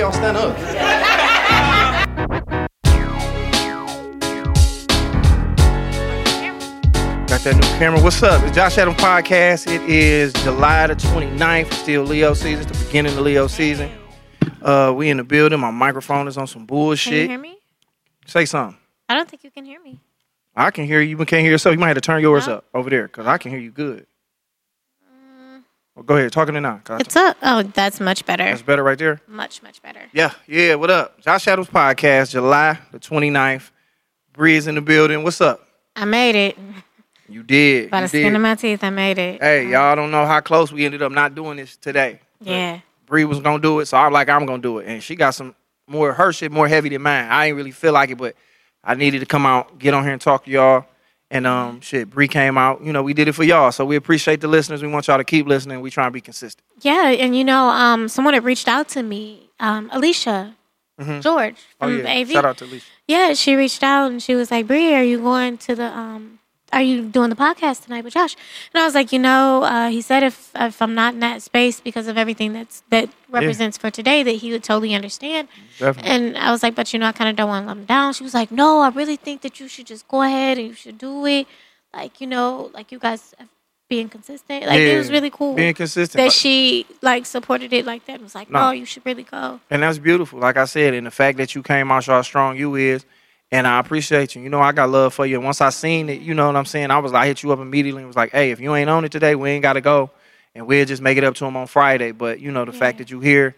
Y'all stand up? Got that new camera. What's up? It's Josh Adam Podcast. It is July the 29th. Still Leo season. It's the beginning of Leo season. Uh, we in the building. My microphone is on some bullshit. Can you hear me? Say something. I don't think you can hear me. I can hear you, but can't hear yourself. You might have to turn yours No. up over there because I can hear you good. Well, go ahead. Talking to now. 'cause I- It's up. Oh, that's much better. That's better right there. Much, much better. Yeah, yeah. What up? Josh Adams Podcast, July the 29th. Bree's in the building. What's up? I made it. You did. By you the skin of my teeth, I made it. Hey, y'all don't know how close we ended up not doing this today. Yeah. Bree was gonna do it, so I'm like, I'm gonna do it. And she got some more her shit more heavy than mine. I ain't really feel like it, but I needed to come out, get on here and talk to y'all. And um shit, Bree came out. You know, we did it for y'all. So we appreciate the listeners. We want y'all to keep listening. We try and be consistent. Yeah, and you know, um, someone had reached out to me, um, Alicia George Oh from yeah. AV. Shout out to Alicia. Yeah, she reached out and she was like, Bree, are you going to the um are you doing the podcast tonight with Josh? And I was like, you know, uh, he said if if I'm not in that space because of everything that's that represents for today, that he would totally understand. Definitely. And I was like, but you know, I kind of don't want to let him down. She was like, no, I really think that you should just go ahead and you should do it. Like, you know, like you guys being consistent. Like, it was really cool Being consistent. that she like supported it like that. and was like, No. no, you should really go. And that's beautiful. Like I said, and the fact that you came out, so strong you is, and I appreciate you. You know, I got love for you. And once I seen it, you know what I'm saying. I was like, I hit you up immediately and was like, hey, if you ain't on it today, we ain't got to go, and we'll just make it up to him on Friday. But you know, the fact that you here,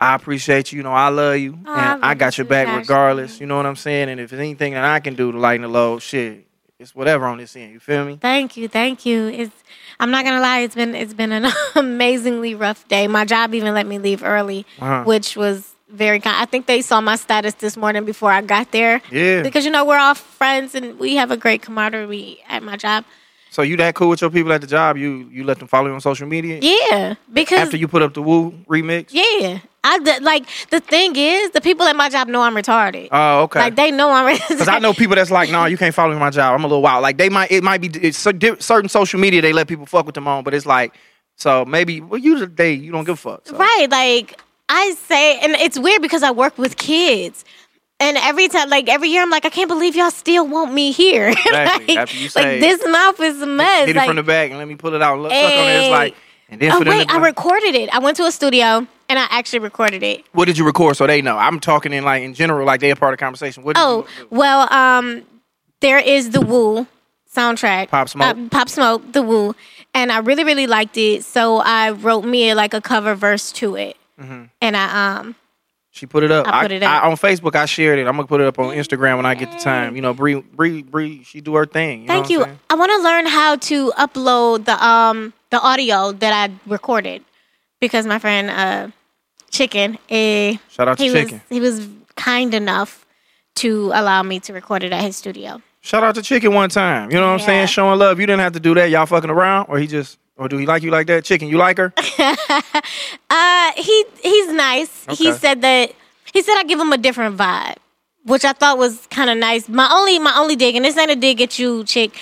I appreciate you. You know, I love you, Oh, and I love got you your back regardless. You know what I'm saying. And if there's anything that I can do to lighten the load, shit, it's whatever on this end. You feel me? Thank you, thank you. It's I'm not gonna lie, it's been it's been an amazingly rough day. My job even let me leave early, Uh-huh. which was very kind. I think they saw my status this morning before I got there. Yeah. Because you know we're all friends and we have a great camaraderie at my job. So you that cool with your people at the job? You you let them follow you on social media Yeah, because after you put up the Woo remix? yeah, I like the thing is the people at my job know I'm retarded. Oh, okay. Like they know I'm retarded. Because I know people that's like, no, you can't follow me my job. I'm a little wild. Like they might, it might be it's certain social media they let people fuck with them on, but it's like, so maybe well, you they you don't give a fuck. So. Right. Like I say, and it's weird because I work with kids. And every time, like every year, I'm like, I can't believe y'all still want me here. Exactly. like, say- like, this mouth is a mess. Hit it like, from the back and let me pull it out look suck on it. It's like, and then oh wait, to- I recorded it. I went to a studio and I actually recorded it. what did you record so they know? I'm talking in like in general, like they a part of the conversation. What Oh well, um, there is the Woo soundtrack, Pop Smoke? uh, Pop Smoke, the Woo, and I really really liked it. So I wrote me like a cover verse to it, Mm-hmm. and I um she put it up. I put it up. I, on Facebook, I shared it. I'm gonna put it up on Instagram when I get the time. You know, Bree, Bree, Bree, she do her thing. You know Thank you. I want to learn how to upload the um the audio that I recorded because my friend uh Chicken eh, Shout out to he Chicken. was he was kind enough to allow me to record it at his studio. Shout out to Chicken one time. You know what I'm saying? Showing love. You didn't have to do that. Y'all fucking around, or he just, or do he like you like that? Chicken, you like her? Uh he he's nice. He said that he said I give him a different vibe, which I thought was kind of nice. My only my only dig and this ain't a dig at you, chick.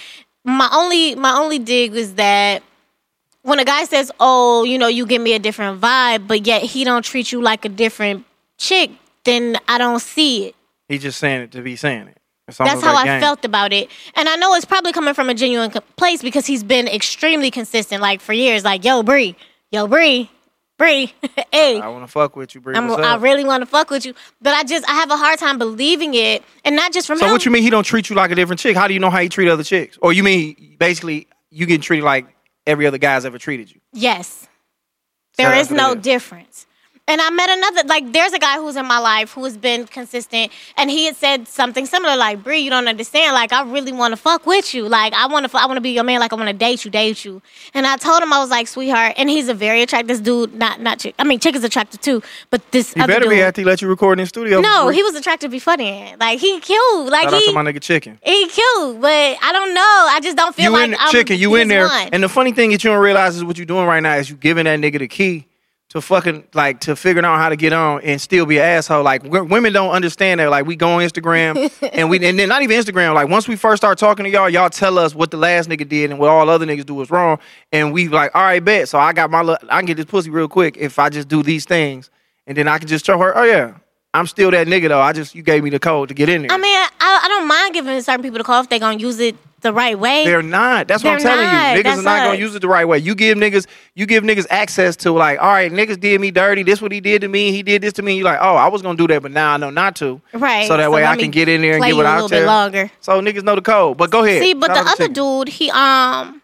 My only my only dig was that when a guy says, "Oh, you know, you give me a different vibe," but yet he don't treat you like a different chick, then I don't see it. He just saying it to be saying it. That's how I gang. felt about it, and I know it's probably coming from a genuine place because he's been extremely consistent, like for years. Like, yo, Bree, yo, Bree, Bree, hey, I want to fuck with you, Bree. I really want to fuck with you, but I just I have a hard time believing it, and not just from so him. what you mean he don't treat you like a different chick? How do you know how he treat other chicks? Or you mean basically you getting treated like every other guy's ever treated you? Yes, there out is no difference, And I met another, like, there's a guy who's in my life who has been consistent, and he had said something similar, like, Bree, you don't understand. Like, I really want to fuck with you. Like, I want to, I want to be your man. Like, I want to date you, date you. And I told him I was like, sweetheart, and he's a very attractive dude. Not, not chick. I mean, chick is attractive too, but this You other better dude. be after he let you record in the studio. no, he was attractive before then. Like, he cute. Like, Shout out to my nigga Chicken. he cute, but I don't know. I just don't feel You like in I'm Chicken, you in there. one. And the funny thing that you don't realize is what you're doing right now is you giving that nigga the key to fucking like to figuring out how to get on and still be an asshole. Like w- women don't understand that. Like we go on Instagram and we and then not even Instagram. Like once we first start talking to y'all, y'all tell us what the last nigga did and what all other niggas do was wrong, and we like, all right, bet. So I got my, I can get this pussy real quick if I just do these things, and then I can just show her, oh yeah, I'm still that nigga though. I just you gave me the code to get in there. I mean, I, I don't mind giving certain people the call if they're gonna use it the right way. They're not. That's what I'm telling not. you. Niggas That's are not gonna use it the right way. You give niggas, you give niggas access to like, all right, niggas did me dirty. This what he did to me. He did this to me. You like, oh, I was gonna do that, but now I know not to. Right. So that So way I can get in there and play get you what a I little tell. bit longer. So niggas know the code. But go ahead. See, but the other dude, he um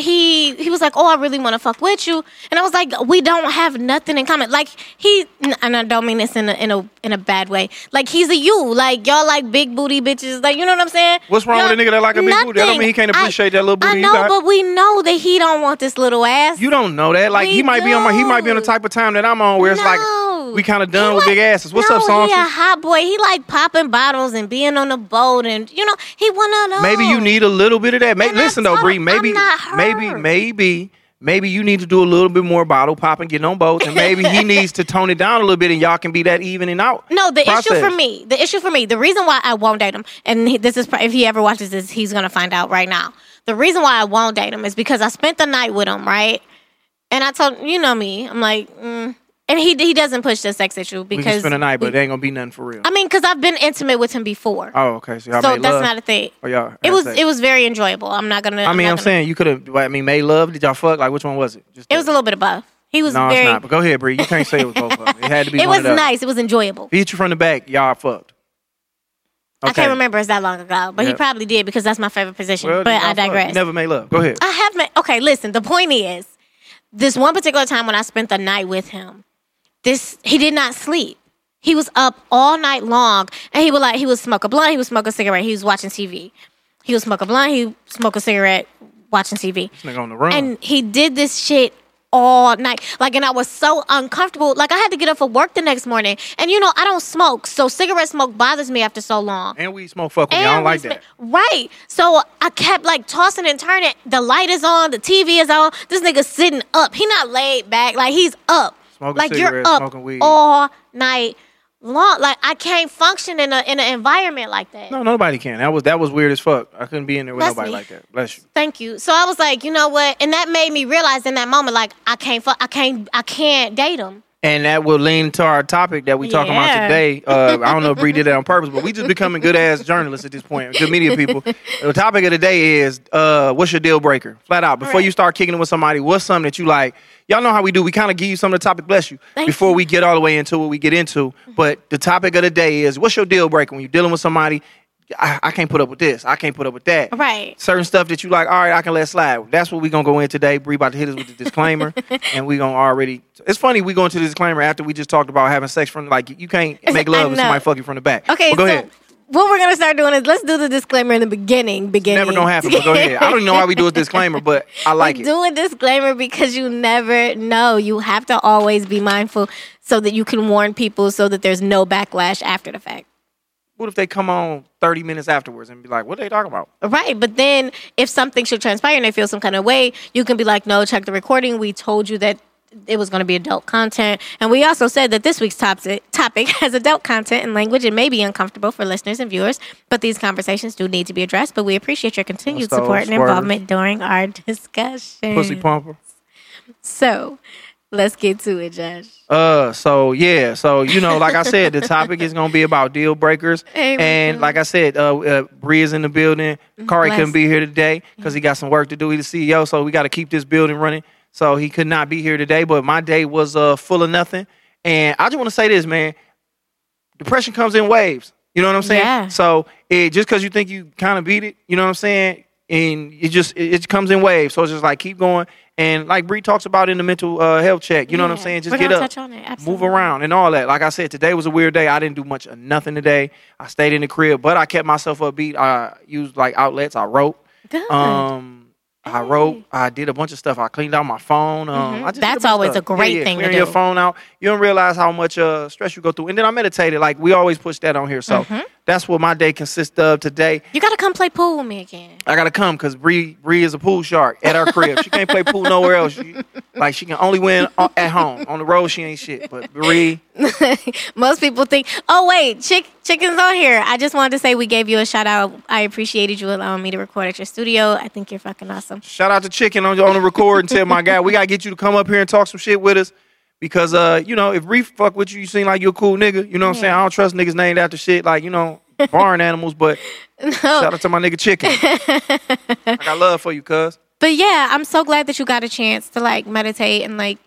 he he was like, "Oh, I really want to fuck with you," and I was like, "We don't have nothing in common." Like he, and I don't mean this in a in a in a bad way. Like he's a you. Like y'all like big booty bitches. Like you know what I'm saying? What's wrong with a nigga that like a big booty? That don't mean he can't I- appreciate that little booty I know, but we know that he don't want this little ass. You don't know that. Like We he might be on my, he might be on the type of time that I'm on where it's No. like we kind of done He with like- big asses. What's no, up, Song? He a hot boy. He like popping bottles and being on the boat, and you know he one of those. Maybe you need a little bit of that. May- And I listen though, Bree. Maybe, I'm not maybe, maybe, maybe you need to do a little bit more bottle popping, getting on boats, and maybe he needs to tone it down a little bit, and y'all can be that evening out. No, the issue for me, the issue for me, the reason why I won't date him, and he, this is if he ever watches this, he's gonna find out right now. The reason why I won't date him is because I spent the night with him, right? And I told you know me, I'm like, mm. And he he doesn't push the sex issue because We can spend a night, but it ain't gonna be nothing for real. I mean, because I've been intimate with him before, oh, okay. So y'all so made that's love. not a thing. Oh, y'all It was sex? it was very enjoyable. I'm not gonna. I mean, I'm gonna- saying you could have. I mean, made love. Did y'all fuck? Like, which one was it? Just it was a little bit above. He was no, very. it's not. But go ahead, Bree. You can't say it was both of them. It had to be. it was of nice. It was enjoyable. If he hit you from the back, y'all fucked. I can't remember it's that long ago, but he probably did because that's my favorite position. Well, but I digress. You never made love. Go ahead. I have met. Okay, listen. The point is, this one particular time when I spent the night with him, this he did not sleep. He was up all night long, and he would like he would smoke a blunt, he would smoke a cigarette, he was watching TV. He would smoke a blunt, he would smoke a cigarette, watching TV, This nigga on the run. and he did this shit all night. Like, and I was so uncomfortable. Like, I had to get up for work the next morning, and you know I don't smoke, so cigarette smoke bothers me after so long. And we smoke fuck with me. I don't like we that. Right. So I kept like tossing and turning. The light is on. The TV is on. This nigga sitting up. He not laid back. Like he's up. Smoking like you're up smoking weed. all night long. Like I can't function in a in an environment like that. No, nobody can. That was that was weird as fuck. I couldn't be in there with That's nobody me. like that. Bless you. Thank you. So I was like, you know what? And that made me realize in that moment, like I can't. Fu- I can't. I can't date him. And that will lean to our topic that we talking about today. Uh, I don't know if Bree did that on purpose, but we just becoming good ass journalists at this point, good media people. The topic of the day is uh, what's your deal breaker? Flat out. Before Right. you start kicking it with somebody, what's something that you like? Y'all know how we do. We kind of give you some of the topic, bless you, Thank before you. we get all the way into what we get into. But the topic of the day is what's your deal breaker when you're dealing with somebody? I, I can't put up with this. I can't put up with that. Right. certain stuff that you like, all right, I can let slide. That's what we're gonna go in today. Bree about to hit us with the disclaimer, and we're gonna already. It's funny we go into the disclaimer after we just talked about having sex from like you can't make love know. somebody fuck you from the back. Okay. But go so ahead. what we're gonna start doing is let's do the disclaimer in the beginning. Beginning. Never gonna happen. But go ahead. I don't know why we do a disclaimer, but I like we it. do a disclaimer because you never know. You have to always be mindful so that you can warn people so that there's no backlash after the fact. What if they come on 30 minutes afterwards and be like, "What are they talking about?" Right. But then if something should transpire and they feel some kind of way, you can be like, no, check the recording. We told you that it was going to be adult content. And we also said that this week's topic, topic has adult content and language. It may be uncomfortable for listeners and viewers, but these conversations do need to be addressed. But we appreciate your continued support and involvement during our discussion. Pussy pumper. So let's get to it, Josh. Uh, so yeah, so you know, like I said, the topic is gonna be about deal breakers, Hey, and like I said, uh, uh Bree is in the building. Kari Bless. couldn't be here today because he got some work to do. He's the CEO, so we got to keep this building running. So he could not be here today, but my day was uh full of nothing. And I just want to say this, man. Depression comes in waves. You know what I'm saying? Yeah. So it just because you think you kind of beat it, you know what I'm saying, and it just it, it comes in waves. So it's just like keep going And like Bree talks about in the mental uh, health check, you know what I'm saying? Just We're get up, touch on it. move around, and all that. Like I said, today was a weird day. I didn't do much, of nothing today. I stayed in the crib, but I kept myself upbeat. I used like outlets. I wrote. Good. Um, I wrote. I did a bunch of stuff. I cleaned out my phone. Um, I just did Mm-hmm. That's always a great Yeah, yeah, thing to clearing your phone out. You don't realize how much uh, stress you go through. And then I meditated. Like we always push that on here. So Mm-hmm. That's what my day consists of today. you gotta come play pool with me again. I gotta come because Bree Bree is a pool shark at our crib. She can't play pool nowhere else. She, like she can only win at home. On the road, she ain't shit. But Bree, Most people think, oh wait, chick chicken's on here. I just wanted to say we gave you a shout out. I appreciated you allowing me to record at your studio. I think you're fucking awesome. shout out to Chicken on, on the record and tell my guy we gotta get you to come up here and talk some shit with us. Because uh, you know, if Bree fuck with you, you seem like you're a cool nigga. You know what I'm saying? I don't trust niggas named after shit like, you know, barn animals, but shout out to my nigga Chicken. I got love for you, cuz. But yeah, I'm so glad that you got a chance to like meditate and like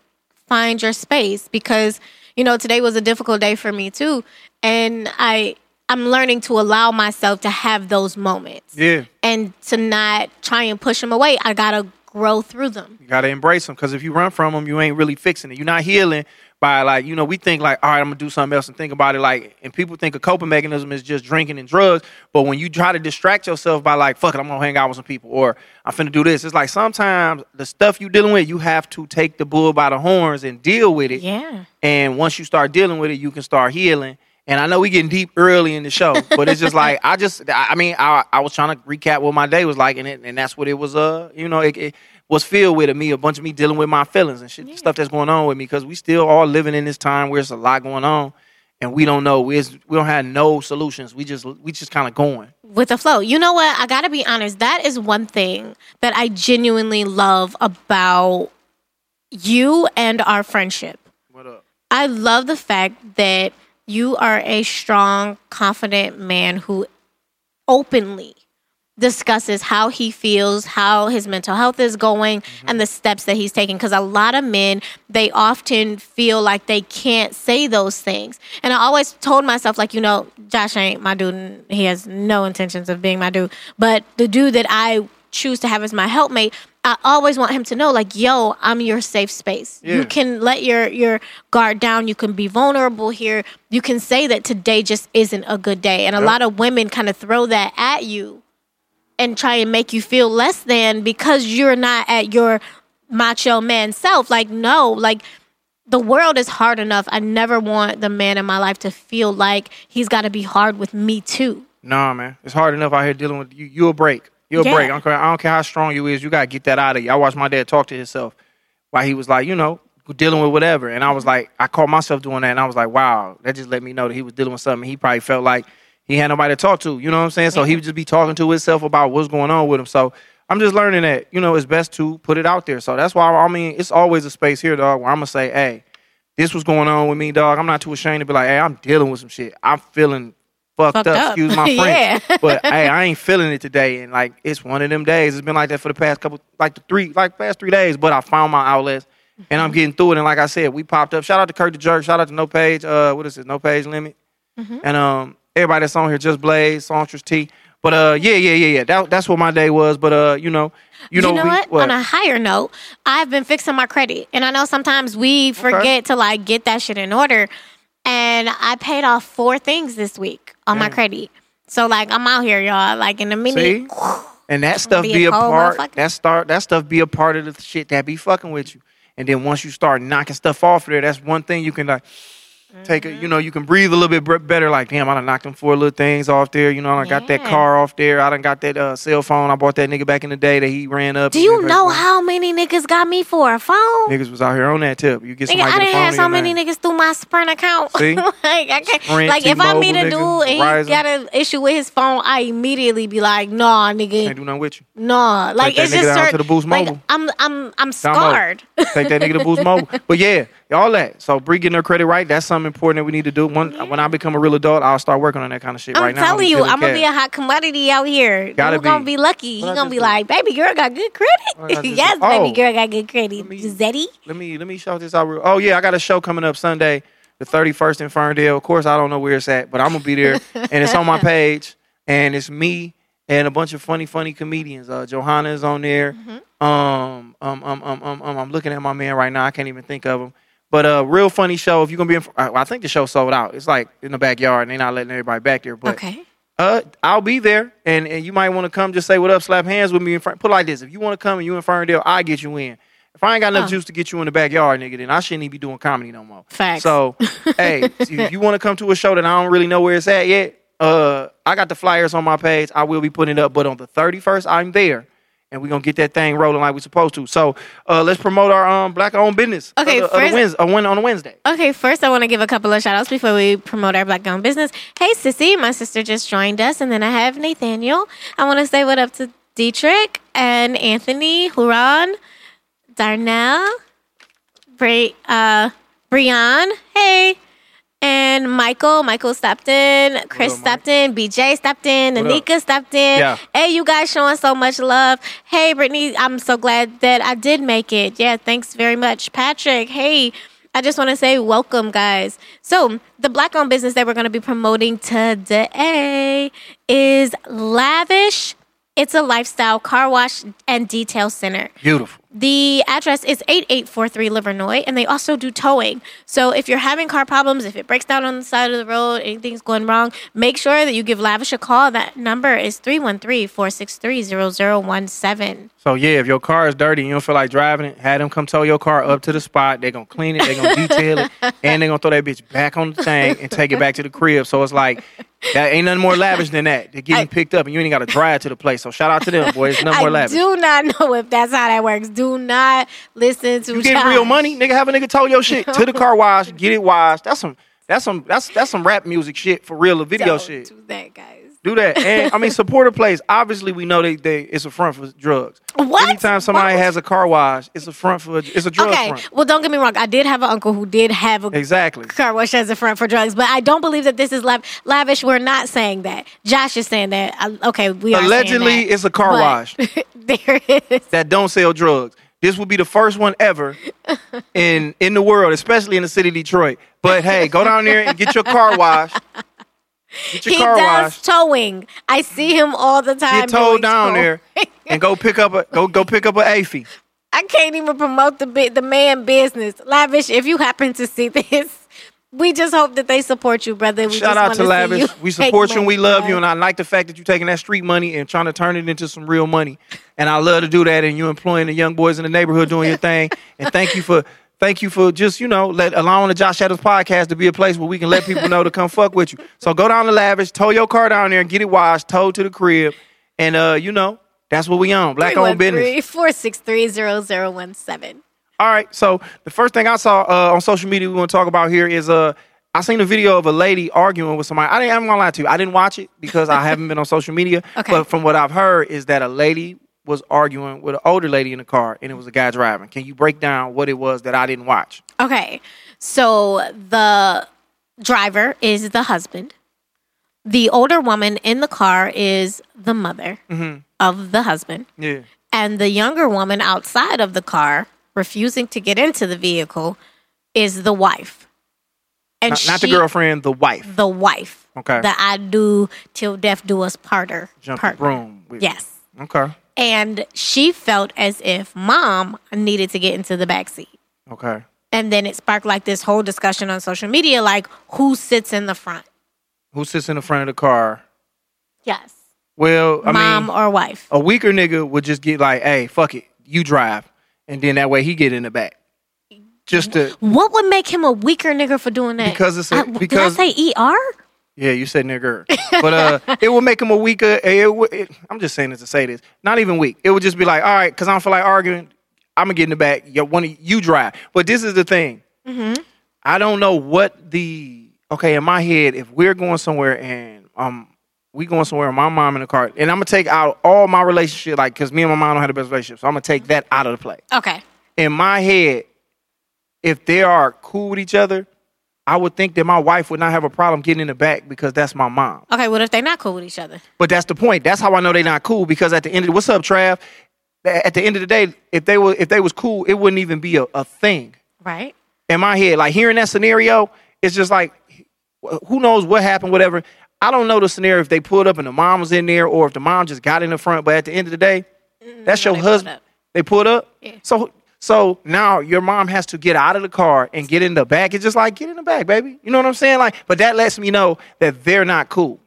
find your space because you know today was a difficult day for me too, and I I'm learning to allow myself to have those moments Yeah. and to not try and push them away. I gotta grow through them. You gotta embrace them because if you run from them, you ain't really fixing it. You're not healing by like you know we think like all right, I'm gonna do something else and think about it like and people think a coping mechanism is just drinking and drugs. But when you try to distract yourself by like fuck it, I'm gonna hang out with some people or I'm finna do this. It's like sometimes the stuff you dealing with, you have to take the bull by the horns and deal with it. Yeah. And once you start dealing with it, you can start healing. And I know we getting deep early in the show, but it's just like I just, I mean, I, I was trying to recap what my day was like, and it, and that's what it was. Uh, you know, it, it was filled with me, a bunch of me dealing with my feelings and shit, stuff that's going on with me, because we still all living in this time where it's a lot going on, and we don't know, we we don't have no solutions. We just, we just kind of going. with the flow. You know what? I got to be honest. That is one thing that I genuinely love about you and our friendship. What up? I love the fact that you are a strong, confident man who openly discusses how he feels, how his mental health is going, mm-hmm. and the steps that he's taking. Because a lot of men, they often feel like they can't say those things. And I always told myself, like, you know, Josh ain't my dude, and he has no intentions of being my dude. But the dude that I choose to have as my helpmate, I always want him to know, like, yo, I'm your safe space. You can let your your guard down. You can be vulnerable here. You can say that today just isn't a good day. And a Yep. lot of women kind of throw that at you and try and make you feel less than because you're not at your macho man self. Like, no, like the world is hard enough. I never want the man in my life to feel like he's got to be hard with me too. Nah, man, it's hard enough out here dealing with you. You'll break. You'll Yeah. break. I don't, care, I don't care how strong you is. You gotta get that out of you. I watched my dad talk to himself while he was like, you know, dealing with whatever, and I was like, I caught myself doing that, and I was like, wow, that just let me know that he was dealing with something. He probably felt like he had nobody to talk to. You know what I'm saying? So he would just be talking to himself about what's going on with him. So I'm just learning that you know it's best to put it out there. So that's why I mean it's always a space here, dog, where I'm gonna say, hey, this was going on with me, dog. I'm not too ashamed to be like, hey, I'm dealing with some shit. I'm feeling fucked, Fucked up. up. Excuse my Yeah. But hey, I ain't feeling it today. And like it's one of them days. It's been like that for the past couple like the three like past three days. But I found my outlets and I'm getting through it. And like I said, we popped up. Shout out to Kurt the Jerk. Shout out to No Page. Uh what is it? No Page Limit. And um everybody that's on here, just Blaze, Songstress T. But uh yeah, yeah, yeah, yeah. That, that's what my day was. But uh, you know, you know, know we, what? On a higher note, I've been fixing my credit, and I know sometimes we forget to like get that shit in order. And I paid off four things this week on my credit. So like I'm out here, y'all. Like in a minute? And that stuff be be a a part. That start. That stuff be a part of the shit that be fucking with you. And then once you start knocking stuff off of there, that's one thing you can like take it. You know, you can breathe a little bit better. Like, damn, I done knocked them four little things off there. You know, I got that car off there. I done got that uh, cell phone. I bought that nigga back in the day that he ran up. do you know how many niggas got me for a phone? niggas was out here on that tip? You get Nigga, I didn't have so many name. niggas through my Sprint account. See? like I can't, Sprint, like if I meet a dude and he got an issue with his phone, I immediately be like, nah, nigga, Can't do nothing with you. nah. Like that it's just certain, to the Boost like, Mobile. I'm I'm I'm scarred. Take that nigga to Boost Mobile. But yeah, all that. So Bree getting her credit right. That's something important that we need to do. When when I become a real adult, I'll start working on that kind of shit. Right now. I'm right now, telling you, I'm gonna be a hot commodity out here. Gotta you gonna be. be lucky. What I gonna be do? like, baby girl got good credit. just yes, do? baby Oh. girl got good credit. me- Zeddy. Let me let me shout this out. Real, oh yeah, I got a show coming up Sunday, the 31st in Ferndale. Of course, I don't know where it's at, but I'm gonna be there, and it's on my page, and it's me and a bunch of funny, funny comedians. Uh, Johanna is on there. Mm-hmm. Um, um, um, um, um, um, I'm looking at my man right now. I can't even think of him. But a uh, real funny show. If you're gonna be, in, I think the show sold out. It's like in the backyard, and they're not letting everybody back there. But Okay. uh, I'll be there, and, and you might want to come. Just say what up, slap hands with me. In front. Put like this: if you want to come and you in Ferndale, I get you in. If I ain't got enough Oh. juice to get you in the backyard, nigga, then I shouldn't even be doing comedy no more. Facts. So, hey, if you want to come to a show that I don't really know where it's at yet, uh, I got the flyers on my page. I will be putting it up, but on the 31st, I'm there. And we're gonna get that thing rolling like we're supposed to. So uh, let's promote our um, black owned business. Okay, the, of the first- uh, Wed- on a Wednesday. Okay, first I want to give a couple of shout outs before we promote our black owned business. Hey, Sissy, my sister just joined us. And then I have Nathaniel. I want to say what up to Dietrich and Anthony, Huron, Darnell, Bra- uh, Brian, hey, and Michael. Michael stepped in, Chris up, stepped in, BJ stepped in, What up? Anika stepped in. Yeah. Hey, you guys showing so much love. Hey, Brittany, I'm so glad that I did make it. Yeah, thanks very much. Patrick, hey, I just want to say welcome, guys. So, the black owned business that we're going to be promoting today is Lavish. It's a lifestyle car wash and detail center. Beautiful. The address is 8843 Livernois, and they also do towing. So if you're having car problems, if it breaks down on the side of the road, anything's going wrong, make sure that you give Lavish a call. That number is 313 463 0017. So yeah, if your car is dirty and you don't feel like driving it, have them come tow your car up to the spot. They're gonna clean it, they're gonna detail it, and they're gonna throw that bitch back on the thing and take it back to the crib. So it's like that ain't nothing more lavish than that. They're getting picked up and you ain't gotta drive to the place. So shout out to them, boys. Nothing more I do not know if that's how that works. Do not listen to you get real money, nigga. Have a nigga tow your shit to the car wash, get it washed. That's some that's some that's that's some rap music shit for real, or video shit. do that, guys. Do that. And I mean support a place. Obviously we know they, they it's a front for drugs. What? Anytime somebody What? has a car wash, it's a front for it's a drug Okay, front. well, don't get me wrong. I did have an uncle who did have a Exactly. car wash as a front for drugs, but I don't believe that this is lav- lavish. We're not saying that. Josh is saying that. I, okay, we Allegedly, that. it's a car wash there is. that don't sell drugs. This will be the first one ever in in the world, especially in the city of Detroit. But hey, go down there and get your car washed. He does washed. towing. I see him all the time. Get towed down tow. there and go pick up a go go pick up a AFI. I can't even promote the the man business. Lavish, if you happen to see this, we just hope that they support you, brother. We Shout out wanna Lavish. We support you and we love you. And I like the fact that you're taking that street money and trying to turn it into some real money. And I love to do that. And you're employing the young boys in the neighborhood doing your thing. And thank you for thank you for just, you know, let allowing the Josh Adams podcast to be a place where we can let people know to come fuck with you. So go down to Lavish, tow your car down there and get it washed, towed to the crib. And uh, you know, that's what we own. Black owned business. 463-0017. All right. So the first thing I saw uh, on social media we want to talk about here is uh I seen a video of a lady arguing with somebody. I didn't, I'm gonna lie to you. I didn't watch it because I haven't been on social media. Okay. But from what I've heard is that a lady was arguing with an older lady in the car and it was a guy driving. Can you break down what it was that I didn't watch? Okay. So the driver is the husband. The older woman in the car is the mother Mm-hmm. of the husband. Yeah. And the younger woman outside of the car, refusing to get into the vehicle, is the wife. And Not, not the girlfriend, the wife. The wife. Okay. The I do till death do us parter. Jump partner. broom. with- Yes. Okay. And she felt as if mom needed to get into the back seat. Okay. And then it sparked like this whole discussion on social media like who sits in the front? Who sits in the front of the car? Yes. Well, I mean mom mean, or wife. a weaker nigga would just get like, "Hey, fuck it, you drive," and then that way he get in the back. Just to What would make him a weaker nigga for doing that? Because it's a- I- because- did I say ER? Yeah, you said nigger. But uh, it would make him a weaker. It, would- it, I'm just saying this to say this. Not even weak. It would just be like, all right, because I don't feel like arguing. I'm gonna get in the back. Yo, one of you drive. But this is the thing. I don't know what the okay in my head. If we're going somewhere and um we going somewhere, and my mom in the car, and I'm gonna take out all my relationship, like because me and my mom don't have the best relationship, so I'm gonna take that out of the play. Okay. In my head, if they are cool with each other, I would think that my wife would not have a problem getting in the back because that's my mom. Okay, what if they're not cool with each other? But that's the point. That's how I know they're not cool because at the end of the, what's up, Trav? At the end of the day, if they were if they was cool, it wouldn't even be a, a thing Right? in my head. Like hearing that scenario, it's just like who knows what happened, whatever. I don't know the scenario if they pulled up and the mom was in there or if the mom just got in the front. But at the end of the day, that's your they pulled husband. They pulled up. Yeah. So so now your mom has to get out of the car and get in the back. It's just like get in the back, baby. You know what I'm saying? Like, but that lets me know that they're not cool.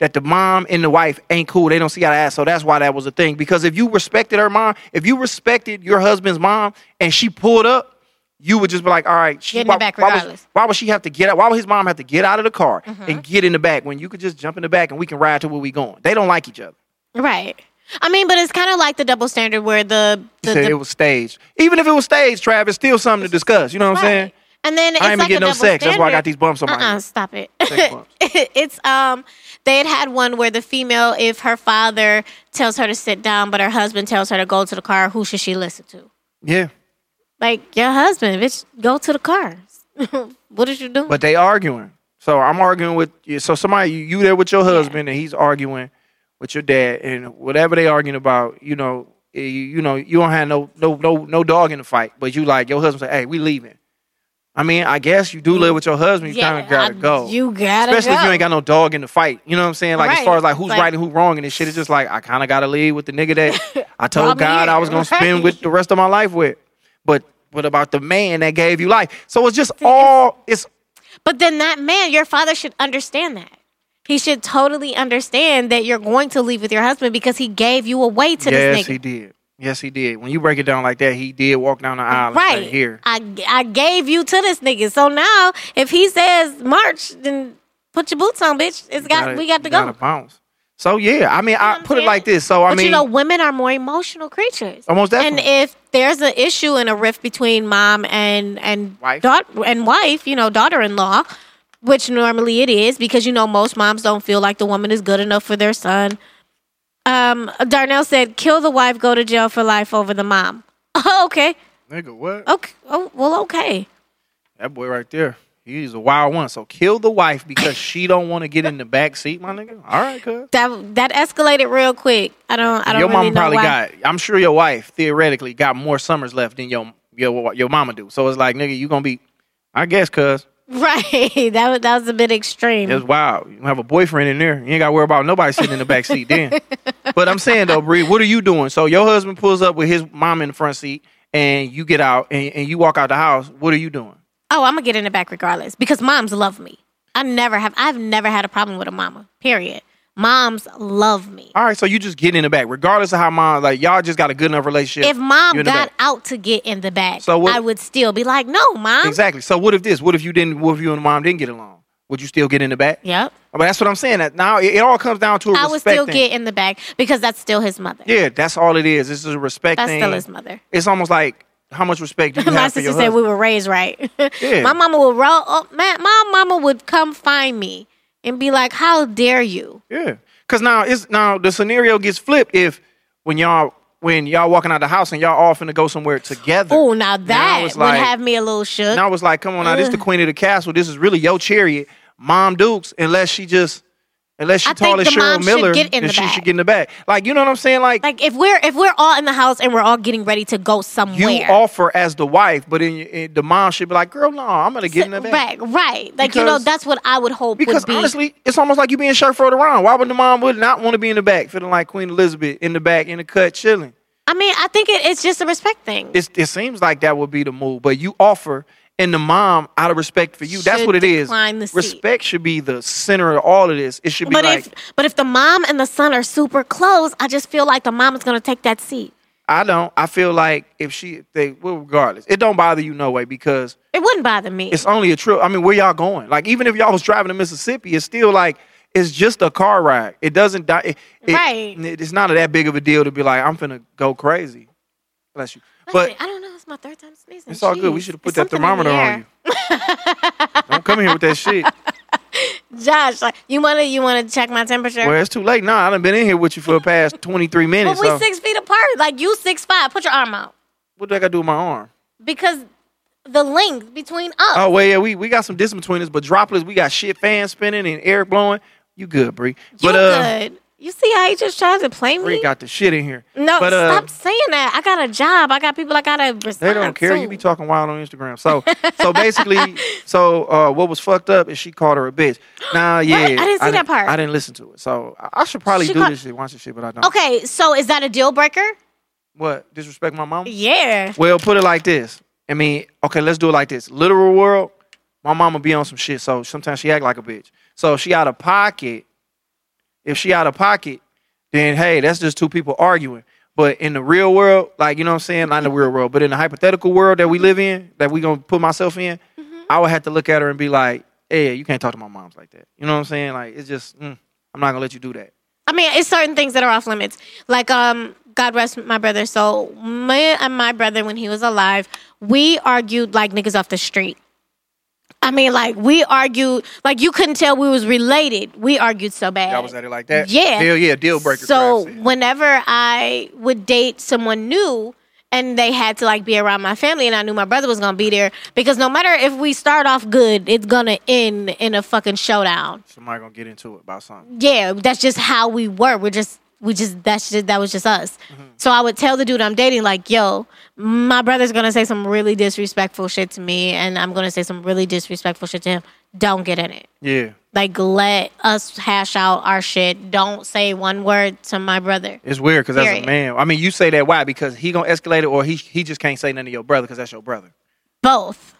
That the mom and the wife ain't cool. They don't see eye to eye. So that's why that was a thing. Because if you respected her mom, if you respected your husband's mom and she pulled up, you would just be like, all right, she, Get in the why, back why, regardless. why would she have to get out? Why would his mom have to get out of the car Mm-hmm. and get in the back when you could just jump in the back and we can ride to where we going? They don't like each other. Right. I mean, but it's kind of like the double standard where the the, said the it was staged. Even if it was staged, Travis, still something to discuss. You know what I'm saying? And then it's I ain't like getting a no sex. That's why I got these bumps on my Uh-uh, head. stop it. It's um they had had one where the female, if her father tells her to sit down, but her husband tells her to go to the car, who should she listen to? Yeah. Like your husband, bitch, go to the car. what did you do? But they arguing. So I'm arguing with you. So somebody you, you there with your husband and he's arguing with your dad and whatever they arguing about, you know, eh, you, you know, you don't have no no no no dog in the fight, but you like your husband say, "Hey, we leaving." I mean, I guess you do live with your husband. You kind of gotta I- go. You gotta Especially if you ain't got no dog in the fight. You know what I'm saying? Like as far as like who's Like- right and who's wrong and this shit, it's just like I kind of gotta leave with the nigga that I told God I was gonna spend with the rest of my life with. But what about the man that gave you life? So it's just all it's But then that man, your father should understand that. He should totally understand that you're going to leave with your husband because he gave you away to yes, this nigga. Yes, he did. Yes, he did. When you break it down like that, he did walk down the aisle and say, Right. here. I, I gave you to this nigga. So now if he says march, then put your boots on, bitch. It's You got gotta- we got to go. bounce. So yeah, I mean, I what I'm put it like this. So I but mean, you know, women are more emotional creatures. Almost definitely. And if there's an issue and a rift between mom and and Wife. daugh- and wife, you know, daughter-in-law, which normally it is because you know most moms don't feel like the woman is good enough for their son. Um, Darnell said, "Kill the wife, go to jail for life over the mom." Oh, okay, nigga, what? okay, oh well, okay. That boy right there, he's a wild one. So kill the wife because she don't want to get in the back seat, my nigga. All right, cuz. That that escalated real quick. I don't. I don't Your really know probably got. I'm sure your wife theoretically got more summers left than your your your mama do. So it's like, nigga, you gonna be. I guess, cuz Right. That was that was a bit extreme. it's wild. You have a boyfriend in there. You ain't got to worry about nobody sitting in the back seat then. but I'm saying though, Bree, what are you doing? So your husband pulls up with his mom in the front seat, and you get out and, and you walk out the house. What are you doing? Oh, I'm gonna get in the back regardless because moms love me. I never have. I've never had a problem with a mama. Period. Moms love me. All right, so you just get in the back, regardless of how mom like y'all just got a good enough relationship. If mom you in the got out to get in the back, So what- I would still be like, "No, mom." exactly. So what if this? What if you didn't? What if you and mom didn't get along? Would you still get in the back? Yep. But that's what I'm saying. That now it, it all comes down to a I would still thing. get in the back because that's still his mother. Yeah, that's all it is. This is a respect That's thing. still his mother. It's almost like how much respect do you My have for your sister said we were raised right. Yeah. My mama would roll. Oh, man, my mama would come find me and be like, "How dare you?" Yeah, because now it's now the scenario gets flipped if when y'all when y'all walking out the house and y'all all finna go somewhere together. Oh, now that would like- have me a little shook. Now it's like, come on, now this the queen of the castle. This is really your chariot, Mom Dukes. Unless she just, unless she I tall as Cheryl should Miller, get in then the she back. should get in the back. Like you know what I'm saying? Like, like if we're if we're all in the house and we're all getting ready to go somewhere. you offer as the wife, but in, in the mom should be like, girl, no, I'm gonna get in the back. Right, right. Like you know, that's what I would hope Because would be. honestly, it's almost like you being chauffeured around. Why would the mom would not want to be in the back, feeling like Queen Elizabeth in the back in the cut, chilling? I mean, I think it, it's just a respect thing. It's, it seems like that would be the move, but you offer, and the mom, out of respect for you, that's what it is. decline the seat. Respect should be the center of all of this. It should be but like, if but if the mom and the son are super close, I just feel like the mom is gonna take that seat. I don't. I feel like if she, they, well, regardless, it don't bother you no way because It wouldn't bother me. it's only a trip. I mean, where y'all going? Like, even if y'all was driving to Mississippi, it's still like it's just a car ride. It doesn't die. It, it- Right. It's not that big of a deal to be like, I'm finna go crazy. Bless you. But I don't know. It's my third time sneezing. it's all good. We should have put It's that thermometer on you. don't come here with that shit. Josh, like, you wanna you wanna check my temperature? Well, it's too late now. I done been in here with you for the past 23 minutes. but we so six feet apart. Like you six five. Put your arm out what do I got to do with my arm? because the length between us. Oh, well, yeah, we, we got some distance between us, but droplets, we got shit fans spinning and air blowing. You good, Bree. you But uh, good. You see how he just tried to play Bree me? got the shit in here. no, but, uh, stop saying that. I got a job. I got people I gotta respond They don't care. to. You be talking wild on Instagram. So so basically, so uh, what was fucked up is she called her a bitch. Now, yeah, I didn't see that part. I didn't listen to it. So I- I should probably She do called- this shit, watch this shit, but I don't. Okay, so is that a deal breaker? What disrespect my mom? Yeah. Well, put it like this. I mean, okay, let's do it like this. Literal world, my mama be on some shit, so sometimes she act like a bitch. So she out of pocket, if she out of pocket, then hey, that's just two people arguing. But in the real world, like you know what I'm saying, not in the real world, but in the hypothetical world that we live in, that we gonna put myself in, I would have to look at her and be like, "Hey, you can't talk to my moms like that." You know what I'm saying? Like it's just, mm, I'm not gonna let you do that. I mean, it's certain things that are off limits. Like, um, God rest my brother. So, me and my brother, when he was alive, we argued like niggas off the street. I mean, like we argued like you couldn't tell we was related. We argued so bad. Y'all was at it like that? Yeah. Hell yeah, deal breaker. So whenever I would date someone new and they had to like be around my family and I knew my brother was gonna be there because no matter if we start off good, it's gonna end in a fucking showdown. somebody gonna get into it about something. Yeah, that's just how we were. We're just we just that's just that was just us. Mm-hmm. So I would tell the dude I'm dating like, "Yo, my brother's gonna say some really disrespectful shit to me, and I'm gonna say some really disrespectful shit to him. Don't get in it. Yeah. Like, let us hash out our shit. Don't say one word to my brother. It's weird because as a man, I mean, you say that why? Because he gonna escalate it, or he he just can't say nothing to your brother because that's your brother. Both,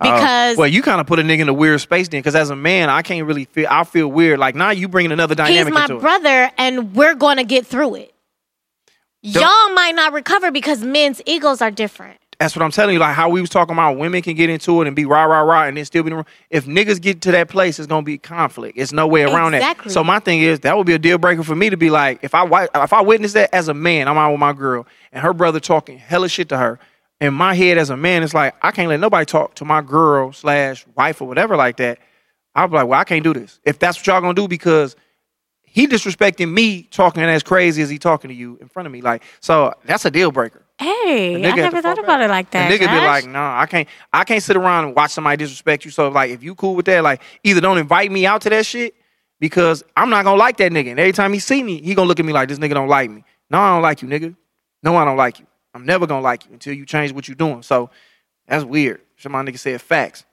Oh. because well, you kind of put a nigga in a weird space then. Because as a man, I can't really feel. I feel weird. Like now, you bringing another dynamic. he's my into it. brother, and we're gonna get through it. Y'all might not recover because men's egos are different. That's what I'm telling you. Like how we was talking about, women can get into it and be rah rah rah, and then still be. in the. If niggas get to that place, it's gonna be conflict. It's no way around Exactly. that. So my thing is that would be a deal breaker for me to be like, if I if I witness that as a man, I'm out with my girl, and her brother talking hella shit to her. In my head as a man, it's like I can't let nobody talk to my girl slash wife or whatever like that. I'll be like, well, I can't do this. If that's what y'all gonna do, because he disrespecting me, talking as crazy as he talking to you in front of me, like so that's a deal breaker. Hey, I never thought about back. it like that. The nigga be like, nah, I can't I can't sit around and watch somebody disrespect you. So like if you cool with that, like either don't invite me out to that shit because I'm not gonna like that nigga. And every time he see me, he gonna look at me like this nigga don't like me. No, I don't like you, nigga. No, I don't like you. I'm never gonna like you until you change what you're doing. So that's weird. Some my nigga said facts.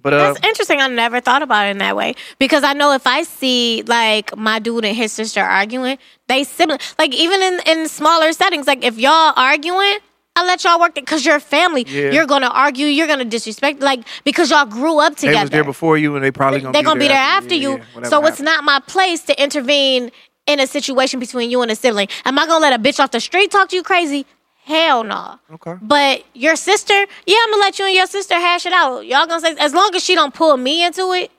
But uh That's interesting. I never thought about it in that way because I know if I see like my dude and his sister arguing, they sibling like even in in smaller settings, like if y'all arguing. I let y'all work it because you're family. Yeah. You're gonna argue. You're gonna disrespect, like because y'all grew up together. they was there before you and they probably gonna They're be gonna be there after Yeah, you. yeah, so it's not my place to intervene in a situation between you and a sibling. Am I gonna let a bitch off the street talk to you crazy? Hell no. Okay. But your sister, yeah, I'm gonna let you and your sister hash it out. Y'all gonna say as long as she don't pull me into it.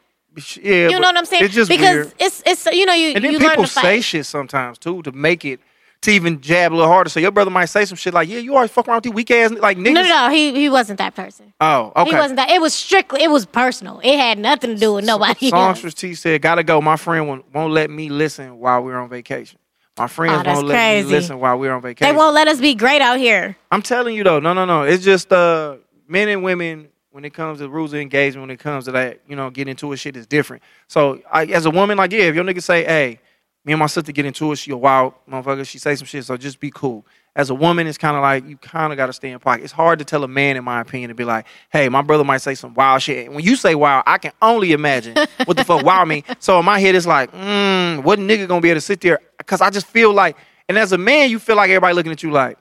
Yeah, You know what I'm saying? It's just because weird. it's it's you know you And then you people say shit sometimes too to make it to even jab a little harder. So your brother might say some shit like, "Yeah, you always fuck around with you weak ass like niggas." no, no, no. He he wasn't that person. Oh, okay. He wasn't that. It was strictly. It was personal. It had nothing to do with nobody. Songstress T said, "Gotta go. My friend won't, won't let me listen while we're on vacation. My friends Oh, won't let crazy. me listen while we're on vacation. They won't let us be great out here. I'm telling you though, no, no, no. It's just uh, men and women when it comes to rules of engagement, when it comes to that, you know, get into it, shit is different. So I, as a woman, like, yeah, if your nigga say, hey, me and my sister get into it, she a wild motherfucker, she say some shit, so just be cool. As a woman, it's kind of like you kind of got to stay in pocket. It's hard to tell a man, in my opinion, to be like, "Hey, my brother might say some wild shit." And when you say wild, I can only imagine what the fuck wild mean. So in my head, it's like, mm, what nigga gonna be able to sit there? Because I just feel like, and as a man, you feel like everybody looking at you like,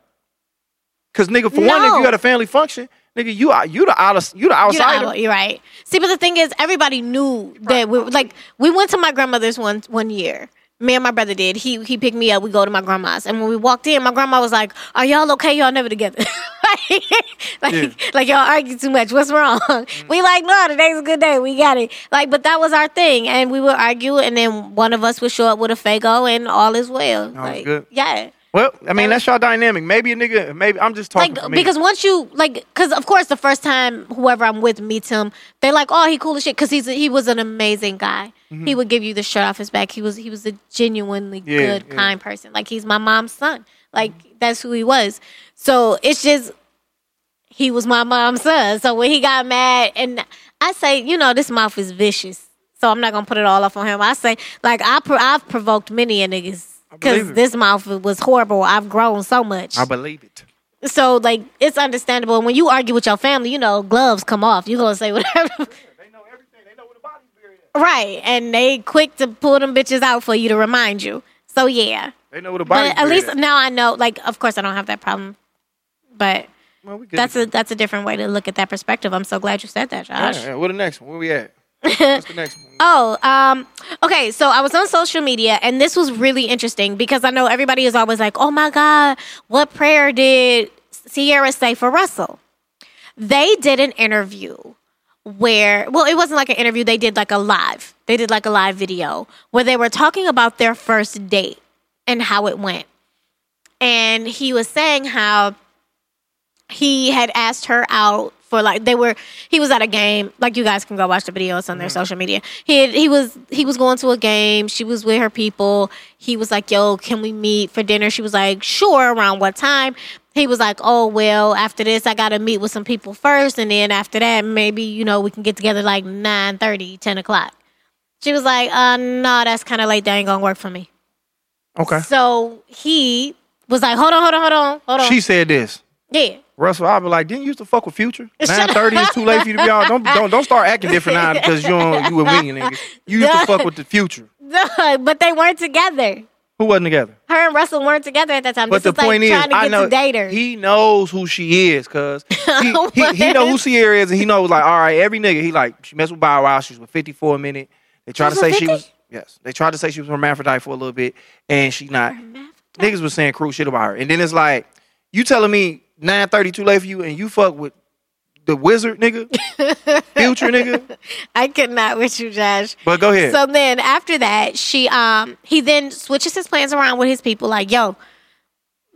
because nigga, for one, if you at a family function, nigga, you are you the out you the You're, outsider. you're right. See, but the thing is, everybody knew that we like we went to my grandmother's one one year. Me and my brother did. He he picked me up. We go to my grandma's, and when we walked in, my grandma was like, "Are y'all okay? Y'all never together? like, like, Yeah. like y'all argue too much. What's wrong?" We like, no, today's a good day. We got it. Like, but that was our thing, and we would argue, and then one of us would show up with a Faygo, and all is well. like, good. yeah. well, I mean, that's y'all dynamic. Maybe a nigga, maybe I'm just talking like because once you like because of course the first time whoever i'm with meets him they're like oh he cool as shit because he's a, he was an amazing guy mm-hmm. he would give you the shirt off his back he was he was a genuinely Yeah, good yeah. kind person like he's my mom's son like that's who he was so it's just he was my mom's son so when he got mad and i say you know this mouth is vicious so i'm not gonna put it all off on him i say like I pro- i've provoked many a niggas because this mouth was horrible. I've grown so much. I believe it. So like it's understandable. And when you argue with your family, you know, gloves come off. You gonna say whatever. They know everything. They know where the body's buried at. right. And they quick to pull them bitches out for you to remind you. So yeah. They know where the body's But at least now I know, like of course I don't have that problem. But Well, we that's a that's a different way to look at that perspective. I'm so glad you said that. Josh. Yeah, yeah. What the next one? Where we at? What's the next one? Oh, um, okay. So I was on social media, and this was really interesting because I know everybody is always like, "Oh my God, what prayer did Ciara say for Russell?" They did an interview where, well, it wasn't like an interview. They did like a live. They did like a live video where they were talking about their first date and how it went. And he was saying how he had asked her out for like they were he was at a game like you guys can go watch the videos on their mm-hmm. social media he had, he was he was going to a game she was with her people he was like yo can we meet for dinner she was like sure around what time he was like oh well after this i gotta meet with some people first and then after that maybe you know we can get together like 9 30, 10 o'clock she was like uh no that's kind of late that ain't gonna work for me Okay. so he was like hold on hold on hold on hold on She said this. yeah Russell, I'll be like, didn't you used to fuck with Future? Nine thirty is too late for you to be out. Don't don't don't start acting different now because you don't, you a million nigga. You used to fuck with the Future. but they weren't together. Who wasn't together? Her and Russell weren't together at that time. But this the is point like is, trying to I get know to date her. he knows who she is, cause he, he, he know who Ciara is, and he knows like, all right, every nigga, he like, she messed with Bow Wow, she was with Fifty for a minute. They tried to say with she was yes, they tried to say she was hermaphrodite for a little bit, and she not. Niggas was saying cruel shit about her, and then it's like, you telling me nine thirty too late for you, and you fuck with the wizard nigga, future nigga. I could not with you, Josh. But go ahead. So then after that, she um he then switches his plans around with his people. Like, yo,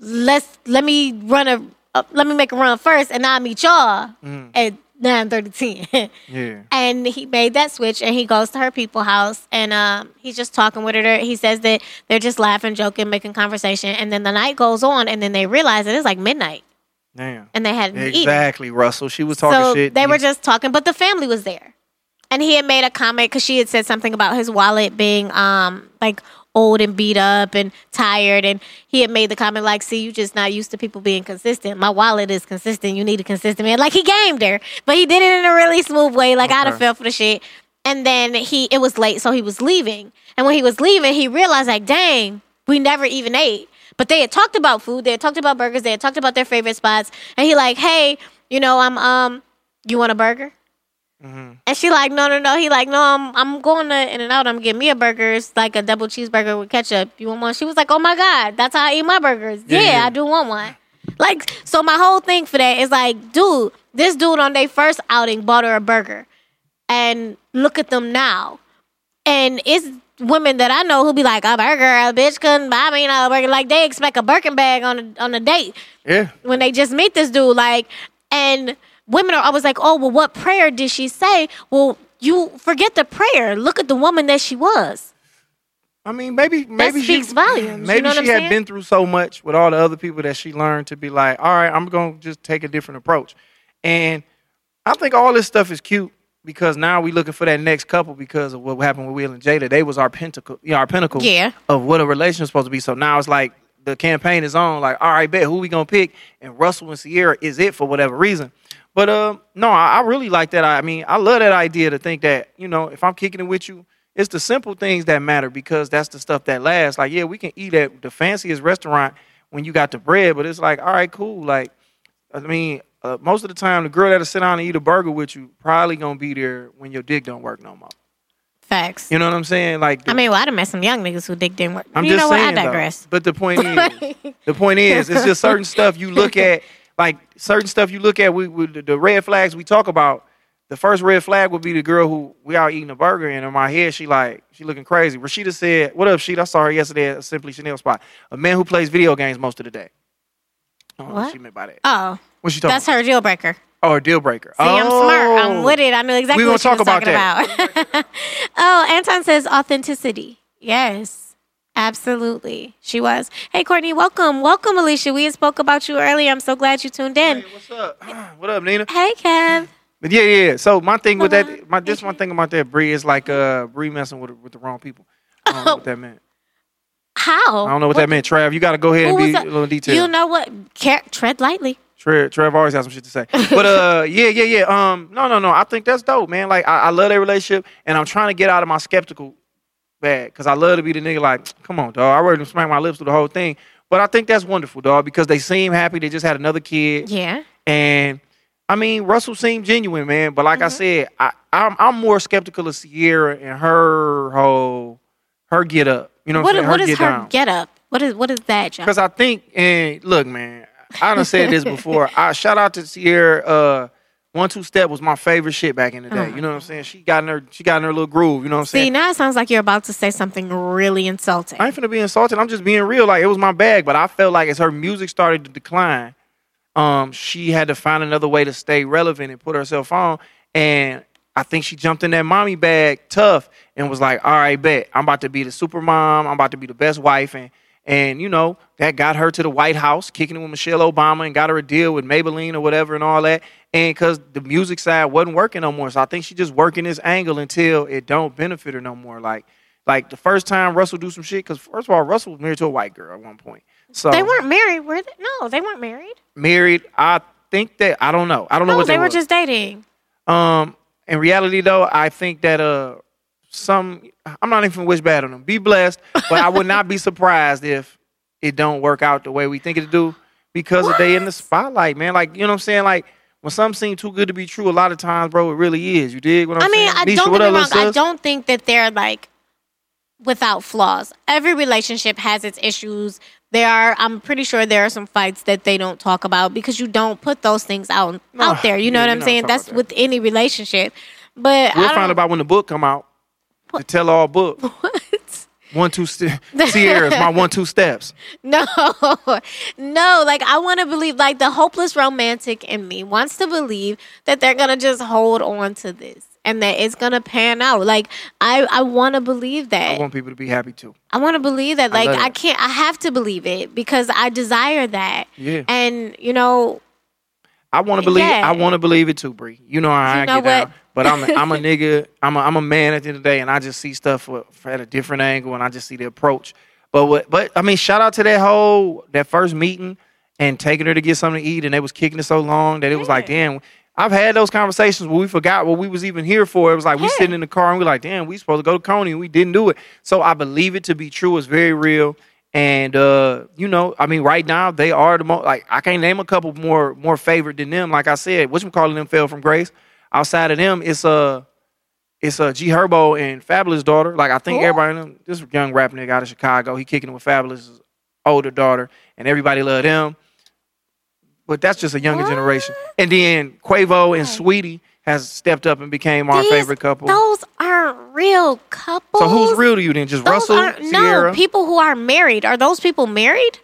let's let me run a uh, let me make a run first, and I'll meet y'all Mm. at nine thirty ten. yeah. And he made that switch and he goes to her people house and um, he's just talking with her. He says that they're just laughing, joking, making conversation. And then the night goes on and then they realize that it's like midnight Damn. and they hadn't eaten. Exactly, Russell. She was talking So shit. they were just talking, but the family was there. And he had made a comment because she had said something about his wallet being um like old and beat up and tired. And he had made the comment like, see, you just not used to people being consistent. My wallet is consistent. You need a consistent man. Like he gamed her, but he did it in a really smooth way. Like I'd have Okay. fell for the shit. And then he it was late, so he was leaving. And when he was leaving, he realized like, dang, we never even ate. But they had talked about food, they had talked about burgers, they had talked about their favorite spots. And he like, hey, you know, I'm um, you want a burger? And she like, no, no, no. He like, no, I'm I'm going to In and Out. I'm getting me a burger. It's like a double cheeseburger with ketchup. You want one? She was like, oh my god, that's how I eat my burgers. Yeah, Yeah, yeah. I do want one. Like, so my whole thing for that is like, dude, this dude on their first outing bought her a burger, and look at them now. And it's women that I know who be like, a burger, a bitch couldn't buy me no burger. Like they expect a Birkin bag on a, on a date yeah. when they just meet this dude. Like, and women are always like, oh, well, what prayer did she say? Well, you forget the prayer. Look at the woman that she was. I mean, maybe maybe speaks she, volumes, you Maybe know what she had saying? been through so much with all the other people that she learned to be like, all right, I'm gonna just take a different approach. And I think all this stuff is cute because now we looking for that next couple because of what happened with Will and Jada. They was our pinnacle, you know, our pinnacle Yeah. of what a relationship is supposed to be. So now it's like the campaign is on. Like, all right, bet who we gonna pick? And Russell and Ciara is it for whatever reason. But um, no, I, I really like that. I mean, I love that idea to think that you know, if I'm kicking it with you, it's the simple things that matter because that's the stuff that lasts. Like, yeah, we can eat at the fanciest restaurant when you got the bread, but it's like, all right, cool. Like, I mean, uh, most of the time, the girl that'll sit down and eat a burger with you probably gonna be there when your dick don't work no more. Facts. You know what I'm saying? Like, I mean, well, I done met some young niggas who dick didn't work. I'm you just know what? saying. I though. digress. But the point is, the point is, it's just certain stuff you look at, like certain stuff you look at. We, we the, the red flags we talk about. The first red flag would be the girl who we out eating a burger, and in my head she like she looking crazy. Rashida said, "What up, Sheet? I saw her yesterday at Simply Chanel spot. A man who plays video games most of the day." I don't know what What? she meant by that. Oh, What she talking? that's her deal breaker. Oh, a deal breaker. See, I'm smart. I'm with it. I know exactly We gonna what she talk was about talking about. oh, Anton says authenticity. Yes, absolutely. She was. Hey, Courtney, welcome. Welcome, Alicia. We spoke about you earlier. I'm so glad you tuned in. Hey, what's up? what up, Nina? Hey, Kev. But yeah, yeah. So my thing with that, my this one thing about that Bree is like uh Bree messing with with the wrong people. I don't know what that meant. How? I don't know what, that meant, Trav. You got to go ahead Who and be a little detail. You know what? Care- tread lightly. Trev, Trev always has some shit to say. But uh, yeah, yeah, yeah. Um, no, no, no. I think that's dope, man. Like I, I love their relationship, and I'm trying to get out of my skeptical bag because I love to be the nigga. Like, come on, dog. I already smacked my lips through the whole thing, but I think that's wonderful, dog, because they seem happy. They just had another kid, Yeah. and I mean, Russell seemed genuine, man. But like Mm-hmm. I said, I, I'm I'm more skeptical of Ciara and her whole her get up. You know what, What, I'm saying? what is her down. get up? What is what is that, John? Because I think, and look, man, I done said this before. I shout out to Ciara. Uh, one two step was my favorite shit back in the day. You know what I'm saying? She got in her, she got in her little groove. You know what I'm See, saying? now it sounds like you're about to say something really insulting. I ain't finna be insulted. I'm just being real. Like it was my bag, but I felt like as her music started to decline, um, she had to find another way to stay relevant and put herself on. And I think she jumped in that mommy bag tough and was like, "All right, bet I'm about to be the super mom. I'm about to be the best wife." And and you know that got her to the White House, kicking it with Michelle Obama, and got her a deal with Maybelline or whatever and all that. And because the music side wasn't working no more, so I think she just working this angle until it don't benefit her no more. Like. Like the first time Russell do some shit, because first of all, Russell was married to a white girl at one point. So They weren't married, were they? No, they weren't married. married. I think that I don't know. I don't know what they, they, were was. just dating. Um, in reality, though, I think that uh, some I'm not even wish bad on them. Be blessed, but I would not be surprised if it don't work out the way we think it do because they in the spotlight, man. Like you know what I'm saying? Like when something seems too good to be true, a lot of times, bro, it really is. You dig what I'm I mean, saying? I Nisha, don't get me wrong. little I don't think that they're like without flaws. Every relationship has its issues. There are. I'm pretty sure there are some fights that they don't talk about because you don't put those things out No, out ah, there. You know yeah, what I'm saying? That's about with any relationship. But We'll find about when the book come out. The tell all book. what? One two st- Ciara's my one two steps. No, no. Like I want to believe, like the hopeless romantic in me wants to believe that they're gonna just hold on to this and that it's gonna pan out. Like I, I want to believe that. I want people to be happy too. I want to believe that. Like love I, can't. I have to believe it because I desire that. Yeah. And you know, I want to believe. Yeah. I want to believe it too, Bree. You know how You I know get down. what? But I'm a, I'm a nigga. I'm a, I'm a man at the end of the day, and I just see stuff for, for at a different angle, and I just see the approach. But what? But I mean, shout out to that whole that first meeting and taking her to get something to eat, and they was kicking it so long that it was like, damn. I've had those conversations where we forgot what we was even here for. It was like we sitting in the car and we're like, damn, we supposed to go to Coney and we didn't do it. So I believe it to be true. It's very real. And uh, you know, I mean, right now they are the most like I can't name a couple more more favorite than them. Like I said, which calling them fell from grace. Outside of them, it's uh it's uh, G Herbo and Fabolous daughter. Like I think Cool. everybody know this young rap nigga out of Chicago. He kicking it with Fabolous older daughter, and everybody love him. But that's just a younger What? generation. And then Quavo and Saweetie has stepped up and became our these- favorite couple. Those aren't real couples. so who's real to you then? Just Those Russell, aren't Ciara? no people who are married. Are those people married?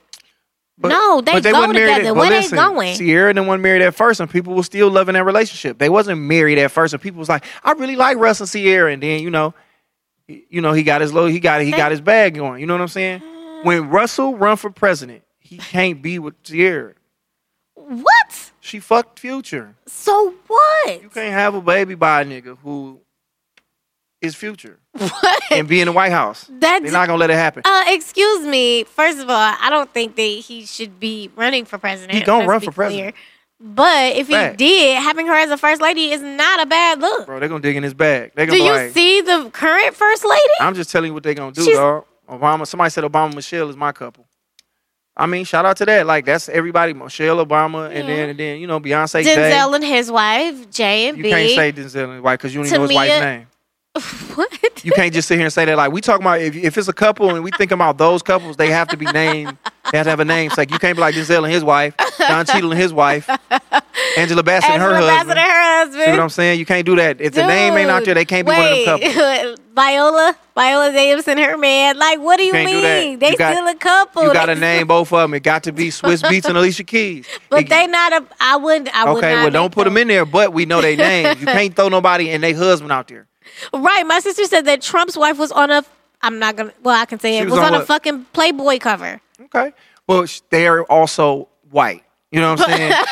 But- No, they but go together. at- Where but they listen, going? Ciara and one married at first, and people were still loving that relationship. They wasn't married at first, and people was like, "I really like Russ and Ciara," and then you know, you know, he got his low, he got he got his bag going. You know what I'm saying? When Russell run for president, he can't be with Ciara. What? She fucked Future. So what? You can't have a baby by a nigga who is Future What? and be in the White House. That's They're not gonna let it happen. Uh, excuse me. First of all, I don't think that he should be running for president. He gonna Let's run be for president. But if he did, having her as a first lady is not a bad look. Bro, they're gonna dig in his bag. They Do gonna be you like, see the current first lady? I'm just telling you what they're gonna do, She's- dog. Obama. Somebody said Obama Michelle is my couple. I mean, shout out to that. Like that's everybody. Michelle Obama, and Yeah. then and then you know Beyonce. Denzel and his wife, J and B. You can't say Denzel and white because you don't even know his wife's name. what? You can't just sit here and say that. Like we talking about if, if it's a couple and we think about those couples, they have to be named. They have to have a name. It's like you can't be like Denzel and his wife, Don Cheadle and his wife, Angela Bassett and her Angela Bassett husband. and her husband. See what I'm saying? You can't do that. If the name ain't out there, they can't be one of them couples. Viola, Viola Davis and her man. Like, what do you, do mean? They You got- still a couple. You got to name both of them. It got to be Swizz Beatz and Alicia Keys. But It- they not a. I wouldn't. I would Okay, not well, don't put them in there, but we know their names. You can't throw nobody and their husband out there. Right. My sister said that Trump's wife was on a. I'm not gonna. Well, I can say She it was was, on on, a fucking Playboy cover. Okay. Well, they're also white. You know what I'm saying?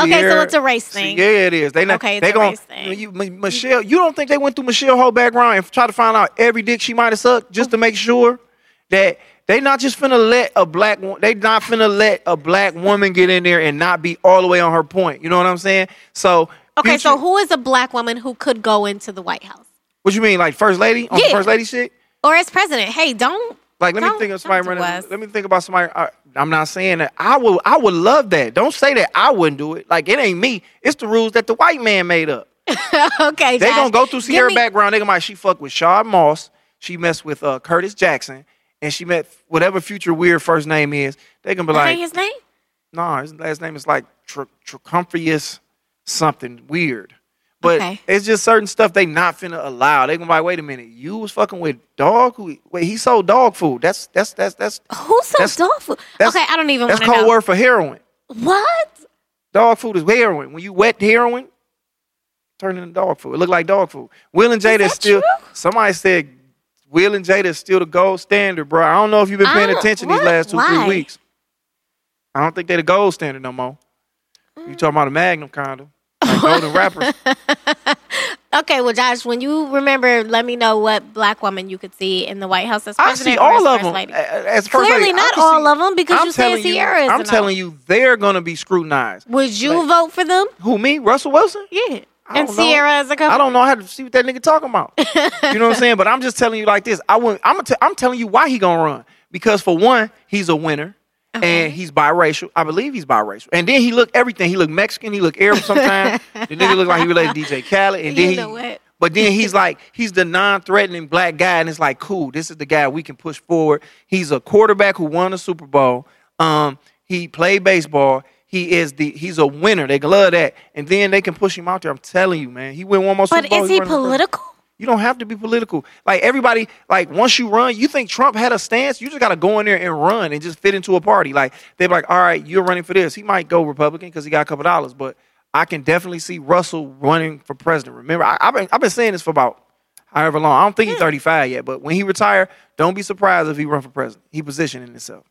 Okay, so it's a race thing. Yeah, it is. They not, Okay, it's they a gon- race thing. You, Michelle, you don't think they went through Michelle whole background and try to find out every dick she might have sucked just to make sure that They not just finna let a black they not finna let a black woman get in there and not be all the way on her point. You know what I'm saying? So Okay, so who is a black woman who could go into the White House what you mean, like first lady on Yeah. the first lady shit? or as president? Hey, don't. Like, let me don't- think of somebody running. us. Let me think about somebody. Uh, I'm not saying that I would. I would love that. Don't say that I wouldn't do it. Like it ain't me. It's the rules that the white man made up. okay, They Josh, gonna go through give Ciara me- background. They gonna be like she fucked with Shad Moss. She messed with uh, Curtis Jackson, and she met whatever future weird first name is. They gonna be like, his name. no, his last name is like Tr- Tricomphrius something weird. But Okay. it's just certain stuff they not finna allow. They gonna be like, wait a minute, you was fucking with dog? Who, wait, he sold dog food. That's that's that's that's Who That's- dog food? Okay, I don't even that's code know. word for heroin. What? Dog food is heroin. When you wet heroin, turn into dog food. It look like dog food. Will and Jada is, still. true? Somebody said Will and Jada is still the gold standard, bro. I don't know if you've been paying don't- attention these last two Why? three weeks. I don't think they're the gold standard no more. You talking about a Magnum condom, golden rappers? Okay, well, Josh, when you remember, let me know what black woman you could see in the White House as I see all as of them. lady. As first Clearly lady, not all see- of them because I'm you said telling Ciara I'm telling you, they're gonna be scrutinized. Would you Like- vote for them? Who me? Russell Wilson? Yeah. I And know. Ciara as a couple. I don't know. Had to see what that nigga talking about. you know what I'm saying? But I'm just telling you like this. I wouldn't, I'm t- I'm telling you why he gonna run because for one, he's a winner. And he's biracial. I believe he's biracial. And then he look everything. He look Mexican. He look Arab sometimes. the nigga look like he related to DJ Khaled. And then You he, know what? but then he's like he's the non-threatening black guy, and it's like cool. This is the guy we can push forward. He's a quarterback who won a Super Bowl. Um, he played baseball. He is the he's a winner. They love that, and then they can push him out there. I'm telling you, man. He win one more Super But Bowl. is he president. political? You don't have to be political. Like everybody, like once you run, you think Trump had a stance. You just got to go in there and run and just fit into a party. Like they're like, all right, you're running for this. He might go Republican because he got a couple dollars, but I can definitely see Russell running for president. Remember, I, I've been I've been saying this for about however long. I don't think he's hmm. 35 yet, but when he retire, don't be surprised if he run for president. He positioning himself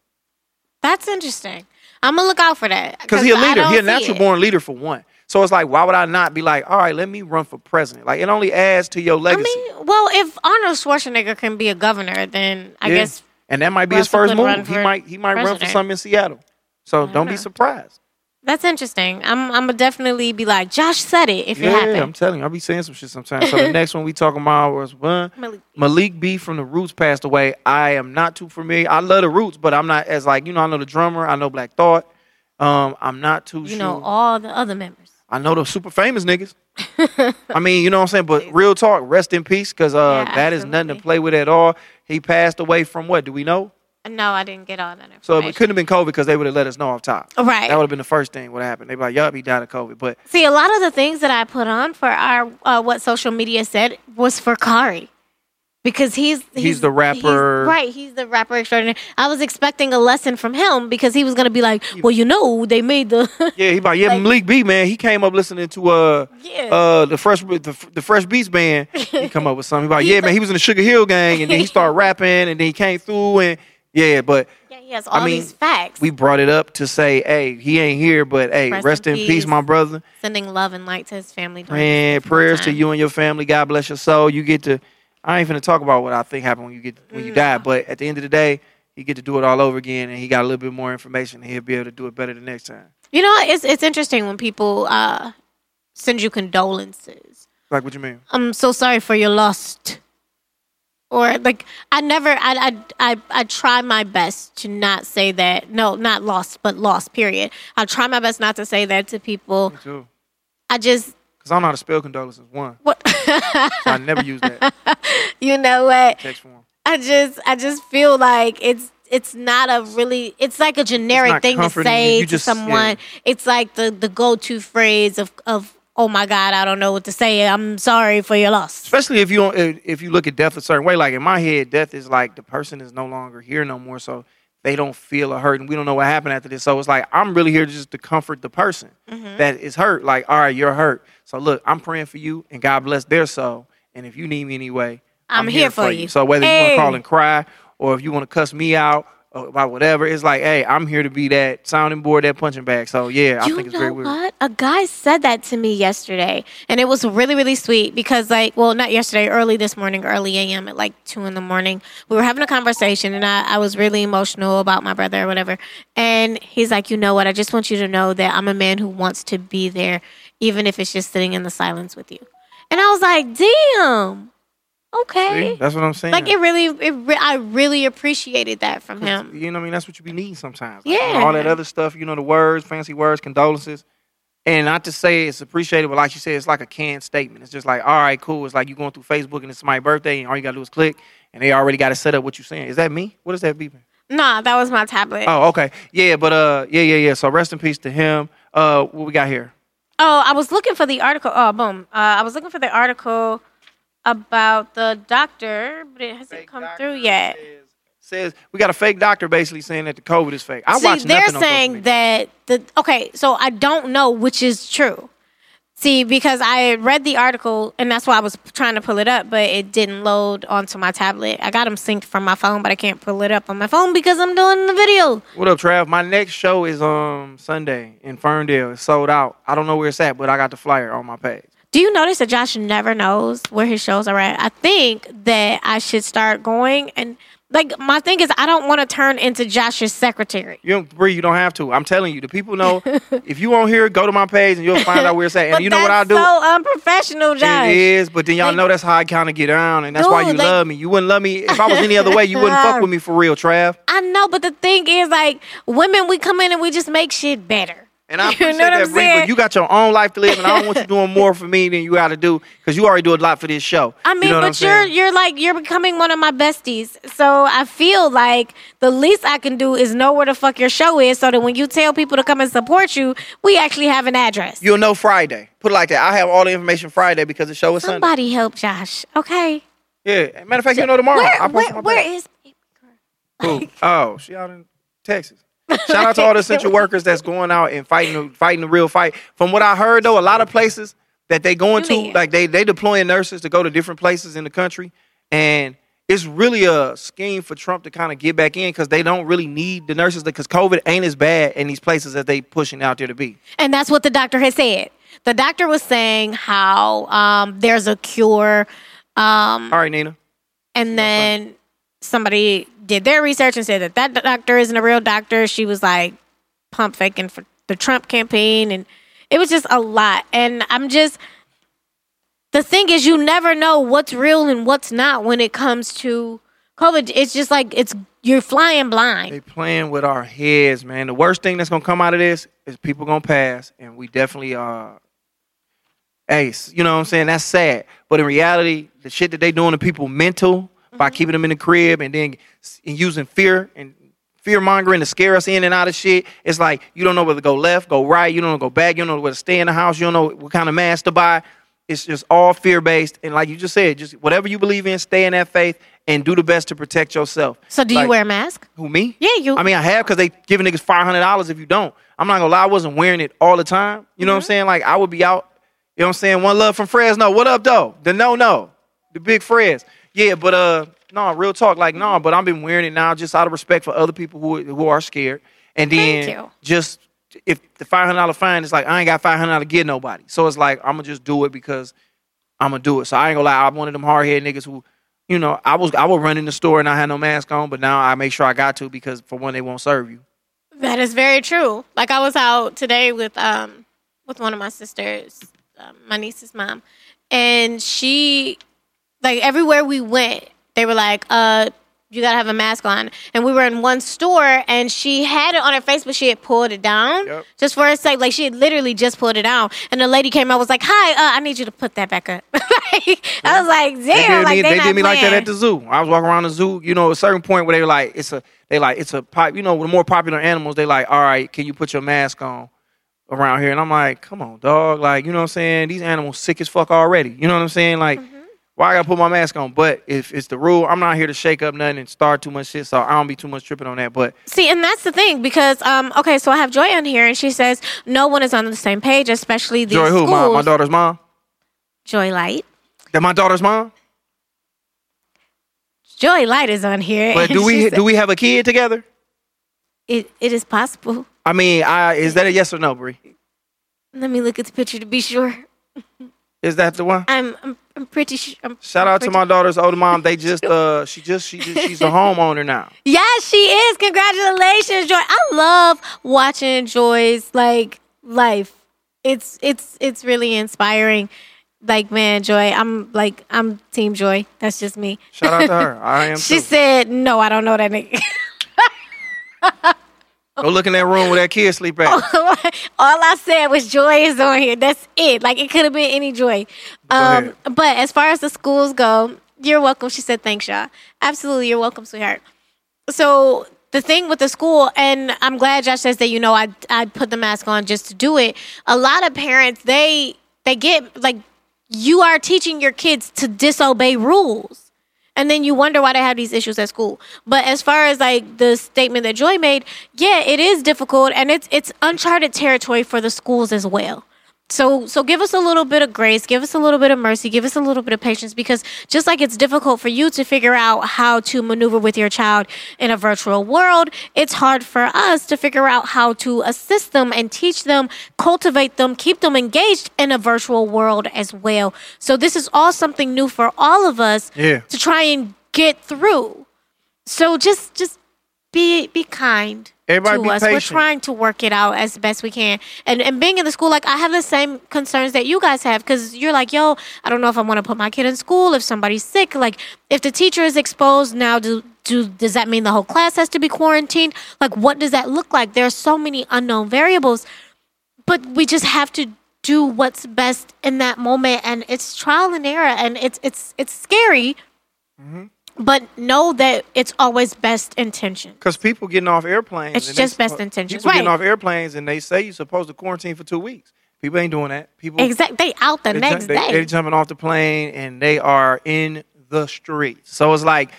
That's interesting. I'm gonna look out for that because he a leader. don't He a natural born leader for one. So it's like, why would I not be like, all right, let me run for president? Like it only adds to your legacy. I mean, well, if Arnold Schwarzenegger can be a governor, then I Yeah. guess and that might be his first move. He might he might run for president. something in Seattle. So don't be surprised. that's interesting. I'm I'm gonna definitely be like Josh said it if it Yeah, I'm telling you, I'll be saying some shit sometimes. So the next one we talking about was one Malik B. Malik B from the Roots passed away. I am not too familiar. I love the Roots, but I'm not as like you know. I know the drummer. I know Black Thought. Um, I'm not too You sure. know all the other members. I know the super famous niggas. I mean, you know what I'm saying. But real talk, rest in peace, because uh, Yeah, that is nothing to play with at all. He passed away from what? Do we know? No, I didn't get all that information. So it couldn't have been COVID because they would have let us know off top. Right. That would have been the first thing would happen. They'd be like, "Yup, he died of COVID." But See, a lot of the things that I put on for our uh, what social media said was for Kari. Because he's he's, the rapper. right? He's the rapper extraordinaire. I was expecting a lesson from him because he was going to be like, "Well, you know, they made the yeah, he about yeah, Like- Malik B, man, he came up listening to uh Yeah. uh the fresh the, the Fresh Beats band. He come up with something. Like, yeah, man, he was in the Sugar Hill gang, and then he started rapping, and then he came through, and yeah, but yeah, he has all I mean, these facts." we brought it up to say, hey, he ain't here, but hey, Rest rest, in peace. peace. my brother. Sending love and light to his family. this prayers to you and your family. God bless your soul. You get to. I ain't gonna talk about what I think happened when you get when you die, but at the end of the day, he get to do it all over again, and he got a little bit more information, and he'll be able to do it better the next time. You know, it's it's interesting when people uh, send you condolences. Like, what you mean? I'm so sorry for your loss. Or like I never I I I I try my best to not say that. No, not lost, but lost. Period. I try my best not to say that to people. Me too. I just Cause I don't know how to spell condolences. One, what so I never use that you know what? text form. I just I just feel like it's it's not a really it's like a generic thing to say You to just- someone. yeah. It's like the the go to phrase of of oh my god I don't know what to say. I'm sorry for your loss. Especially if you don't, if you look at death a certain way. Like in my head, death is like the person is no longer here no more, so they don't feel a hurt, and we don't know what happened after this. So it's like I'm really here just to comfort the person Mm-hmm. that is hurt. Like, all right, you're hurt. So look, I'm praying for you, and God bless their soul. And if you need me anyway, I'm here for you. So whether you want to call and cry, or if you want to cuss me out, about whatever. It's like, hey, I'm here to be that sounding board, that punching bag. So yeah, I think it's very weird. what? A guy said that to me yesterday, and it was really, really sweet because, like, well, not yesterday, early this morning, early a.m. at like two in the morning, we were having a conversation, and I, I was really emotional about my brother or whatever. And he's like, you know what? I just want you to know that I'm a man who wants to be there, even if it's just sitting in the silence with you. And I was like, damn. Okay. See? That's what I'm saying. Like it really, it re- I really appreciated that from him. You know what I mean? That's what you be needing sometimes. Like, Yeah. All that other stuff, you know, the words, fancy words, condolences. And not to say it's appreciated, but like you said, it's like a canned statement. It's just like, all right, cool. It's like you going through Facebook and it's my birthday, and all you gotta do is click, and they already got it set up what you saying. Is that me? What is that beeping? Nah, that was my tablet. Oh, okay. Yeah, but uh yeah, yeah, yeah. So rest in peace to him. Uh what we got here? Oh, I was looking for the article. Oh, boom. Uh, I was looking for the article about the doctor, but it hasn't come through yet. Says, says we got a fake doctor basically saying that the COVID is fake. I See, watch they're nothing on social saying that the okay. So I don't know which is true. See, because I read the article, and that's why I was trying to pull it up, but it didn't load onto my tablet. I got them synced from my phone, but I can't pull it up on my phone because I'm doing the video. What up, Trav? My next show is um Sunday in Ferndale. It's sold out. I don't know where it's at, but I got the flyer on my page. Do you notice that Josh never knows where his shows are at? I think that I should start going and like my thing is I don't want to turn into Josh's secretary. You don't, Bree, you don't have to. I'm telling you, the people know. if you on here, go to my page and you'll find out where it's at. And But you know what I that's do? So unprofessional, Josh. It is, but then y'all Like- know that's how I kind of get down, and that's why you like- love me. You wouldn't love me if I was any other way. You wouldn't fuck with me for real, Trav. I know, but the thing is, like, women, we come in and we just make shit better. And I You appreciate know what that, Bree, but you got your own life to live, and I don't want you doing more for me than you got to do because you already do a lot for this show. I mean, you know but you're saying? you're like you're becoming one of my besties. So I feel like the least I can do is know where the fuck your show is, so that when you tell people to come and support you, we actually have an address. You'll know Friday. Put it like that. I have all the information Friday because the show is Sunday. Somebody help Josh, okay? Yeah. Matter of fact, you know tomorrow. Where where, it on my where Who? Oh, she out in Texas. Shout out to all the essential workers that's going out and fighting the, fighting the real fight. From what I heard though, a lot of places that they going to, like they they deploying nurses to go to different places in the country, and it's really a scheme for Trump to kind of get back in because they don't really need the nurses because COVID ain't as bad in these places as they pushing out there to be. And that's what the doctor has said. The doctor was saying how um, there's a cure, um, All right, Nina. and then somebody did their research and said that that doctor isn't a real doctor. She was like pump faking for the Trump campaign, and it was just a lot. And I'm just the thing is, you never know what's real and what's not when it comes to COVID. It's just like it's you're flying blind. They playing with our heads, man. The worst thing that's gonna come out of this is people gonna pass, and we definitely uh ace. You know what I'm saying? That's sad. But in reality, the shit that they doing to people mental by Mm-hmm. keeping them in the crib and then and using fear and fear mongering to scare us in and out of shit. It's like you don't know whether to go left, go right, you don't know go back, you don't know where to stay in the house, you don't know what kind of mask to buy. It's just all fear based. And like you just said, just whatever you believe in, stay in that faith and do the best to protect yourself. So, do Like- you wear a mask? who me? Yeah, you- I mean, I have because they giving niggas five hundred dollars if you don't. I'm not gonna lie, I wasn't wearing it all the time. You know what I'm saying? Like I would be out. You know what I'm saying? One love from Fresno. What up, though? The no no, the big Frez. Yeah, but uh, no, real talk. Like no, but I've been wearing it now just out of respect for other people who who are scared. And then just if the five hundred dollar fine is like I ain't got five hundred dollars to get nobody. So it's like I'm gonna just do it because I'm gonna do it. So I ain't gonna lie. I'm one of them hard head niggas who, you know, I was I would run in the store and I had no mask on, but now I make sure I got to because for one they won't serve you. That is very true. Like I was out today with um with one of my sisters, um, my niece's mom, and she like everywhere we went, they were like, "Uh, you gotta have a mask on." And we were in one store, and she had it on her face, but she had pulled it down Yep. just for a sec. Like she had literally just pulled it down, and the lady came out was like, "Hi, uh, I need you to put that back up." like, I was like, "Damn!" They did like me, they, they did me like that at the zoo. I was walking around the zoo, you know, a certain point where they were like, it's a they like it's a pop, you know, with the more popular animals, they like, all right, can you put your mask on around here? And I'm like, come on, dog, like you know what I'm saying? These animals sick as fuck already. You know what I'm saying? Like. Why I gotta put my mask on? But if it's the rule, I'm not here to shake up nothing and start too much shit, so I don't be too much tripping on that. But See, and that's the thing because um okay, so I have Joy on here and she says no one is on the same page, especially these Joy, who? schools. My, my daughter's mom? Joy Light. That my daughter's mom? Joy Light is on here. But and do she we said- do we have a kid together? it, it is possible. I mean, I is that a yes or no, Bree? Let me look at the picture to be sure. Is that the one? I'm I'm, I'm pretty sure. I'm, Shout out to my daughter's older mom. They just uh she just she just she's a homeowner now. Yes, she is. Congratulations, Joy. I love watching Joy's like life. It's it's it's really inspiring. Like man, Joy, I'm like I'm Team Joy. That's just me. Shout out to her. I am She too. said, "No, I don't know that nigga." Go look in that room where that kid sleep at. All I said was Joy is on here. That's it. Like it could have been any Joy. Um, but as far as the schools go, you're welcome. She said, "Thanks, y'all. Absolutely, you're welcome, sweetheart." So the thing with the school, and I'm glad Josh says that. You know, I I put the mask on just to do it. A lot of parents they they get like you are teaching your kids to disobey rules. And then you wonder why they have these issues at school. But as far as like the statement that Joy made, yeah, it is difficult and it's it's uncharted territory for the schools as well. So so give us a little bit of grace, give us a little bit of mercy, give us a little bit of patience because just like it's difficult for you to figure out how to maneuver with your child in a virtual world, it's hard for us to figure out how to assist them and teach them, cultivate them, keep them engaged in a virtual world as well. So this is all something new for all of us Yeah. to try and get through. So just just be be kind Everybody to us. We're trying to work it out as best we can. And and being in the school, like I have the same concerns that you guys have because you're like, yo, I don't know if I want to put my kid in school if somebody's sick. Like if the teacher is exposed now, do do does that mean the whole class has to be quarantined? Like what does that look like? There are so many unknown variables, but we just have to do what's best in that moment, and it's trial and error, and it's it's it's scary. Mm-hmm. But know that it's always best intention. Because people getting off airplanes. It's and they just best intentions, People getting off airplanes and they say you're supposed to quarantine for two weeks. People ain't doing that. People Exact. They out the they next ju- they, day. They jumping off the plane and they are in the streets. So it's like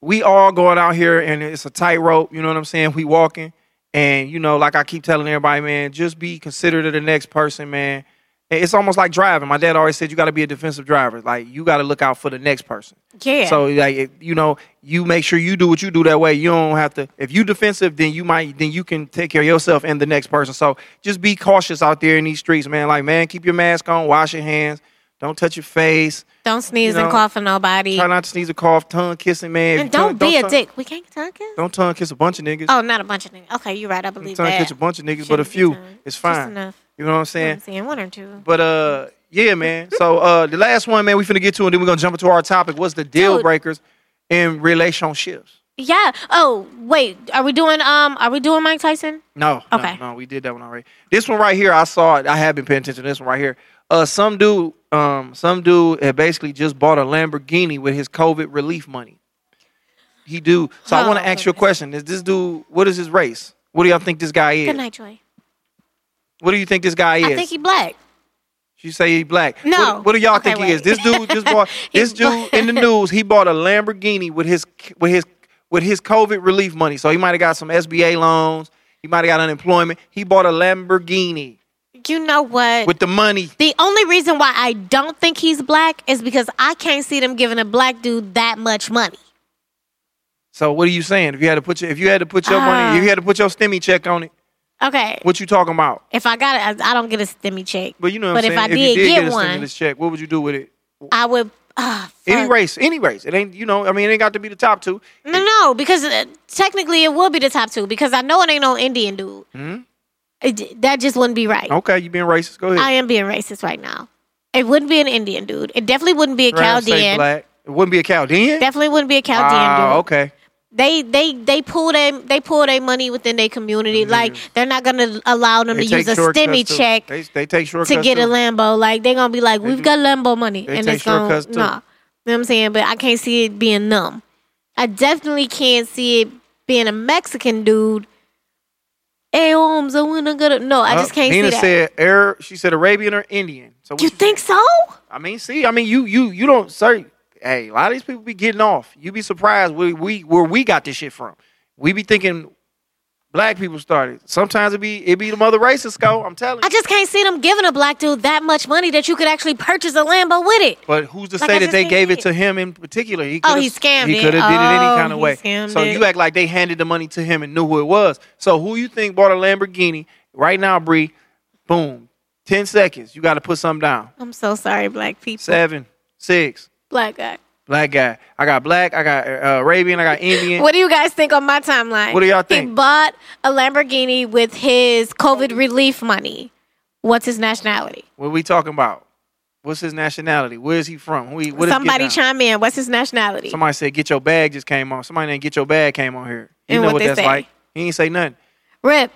we all going out here and it's a tightrope. You know what I'm saying? We walking and you know, like I keep telling everybody, man, just be considerate of the next person, man. It's almost like driving. My dad always said you got to be a defensive driver. Like you got to look out for the next person. yeah. So like if, you know, you make sure you do what you do that way. You don't have to. If you defensive, then you might then you can take care of yourself and the next person. So just be cautious out there in these streets, man. Like man, keep your mask on, wash your hands, don't touch your face, don't sneeze you know, and cough on nobody. try not to sneeze or cough, tongue kissing, man. And don't tongue- be a tongue- dick. We can't tongue kiss. Don't tongue kiss a bunch of niggas. Oh, not a bunch of niggas. Okay, you're right. I believe tongue that. kiss a bunch of niggas, but a Shouldn't few, it's Just fine. enough. You know what I'm I'm saying? one or two. But uh, yeah, man. So uh, the last one, man, we finna get to, and then we're gonna jump into our topic. What's the deal Dude. breakers in relationships? Yeah. Oh, wait. Are we doing um? Are we doing Mike Tyson? No, Okay. no, no, we did that one already. This one right here, I saw it. I have been paying attention to this one right here. Uh, some dude, um, some dude had basically just bought a Lamborghini with his COVID relief money. He do. So I want to Oh, ask you a question. Is this dude? What is his race? What do y'all think this guy is? Good night, Joy. What do you think this guy is? I think he black. She say he black. No. What, what do y'all Okay, think he is? This dude just bought. This dude in the news. He bought a Lamborghini with his with his with his COVID relief money. So he might have got some SBA loans. He might have got unemployment. He bought a Lamborghini You know what? with the money. the only reason why I don't think he's black is because I can't see them giving a black dude that much money. So what are you saying? If you had to put your if you had to put your Ah. money, if you had to put your stimmy check on it, Okay. what you talking about? If I got it, I, I don't get a stimmy check. But you know what But I'm if. I did you did get get, a one- stimulus check, what would you do with it? I would. ah, Any race, any race. It ain't you know. I mean, it ain't got to be the top two. No, no, because uh, technically it would be the top two because I know it ain't no Indian dude. Mhm. It, that just wouldn't be right. Okay, you being racist? Go ahead. I am being racist right now. It wouldn't be an Indian dude. It definitely wouldn't be a Rather say Chaldean. black. It wouldn't be a Chaldean. Definitely wouldn't be a Chaldean Wow, dude. okay. They they they pull their they pull their money within their community. Like they're not gonna allow them They to use a stimmy check They, they take shortcuts to get a. Lambo. Like they're gonna be like, we've do. got Lambo money, They and take it's gonna too. nah. You know what I'm saying? But I can't see it being numb. I definitely can't see it being a Mexican dude. Hey, Holmes, I wanna go to no. I Uh, just can't Nina see that. said Arab. She said Arabian or Indian. So you think so? I mean, see, I mean, you you you don't say. Hey, a lot of these people be getting off. You be surprised where we where we got this shit from. We be thinking Black people started. Sometimes it be it be the mother racists go. I'm telling you. I just can't see them giving a black dude that much money that you could actually purchase a Lambo with it. But who's to Like say I that they gave it it. to him in particular? He Oh, he scammed He could have did it any Oh, kind of way. So it. you act like they handed the money to him and knew who it was. So who you think bought a Lamborghini right now, Bree? Boom, ten seconds. You got to put something down. I'm so sorry, black people. Seven, six. Black guy. Black guy. I got black. I got uh, Arabian. I got Indian. What do you guys think on my timeline? What do y'all think? He bought a Lamborghini with his COVID relief money. What's his nationality? What are we talking about? What's his nationality? Where is he from? Who he, what Somebody chime in. What's his nationality? Somebody said, "Get your bag." Just came on. Somebody named "Get your bag" came on here. You And know what what that's say? like. He ain't say nothing. Rip.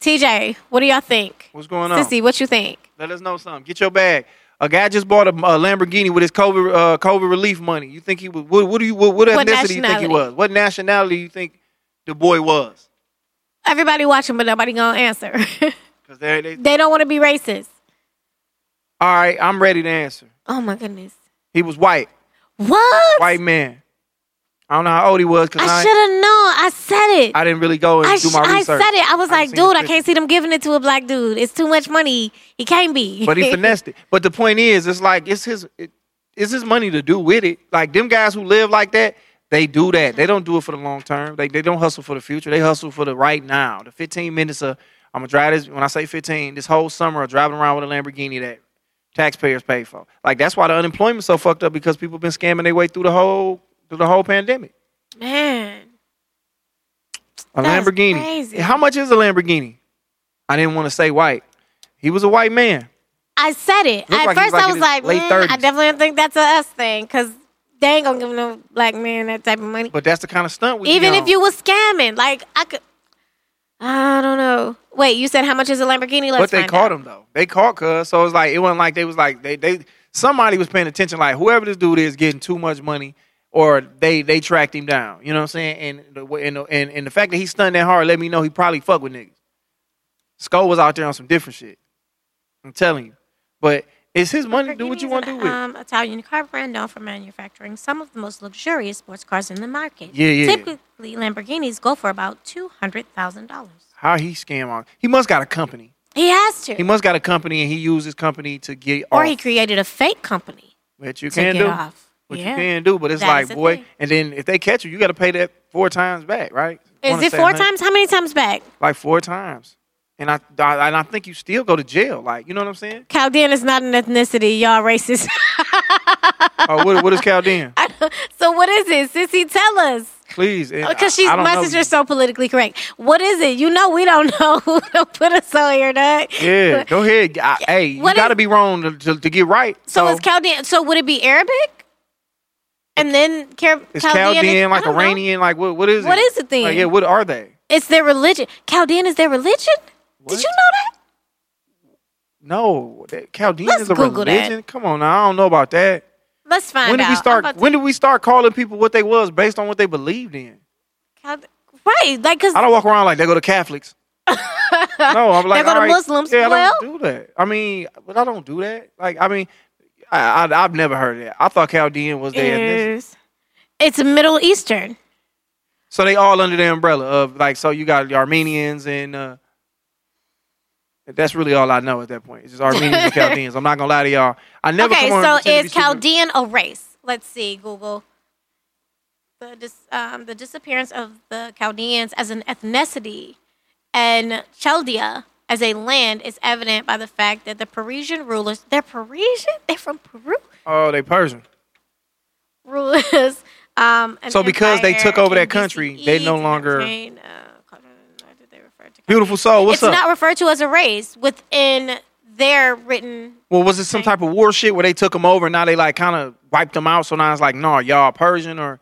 TJ, what do y'all think? What's going on? Sissy, what you think? Let us know something. Get your bag. A guy just bought a, a Lamborghini with his COVID uh, COVID relief money. You think he was? What, what do you? What, what ethnicity do you think he was? What nationality do you think the boy was? Everybody watching, but nobody gonna answer. Because they, they. they don't want to be racist. All right, I'm ready to answer. Oh my goodness. He was white, What? white man. I don't know how old he was I I, should have known. I said it. I didn't really go and I, do sh- my I said it. I was I like, dude, I can't see them giving it to a black dude. It's too much money. He can't be. but he finessed it. But the point is, it's like it's his it, it's his money to do with it. Like them guys who live like that, they do that. They don't do it for the long term. They they don't hustle for the future. They hustle for the right now. The 15 minutes of I'm gonna drive this. When I say 15, this whole summer of driving around with a Lamborghini that taxpayers pay for. Like that's why the unemployment's so fucked up because people been scamming their way through the whole through the whole pandemic. Man. A That's Lamborghini. crazy. How much is a Lamborghini? I didn't want to say white. He was a white man. I said it. Looked At like first, like I was like, late mm, 30s. I definitely don't think that's a us thing because they ain't gonna give no black man that type of money. But that's the kind of stunt we Even if you was scamming, like I could. I don't know. Wait, you said how much is a Lamborghini? Let's but they caught out. him though. They caught cuz. So it's like it wasn't like they was like they they somebody was paying attention. Like whoever this dude is getting too much money, or they they tracked him down. You know what I'm saying? And the and the- and, and the fact that he stunned that hard let me know he probably fuck with niggas. Skull was out there on some different shit. I'm telling you. But it's his money. Do what you want to do with. it. Um, Italian car brand known for manufacturing some of the most luxurious sports cars in the market. Yeah, yeah. Typically, Lamborghinis go for about two hundred thousand dollars. How he scam on? He must got a company. He has to, He must got a company, and he used his company to get or off. he created a fake company Which you can get do. off. What yeah. you can do, but it's That like, boy, thing. and then if they catch you, you got to pay that four times back, right? Is it four 100 times? How many times back? Like four times, and I, I and I think you still go to jail. Like, you know what I'm saying? Chaldean is not an ethnicity. Y'all racist. oh, what, what is Chaldean? so what is it? Sissy, tell us. Please, Because she's my know. sister's so politically correct. What is it? You know we don't know who to put us on here, dog. Yeah, go ahead. I, hey, you got to be wrong to, to, to get right. So, is Chaldean? So would it be Arabic? And then Car- It's Chaldean, Chaldean, like don't know. Iranian, like what? What is it? What is it then? Like, yeah, what are they? It's their religion. Chaldean is their religion. What? Did you know that? No, that Chaldean Let's is a Google that. religion. Come on, now I don't know about that. Let's find when did out. we start? about to- When did we start calling people what they was based on what they believed in? Right, like because I don't walk around like they go to Catholics. no, I'm like they go to right, Muslims. Yeah, I don't do that. I mean, but I don't do that. Like, I mean, I, I I've never heard of that. I thought Chaldean was is it's Middle Eastern. So they all under the umbrella of like. So you got the Armenians and. uh that's really all I know at that point. It's just Armenians and Chaldeans. I'm not gonna lie to y'all. I never. okay, so and pretend to be is Chaldean a race? Let's see, Google. The dis- um, the disappearance of the Chaldeans as an ethnicity and Chaldea as a land is evident by the fact that the Parisian rulers, they're Parisian? They're from Peru? Oh, they Persian. Rulers. Um, an So because they took over that in country, BCE they no longer- obtain, uh, why did they refer to Beautiful soul. What's it's up? not referred to as a race within their written. well, was it some type of war shit where they took them over and now they like kind of wiped them out? So now it's like, no, y'all Persian or.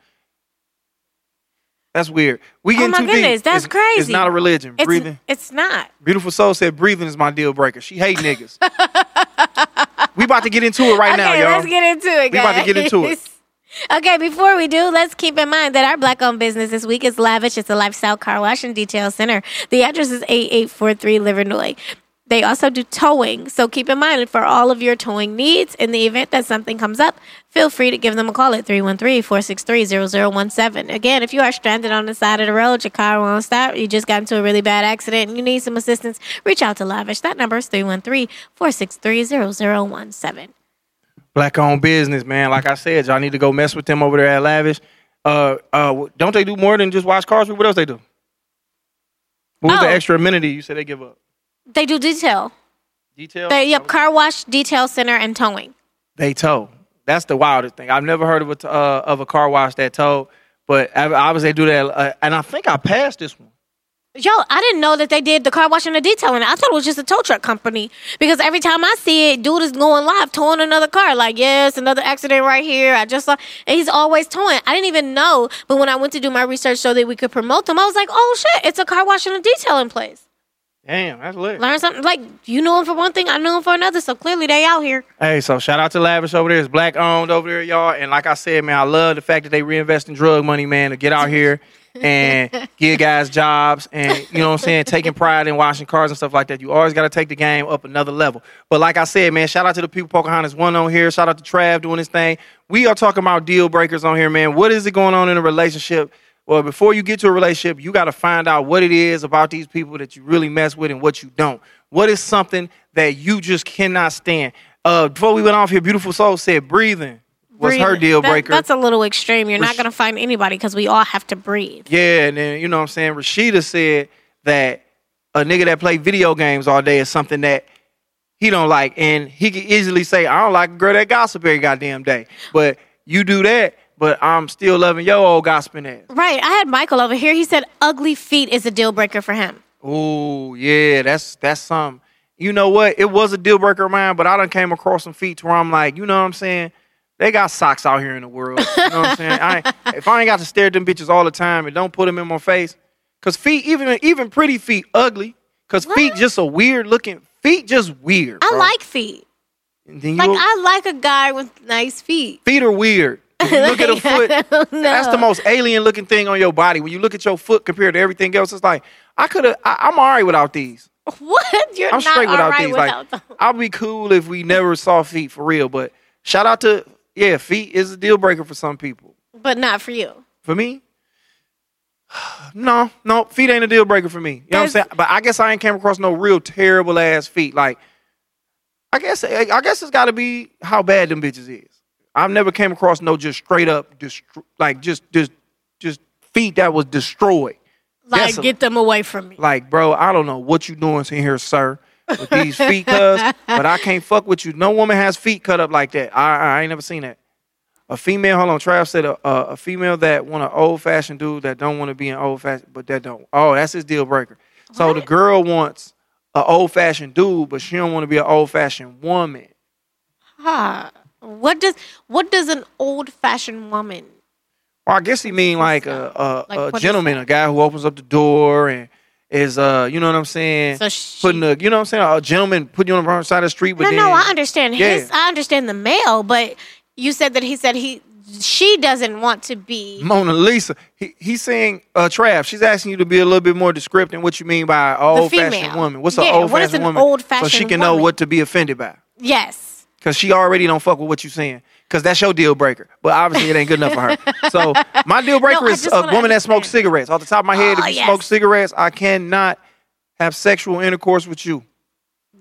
That's weird. We get Oh my goodness, deep. that's It's- crazy. It's not a religion. It's, breathing. It's not. Beautiful soul said breathing is my deal breaker. She hate niggas. we about to get into it right okay, now, y'all. let's get into it, Guys. We about to get into it. Okay, before we do, let's keep in mind that our black-owned business this week is Lavish. It's a lifestyle car wash and detail center. The address is 8843 Livernois. They also do towing. So keep in mind for all of your towing needs, in the event that something comes up, feel free to give them a call at 313 463 0017. Again, if you are stranded on the side of the road, your car won't stop, you just got into a really bad accident, and you need some assistance, reach out to Lavish. That number is 313 463 0017. Black owned business, man. Like I said, y'all need to go mess with them over there at Lavish. Uh, uh, don't they do more than just wash cars? What else they do? What was the Oh. extra amenity you said they give up? They do detail. Detail. They, yep, car wash, detail center, and towing. They tow. That's the wildest thing. I've never heard of a t- uh, of a car wash that tow, but I- obviously they do that. Uh, and I think I passed this one. Yo, I didn't know that they did the car wash and the detailing. I thought it was just a tow truck company because every time I see it, dude is going live towing another car. Like, yes, another accident right here. I just saw, and he's always towing. I didn't even know, but when I went to do my research so that we could promote them, I was like, oh shit, it's a car wash and a detailing place. Damn, that's lit. Learn something. Like you know him for one thing, I know him for another. So clearly they out here. Hey, so shout out to Lavish over there. It's black owned over there, y'all. And like I said, man, I love the fact that they reinvest in drug money, man, to get out here and give guys jobs and you know what I'm saying, taking pride in washing cars and stuff like that. You always got to take the game up another level. But like I said, man, shout out to the people Pocahontas one on here. Shout out to Trav doing his thing. We are talking about deal breakers on here, man. What is it going on in a relationship? Well, before you get to a relationship, you got to find out what it is about these people that you really mess with and what you don't. What is something that you just cannot stand? Uh, before we went off here, beautiful soul said breathing was her deal That- breaker. that's a little extreme. You're Rash- not gonna find anybody because we all have to breathe. Yeah, and then you know what I'm saying. Rashida said that a nigga that play video games all day is something that he don't like, and he can easily say, "I don't like a girl that gossip every goddamn day." But you do that, but I'm still loving your old gossiping ass. Right. I had Michael over here. He said ugly feet is a deal breaker for him. Oh yeah, that's that's some. You know what? It was a deal breaker of mine, but I done came across some feet to where I'm like, you know what I'm saying? They got socks out here in the world. You know what I'm saying? I if I ain't got to stare at them bitches all the time and don't put them in my face, cause feet, even even pretty feet, ugly. Cause feet just a weird looking. Feet just weird. I bro. like feet. And then you Like I like a guy with nice feet. feet are weird. If you look at a foot. That's the most alien looking thing on your body. When you look at your foot compared to everything else, it's like I could have. I'm all right without these. What? You're I'm not straight without right these. without like them. I'll be cool if we never saw feet for real. But shout out to yeah, feet is a deal breaker for some people. But not for you. For me, no, no, feet ain't a deal breaker for me. You know what I'm saying? But I guess I ain't came across no real terrible ass feet. Like I guess I guess it's got to be how bad them bitches is. I've never came across no just straight up destro- like just just just feet that was destroyed. Like Desolate. get them away from me. Like, bro, I don't know what you doing in here, sir, with these feet, cuz, but I can't fuck with you. No woman has feet cut up like that. I, I ain't never seen that. A female, hold on, Trav said a, a, a female that want an old fashioned dude that don't want to be an old fashioned, but that don't. Oh, that's his deal breaker. So the girl wants an old fashioned dude, but she don't want to be an old fashioned woman. Huh. What does what does an old fashioned woman? Well, I guess he mean like a a, Like, a gentleman, a guy who opens up the door and is uh, you know what I'm saying, So she, putting a, you know what I'm saying, a gentleman putting you on the wrong side of the street. But no, then, no, I understand his. Yeah. I understand the male, but you said that he said he she doesn't want to be. Mona Lisa, he, he's saying, uh, Trav, she's asking you to be a little bit more descriptive in what you mean by old fashioned woman. What's Yeah, an old fashioned woman? So old-fashioned she can know what to be offended by. Yes. Because she already don't fuck with what you're saying. Because that's your deal breaker. But obviously it ain't good enough for her. So my deal breaker I is a woman that smokes cigarettes. Off the top of my head, Oh, if you yes. smoke cigarettes, I cannot have sexual intercourse with you.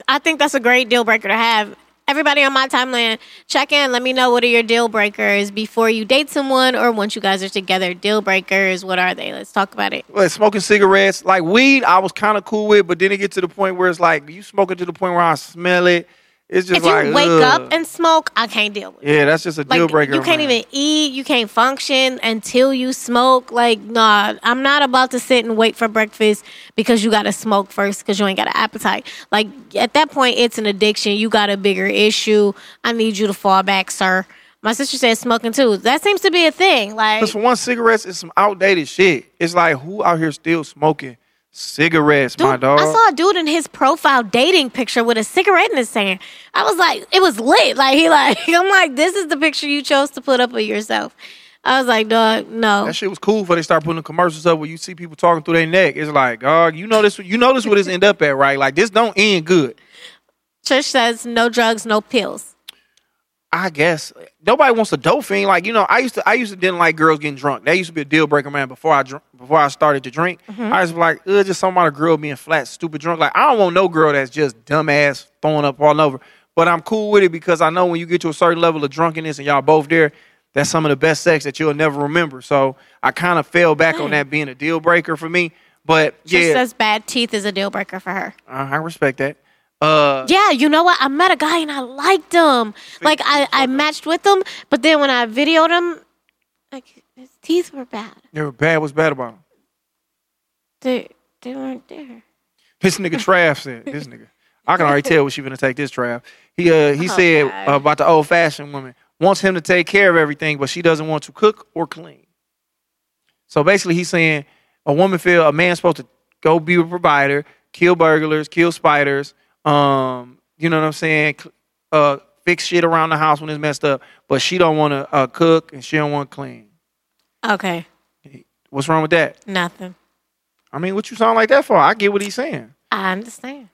I think that's a great deal breaker to have. Everybody on my timeline, check in. Let me know what are your deal breakers before you date someone or once you guys are together. Deal breakers, what are they? Let's talk about it. Well, smoking cigarettes, like weed, I was kind of cool with, but then it get to the point where it's like you smoking to the point where I smell it. It's just If you wake ugh. up and smoke, I can't deal with it. yeah, that's just a Like deal breaker. you can't even eat, you can't function until you smoke. Like, nah, I'm not about to sit and wait for breakfast because you gotta smoke first because you ain't got an appetite. Like at that point, it's an addiction. You got a bigger issue. I need you to fall back, sir. My sister said smoking too. That seems to be a thing. Like Because for one, cigarettes is some outdated shit. It's like who out here still smoking cigarettes, my dog? I saw a dude in his profile dating picture with a cigarette in his hand. I was like, it was lit. Like he like, I'm like, this is the picture you chose to put up of yourself. I was like, dog, no. That shit was cool before they start putting the commercials up where you see people talking through their neck. It's like, dog, you know this. You know this. What this end up at, right? Like this don't end good. Church says no drugs, no pills. I guess nobody wants a dope fiend. Like you know, I used to. I used to didn't like girls getting drunk. That used to be a deal breaker, man. Before I dr- before I started to drink, I was like, Ugh, just something about a girl being flat, stupid drunk. Like I don't want no girl that's just dumbass throwing up all over. But I'm cool with it because I know when you get to a certain level of drunkenness and y'all both there, that's some of the best sex that you'll never remember. So I kind of fell back on that being a deal breaker for me. But Church yeah, says bad teeth is a deal breaker for her. uh, I respect that. Uh, Yeah, you know what? I met a guy and I liked him. Like I, I matched with him, but then when I videoed him, like his teeth were bad. they were bad. What's bad about him? They they weren't there. This nigga Trav said. This nigga. I can already tell what she gonna take this Trav. He uh he said uh, about the old fashioned woman wants him to take care of everything, but she doesn't want to cook or clean. So basically, he's saying a woman feel a man's supposed to go be a provider, kill burglars, kill spiders, um, you know what I'm saying, uh, fix shit around the house when it's messed up, but she don't want to uh, cook and she don't want to clean. Okay, What's wrong with that? nothing. I mean, what you sound like that for? I get what he's saying. I understand.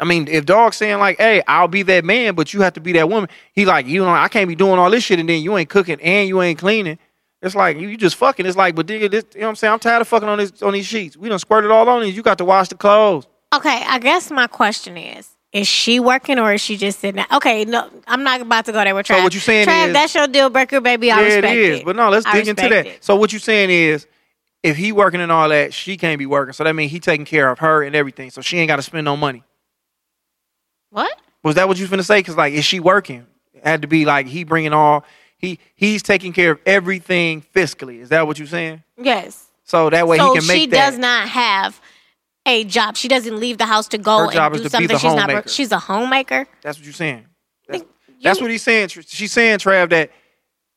I mean, if dog's saying like, "Hey, I'll be that man, but you have to be that woman," he like, you know, I can't be doing all this shit and then you ain't cooking and you ain't cleaning. It's like you, just fucking. It's like, but nigga, this, you know what I'm saying? I'm tired of fucking on this on these sheets. We done squirted all on these. You got to wash the clothes. Okay, I guess my question is: Is she working or is she just sitting? There? Okay, no, I'm not about to go there with Trav. So what you saying Trav, is- that's your deal breaker, baby. I yeah, respect it is. But no, let's I dig into that. it. So what you saying is, if he working and all that, she can't be working. So that means he taking care of her and everything. So she ain't got to spend no money. What? Was that what you finna say? Because like, is she working? It had to be like he bringing all. He he's taking care of everything fiscally. Is that what you saying? Yes. So that way so he can make she that. does not have a job. She doesn't leave the house to go Her and job do is to be something. the she's not. homemaker. work- She's a homemaker. That's what you're saying. That's, that's what he's saying. She's saying, Trav, that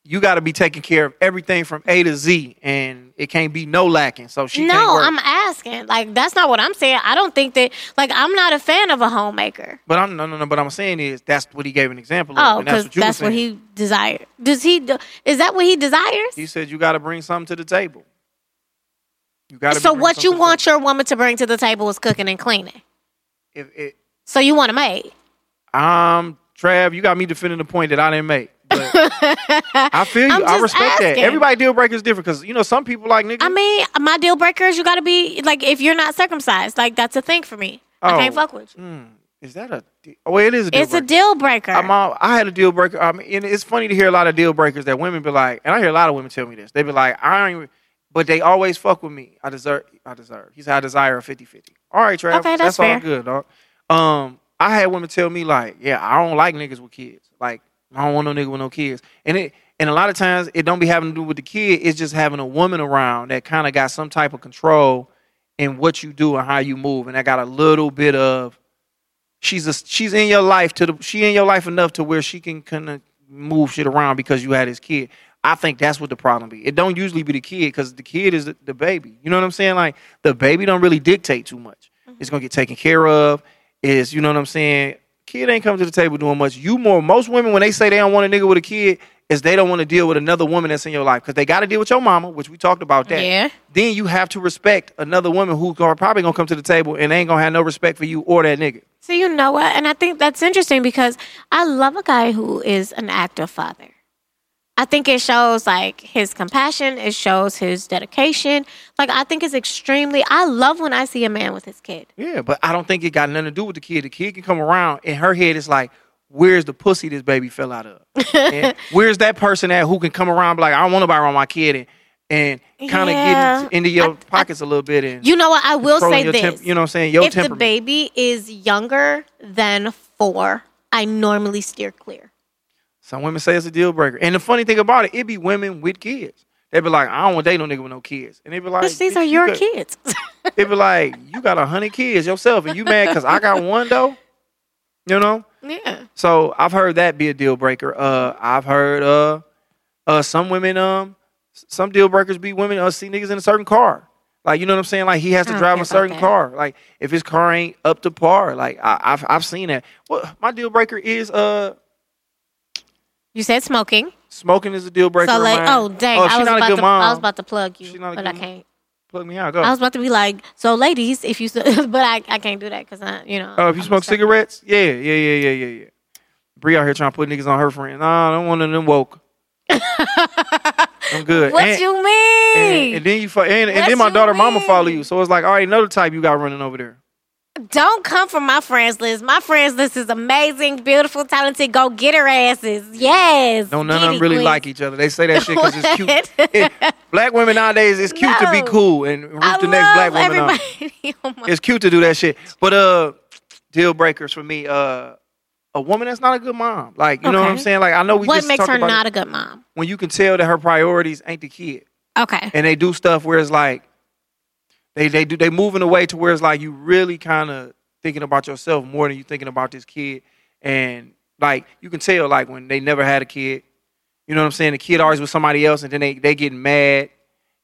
you got to be taking care of everything from A to Z, and it can't be no lacking. So she can't no. I'm asking. Like that's not what I'm saying. I don't think that. Like I'm not a fan of a homemaker. but I'm no, no, no. But I'm saying is that's what he gave an example of. Oh, and that's because what you that's what he desired. Does he? Is that what he desires? He said you got to bring something to the table. You got. So what you want your woman to bring to the table is cooking and cleaning. If it, So you want a maid. um, Trav, you got me defending the point that I didn't make. But I feel you. I respect that. Everybody deal breaker is different because you know some people like niggas. I mean, my deal breaker is you got to be like if you're not circumcised, like that's a thing for me. I Oh. can't fuck with you. Mm, is that a? Oh, it is a. Deal It's a deal breaker. I'm all, I had a deal breaker. I mean, and it's funny to hear a lot of deal breakers that women be like, and I hear a lot of women tell me this. They be like, I ain't, but they always fuck with me. I deserve, I deserve. He said, I desire a 50 50. All right, Trav. Okay, that's all fair. good, dog. Um, I had women tell me, like, yeah, I don't like niggas with kids. Like, I don't want no nigga with no kids. And it, and a lot of times it don't be having to do with the kid. It's just having a woman around that kind of got some type of control in what you do and how you move. And I got a little bit of, she's a, she's in your life to the she in your life enough to where she can kind of move shit around because you had this kid. I think that's what the problem be. It don't usually be the kid because the kid is the, the baby. You know what I'm saying? Like the baby don't really dictate too much. Mm-hmm. It's gonna get taken care of. Is you know what I'm saying? Kid ain't come to the table doing much. You more most women when they say they don't want a nigga with a kid is they don't want to deal with another woman that's in your life because they got to deal with your mama, which we talked about that. Yeah. Then you have to respect another woman who's gonna, probably gonna come to the table and ain't gonna have no respect for you or that nigga. So you know what? And I think that's interesting because I love a guy who is an active father. I think it shows like his compassion, it shows his dedication. Like I think it's extremely I love when I see a man with his kid. Yeah, but I don't think it got nothing to do with the kid. The kid can come around in her head. It's like, where's the pussy this baby fell out of? And where's that person at who can come around and be like, I don't want nobody around my kid and, and kind of Yeah. get into your I- pockets a little bit and You know what? I will say this. temp- you know what I'm saying? Your if the baby is younger than four, I normally steer clear. Some women say it's a deal breaker. And the funny thing about it, it be women with kids. They'd be like, I don't want to date no nigga with no kids. And they'd be like, Bitch, these are you your got-" kids. they'd be like, you got a hundred kids yourself, and you mad because I got one though. You know. yeah. So I've heard that be a deal breaker. Uh, I've heard uh, uh, some women um, some deal breakers be women uh, see niggas in a certain car. Like you know what I'm saying? Like he has to drive a certain car. Like if his car ain't up to par, like I, I've I've seen that. Well, my deal breaker is uh, You said smoking. Smoking is a deal breaker. So like, oh dang, Oh, I was not a about good to, mom. I was about to plug you, She not a but I can't. Plug me out. Go. I was about to be like, so ladies, if you, but I, I can't do that because I, you know. Oh, if you I'm smoke cigarettes, yeah, yeah, yeah, yeah, yeah, yeah. Bree out here trying to put niggas on her friend. Nah, I don't want them woke. I'm good. What and, you mean? and, and then you and, and then my daughter mama follow you. So it's like, all right, another type you got running over there. Don't come from my friends list. My friends list is amazing, beautiful, talented. Go get her asses. Yes. No, none of them really like each other. They say that shit because it's cute. It- black women nowadays, it's cute to be cool and root I the next black woman everybody. oh It's cute to do that shit. But uh, deal breakers for me, uh, a woman that's not a good mom. Like, you know what I'm saying? Like, I know we what just makes her not a good mom? when you can tell that her priorities ain't the kid. Okay. and they do stuff where it's like they they do they move in a way to where it's like you really kind of thinking about yourself more than you thinking about this kid. And like you can tell like when they never had a kid. You know what i'm saying? The kid always with somebody else and then they they get mad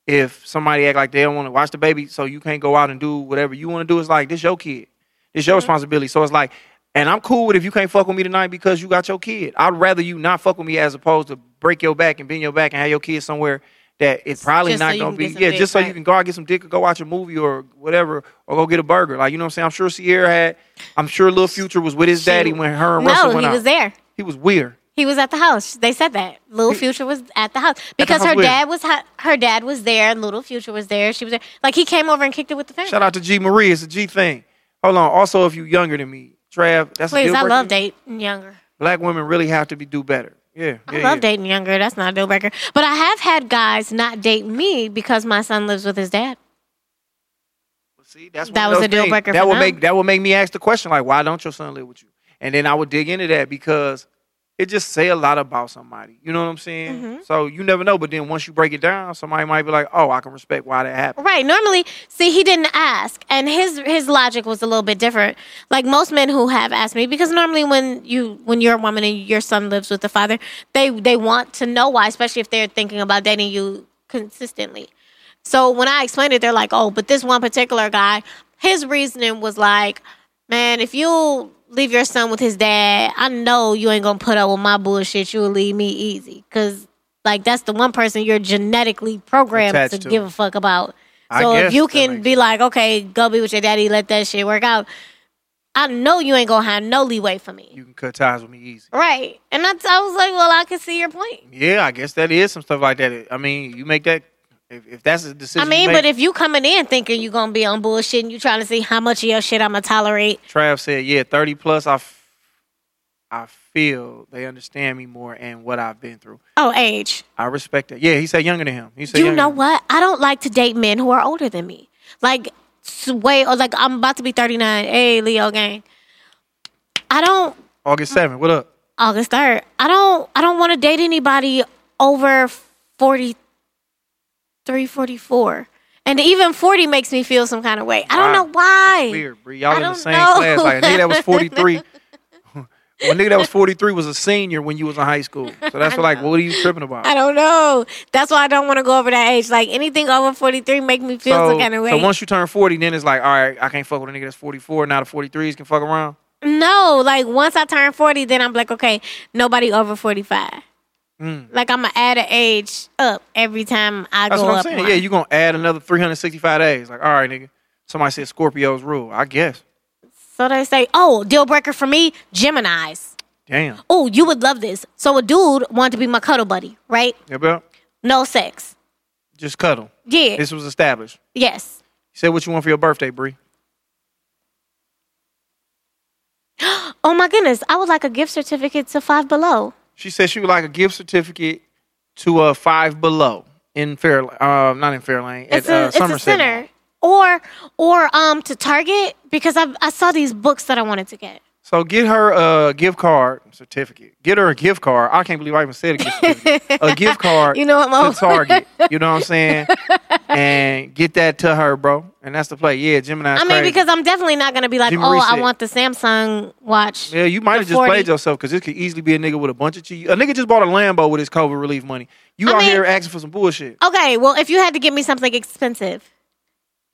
if somebody act like they don't want to watch the baby so you can't go out and do whatever you want to do. It's like this your kid. This your mm-hmm. responsibility. So it's like and i'm cool with if you can't fuck with me tonight because you got your kid. I'd rather you not fuck with me as opposed to break your back and bend your back and have your kid somewhere that it's probably Just not you gonna be yeah dick, just so you can go out get some dick or go watch a movie or whatever or go get a burger like you know what i'm saying i'm sure Ciara had i'm sure little future was with his daddy when her and russell no, went he out was there. he was weird He was at the house. They said that Little Future was at the house because house her dad was her dad was there. Little Future was there. She was there. Like he came over and kicked it with the family. shout out to g marie it's a g thing hold on also if you're younger than me trav that's a Please, deal I love dating younger. black women really have to be do better yeah, I yeah, love yeah. dating younger. That's not a deal breaker. But I have had guys not date me because my son lives with his dad. See, that's That was a deal breaker That for would them. make that would make me ask the question like, why don't your son live with you? And then I would dig into that because it just say a lot about somebody. You know what I'm saying? Mm-hmm. So you never know. But then once you break it down, somebody might be like, oh, I can respect why that happened. Right. Normally, see, he didn't ask, and his his logic was a little bit different. Like most men who have asked me, because normally when you when you're a woman and your son lives with the father, they they want to know why, especially if they're thinking about dating you consistently. So when I explained it, they're like, "Oh, but this one particular guy, his reasoning was like, man, if you leave your son with his dad, I know you ain't gonna put up with my bullshit. You'll leave me easy, cause like that's the one person you're genetically programmed to, Attached to. give a fuck about. So if you can be like, okay, go be with your daddy, let that shit work out. I know you ain't gonna have no leeway for me. You can cut ties with me easy. Right. And that's, I was like, well, I can see your point. Yeah, I guess that is some stuff like that. I mean, you make that if, if that's a decision. I mean, you but if you coming in thinking you're gonna be on bullshit and you trying to see how much of your shit I'm gonna tolerate, Trav said, yeah, thirty plus, I, f- I feel they understand me more and what I've been through. oh, age. I respect that. Yeah, he said younger than him. He said You know what? I don't like to date men who are older than me. Like, way, or like I'm about to be 39. Hey, Leo gang. I don't August seventh. What up? August 3rd. I don't I don't want to date anybody over 43, 44. And even 40 makes me feel some kind of way. I don't Wow. know why. Weird, Bree. Y'all I in the same know. class. Like a nigga that was 43. a nigga that was 43 was a senior when you was in high school. So that's like, what are you tripping about? I don't know. That's why I don't want to go over that age. Like anything over 43 make me feel so, some kind of way. so once you turn 40, then it's like, all right, I can't fuck with a nigga that's 44. Now the 43s can fuck around. no, like once I turn 40, then I'm like, okay, nobody over 45. Mm. Like I'm gonna add an age up every time I That's go what I'm up. saying. one. Yeah, you are to add another 365 days. Like, all right, nigga. Somebody said Scorpio's rule. I guess. So they say, oh, deal breaker for me, Gemini's. Damn. Oh, you would love this. So a dude wanted to be my cuddle buddy, right? Yeah, bro. No sex. Just cuddle. Yeah. This was established. yes. You said what you want for your birthday, Bree. Oh my goodness. I would like a gift certificate to Five Below. She said she would like a gift certificate to a Five Below in Fair, uh, not in Fairlane, It's at a uh, it's a Somerset. center. Or or um to Target because I I saw these books that I wanted to get. So get her a gift card certificate. Get her a gift card. I can't believe I even said a gift certificate. a gift card You know what, Mo? to Target. You know what I'm saying? and get that to her, bro. And that's the play. Yeah, Gemini. I mean, because I'm definitely not gonna be like, Jimmy oh, Reese I want the Samsung watch. yeah, you might have just 40. played yourself because this could easily be a nigga with a bunch of cheese. A nigga just bought a Lambo with his COVID relief money. You I out mean- here asking for some bullshit. Okay, well, if you had to get me something expensive,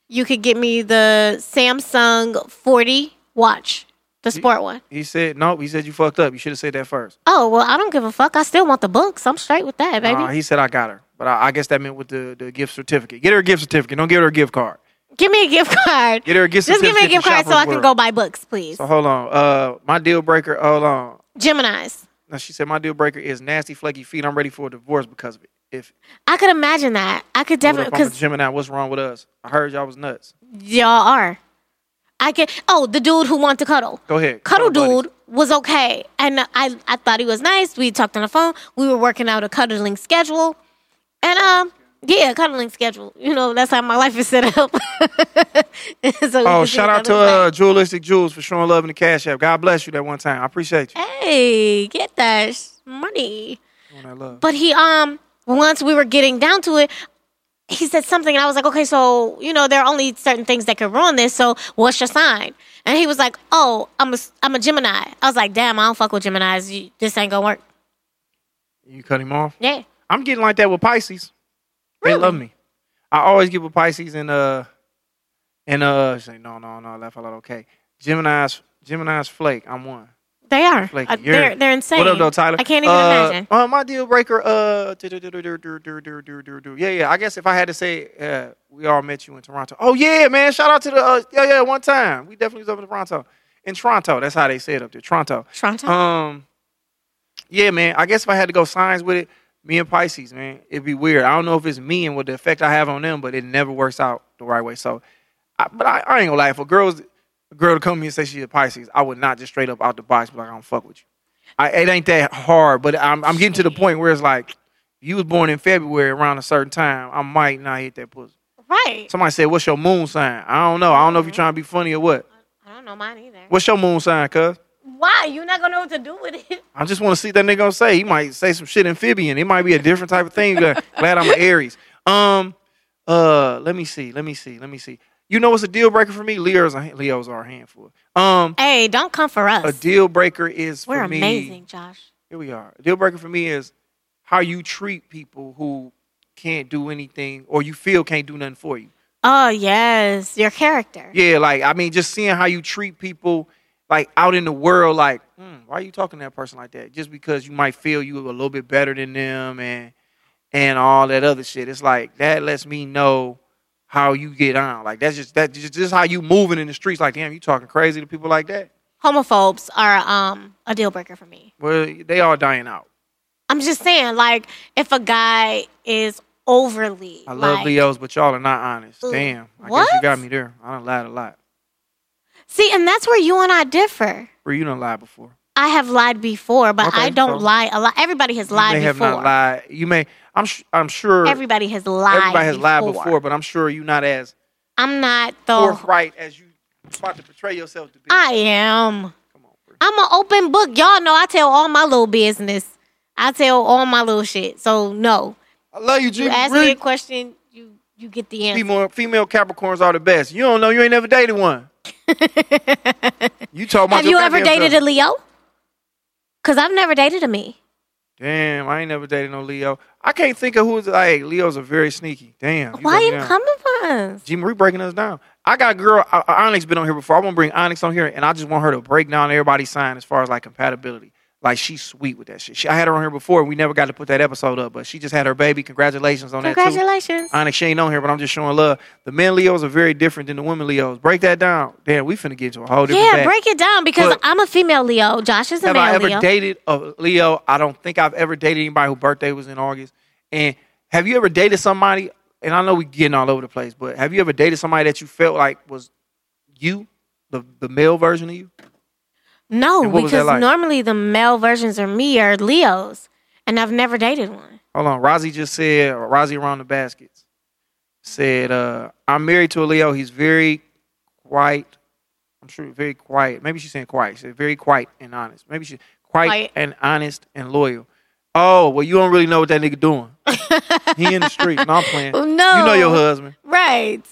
you could get me the Samsung 40 watch. The sport one. He said nope. He said you fucked up. You should have said that first. Oh well, I don't give a fuck. I still want the books. I'm straight with that, baby. He said I got her, but I, I guess that meant with the, the gift certificate. Get her a gift certificate. Don't give her a gift card. give me a gift card. Get her a gift certificate. Just give me a gift card so I can go buy books, please. So hold on. Uh, my deal breaker. Hold on. Gemini's. Now she said my deal breaker is nasty, flaky feet. I'm ready for a divorce because of it. If, I could imagine that. I could definitely because Gemini, what's wrong with us? I heard y'all was nuts. y'all are. I can. Oh, the dude who wanted to cuddle. Go ahead. Cuddle buddies. dude was okay, and I I thought he was nice. We talked on the phone. We were working out a cuddling schedule, and um. Yeah, cuddling schedule. You know, that's how my life is set up. so Oh, shout out to uh. Julistic Jules for showing love in the Cash App. God bless you that one time. I appreciate you. Hey, get that money. But he um once we were getting down to it, he said something and I was like, okay, so you know there are only certain things that could ruin this. So what's your sign? And he was like, oh, I'm a I'm a Gemini. I was like, damn, I don't fuck with Gemini's. You- This ain't gonna work. You cut him off. Yeah. I'm getting like that with Pisces. They love me. I always get with Pisces and uh and uh say no no no that fell out okay. Gemini's Gemini's flake. I'm one. They are. Like uh, they're they're insane. What up, though, Tyler? I can't even uh, imagine. Uh, my deal breaker. Uh, yeah, yeah. I guess if I had to say, we all met you in Toronto. Oh yeah, man. Shout out to the yeah yeah one time. We definitely was up in Toronto. In Toronto, that's how they say it up there. Toronto. Toronto. Um, yeah, man. I guess if I had to go signs with it, me and Pisces, man, it'd be weird. I don't know if it's me and what the effect I have on them, but it never works out the right way. So, I, but I, I ain't gonna lie. For girls a girl to come to me and say she's a Pisces, I would not just straight up out the box be like, I don't fuck with you. I, it ain't that hard, but I'm, I'm getting to the point where it's like, you was born in February around a certain time, I might not hit that pussy. right. Somebody said, "What's your moon sign?" I don't know. I don't know if you're trying to be funny or what. I don't know mine either. What's your moon sign, cuz? Why? You're not gonna know what to do with it. I just want to see what that nigga gonna say. He might say some shit amphibian. It might be a different type of thing. Glad glad I'm an Aries. Um, uh, let me see. Let me see. Let me see. You know what's a deal breaker for me? Leo's a, Leo's are a handful. Um, Hey, don't come for us. a deal breaker is for We're me. amazing, Josh. Here we are. A deal breaker for me is how you treat people who can't do anything or you feel can't do nothing for you. Oh yes, your character. Yeah, like I mean, just seeing how you treat people like out in the world, like, hmm, why are you talking to that person like that? Just because you might feel you a little bit better than them and and all that other shit. It's like that lets me know how you get on. Like that's just that just, just how you moving in the streets. Like, damn, you talking crazy to people like that? Homophobes are um a deal breaker for me. Well, they all dying out. I'm just saying, like, if a guy is overly, I love like, Leos, but y'all are not honest. Damn, I guess What? you got me there. I done lied a lot. See, and that's where you and I differ. Where you don't lie before. I have lied before, but Okay, I don't so- lie a lot. Everybody has You lied may have not lied. You may. I'm. sh- I'm sure. Everybody has lied. everybody has lied before. before, but I'm sure you're not as I'm not the. forthright as you about to portray yourself to be. I am. Come on, bro. I'm an open book. Y'all know I tell all my little business. I tell all my little shit. So no, I love you, G. you ask me a question, you you get the answer. Female, female Capricorns are the best. You don't know. You ain't never dated one. you talk about Have you ever dated self. a Leo? Cause I've never dated a me. Damn, I ain't never dated no Leo. I can't think of who's like Leos are very sneaky. Damn. Why you down. coming for us? G Marie breaking us down. I got a girl. uh, Onyx been on here before. I want to bring Onyx on here, and I just want her to break down everybody's sign as far as like compatibility. Like she's sweet with that shit. She, I had her on here before, and we never got to put that episode up. But she just had her baby. Congratulations on that too. Congratulations. Onyx, she ain't on here, but I'm just showing love. The men Leos are very different than the women Leos. Break that down. Damn, we finna get to a whole different. Yeah, bag. break it down because But- I'm a female Leo. Josh is a male Leo. Have I ever Leo. dated a Leo? I don't think I've ever dated anybody whose birthday was in August. And have you ever dated somebody? And I know we're getting all over the place, but have you ever dated somebody that you felt like was you, the the male version of you? No, And what was that because like? normally the male versions of me are Leos, and I've never dated one. Hold on, Rozzy just said, Rozzy around the baskets said, uh, "I'm married to a Leo. He's very quiet. I'm sure very quiet. Maybe she's saying quiet. She said very quiet and honest. Maybe she quiet, Quiet. and honest and loyal. Oh, well, you don't really know what that nigga doing. he in the street. No, I'm playing. No. You know your husband. Right.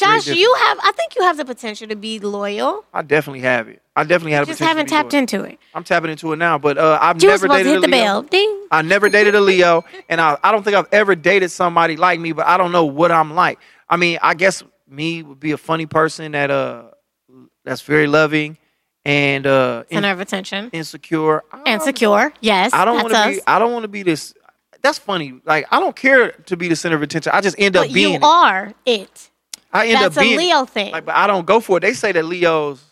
Josh, you have. I think you have the potential to be loyal. I definitely have it. I definitely have. You the just haven't tapped loyal. into it. I'm tapping into it now, but uh, I've You never supposed to dated hit a the Leo. bell. Ding. I never dated a Leo, and I, I don't think I've ever dated somebody like me, but I don't know what I'm like. I mean, I guess me would be a funny person that uh that's very loving and uh, in- Center of attention. insecure. And Um, secure. Yes. I don't want to be. I don't want to be this. That's funny. Like I don't care to be the center of attention. I just end up being. you it. are it. I end That's up a being. it. Leo thing. Like, but I don't go for it. They say that Leos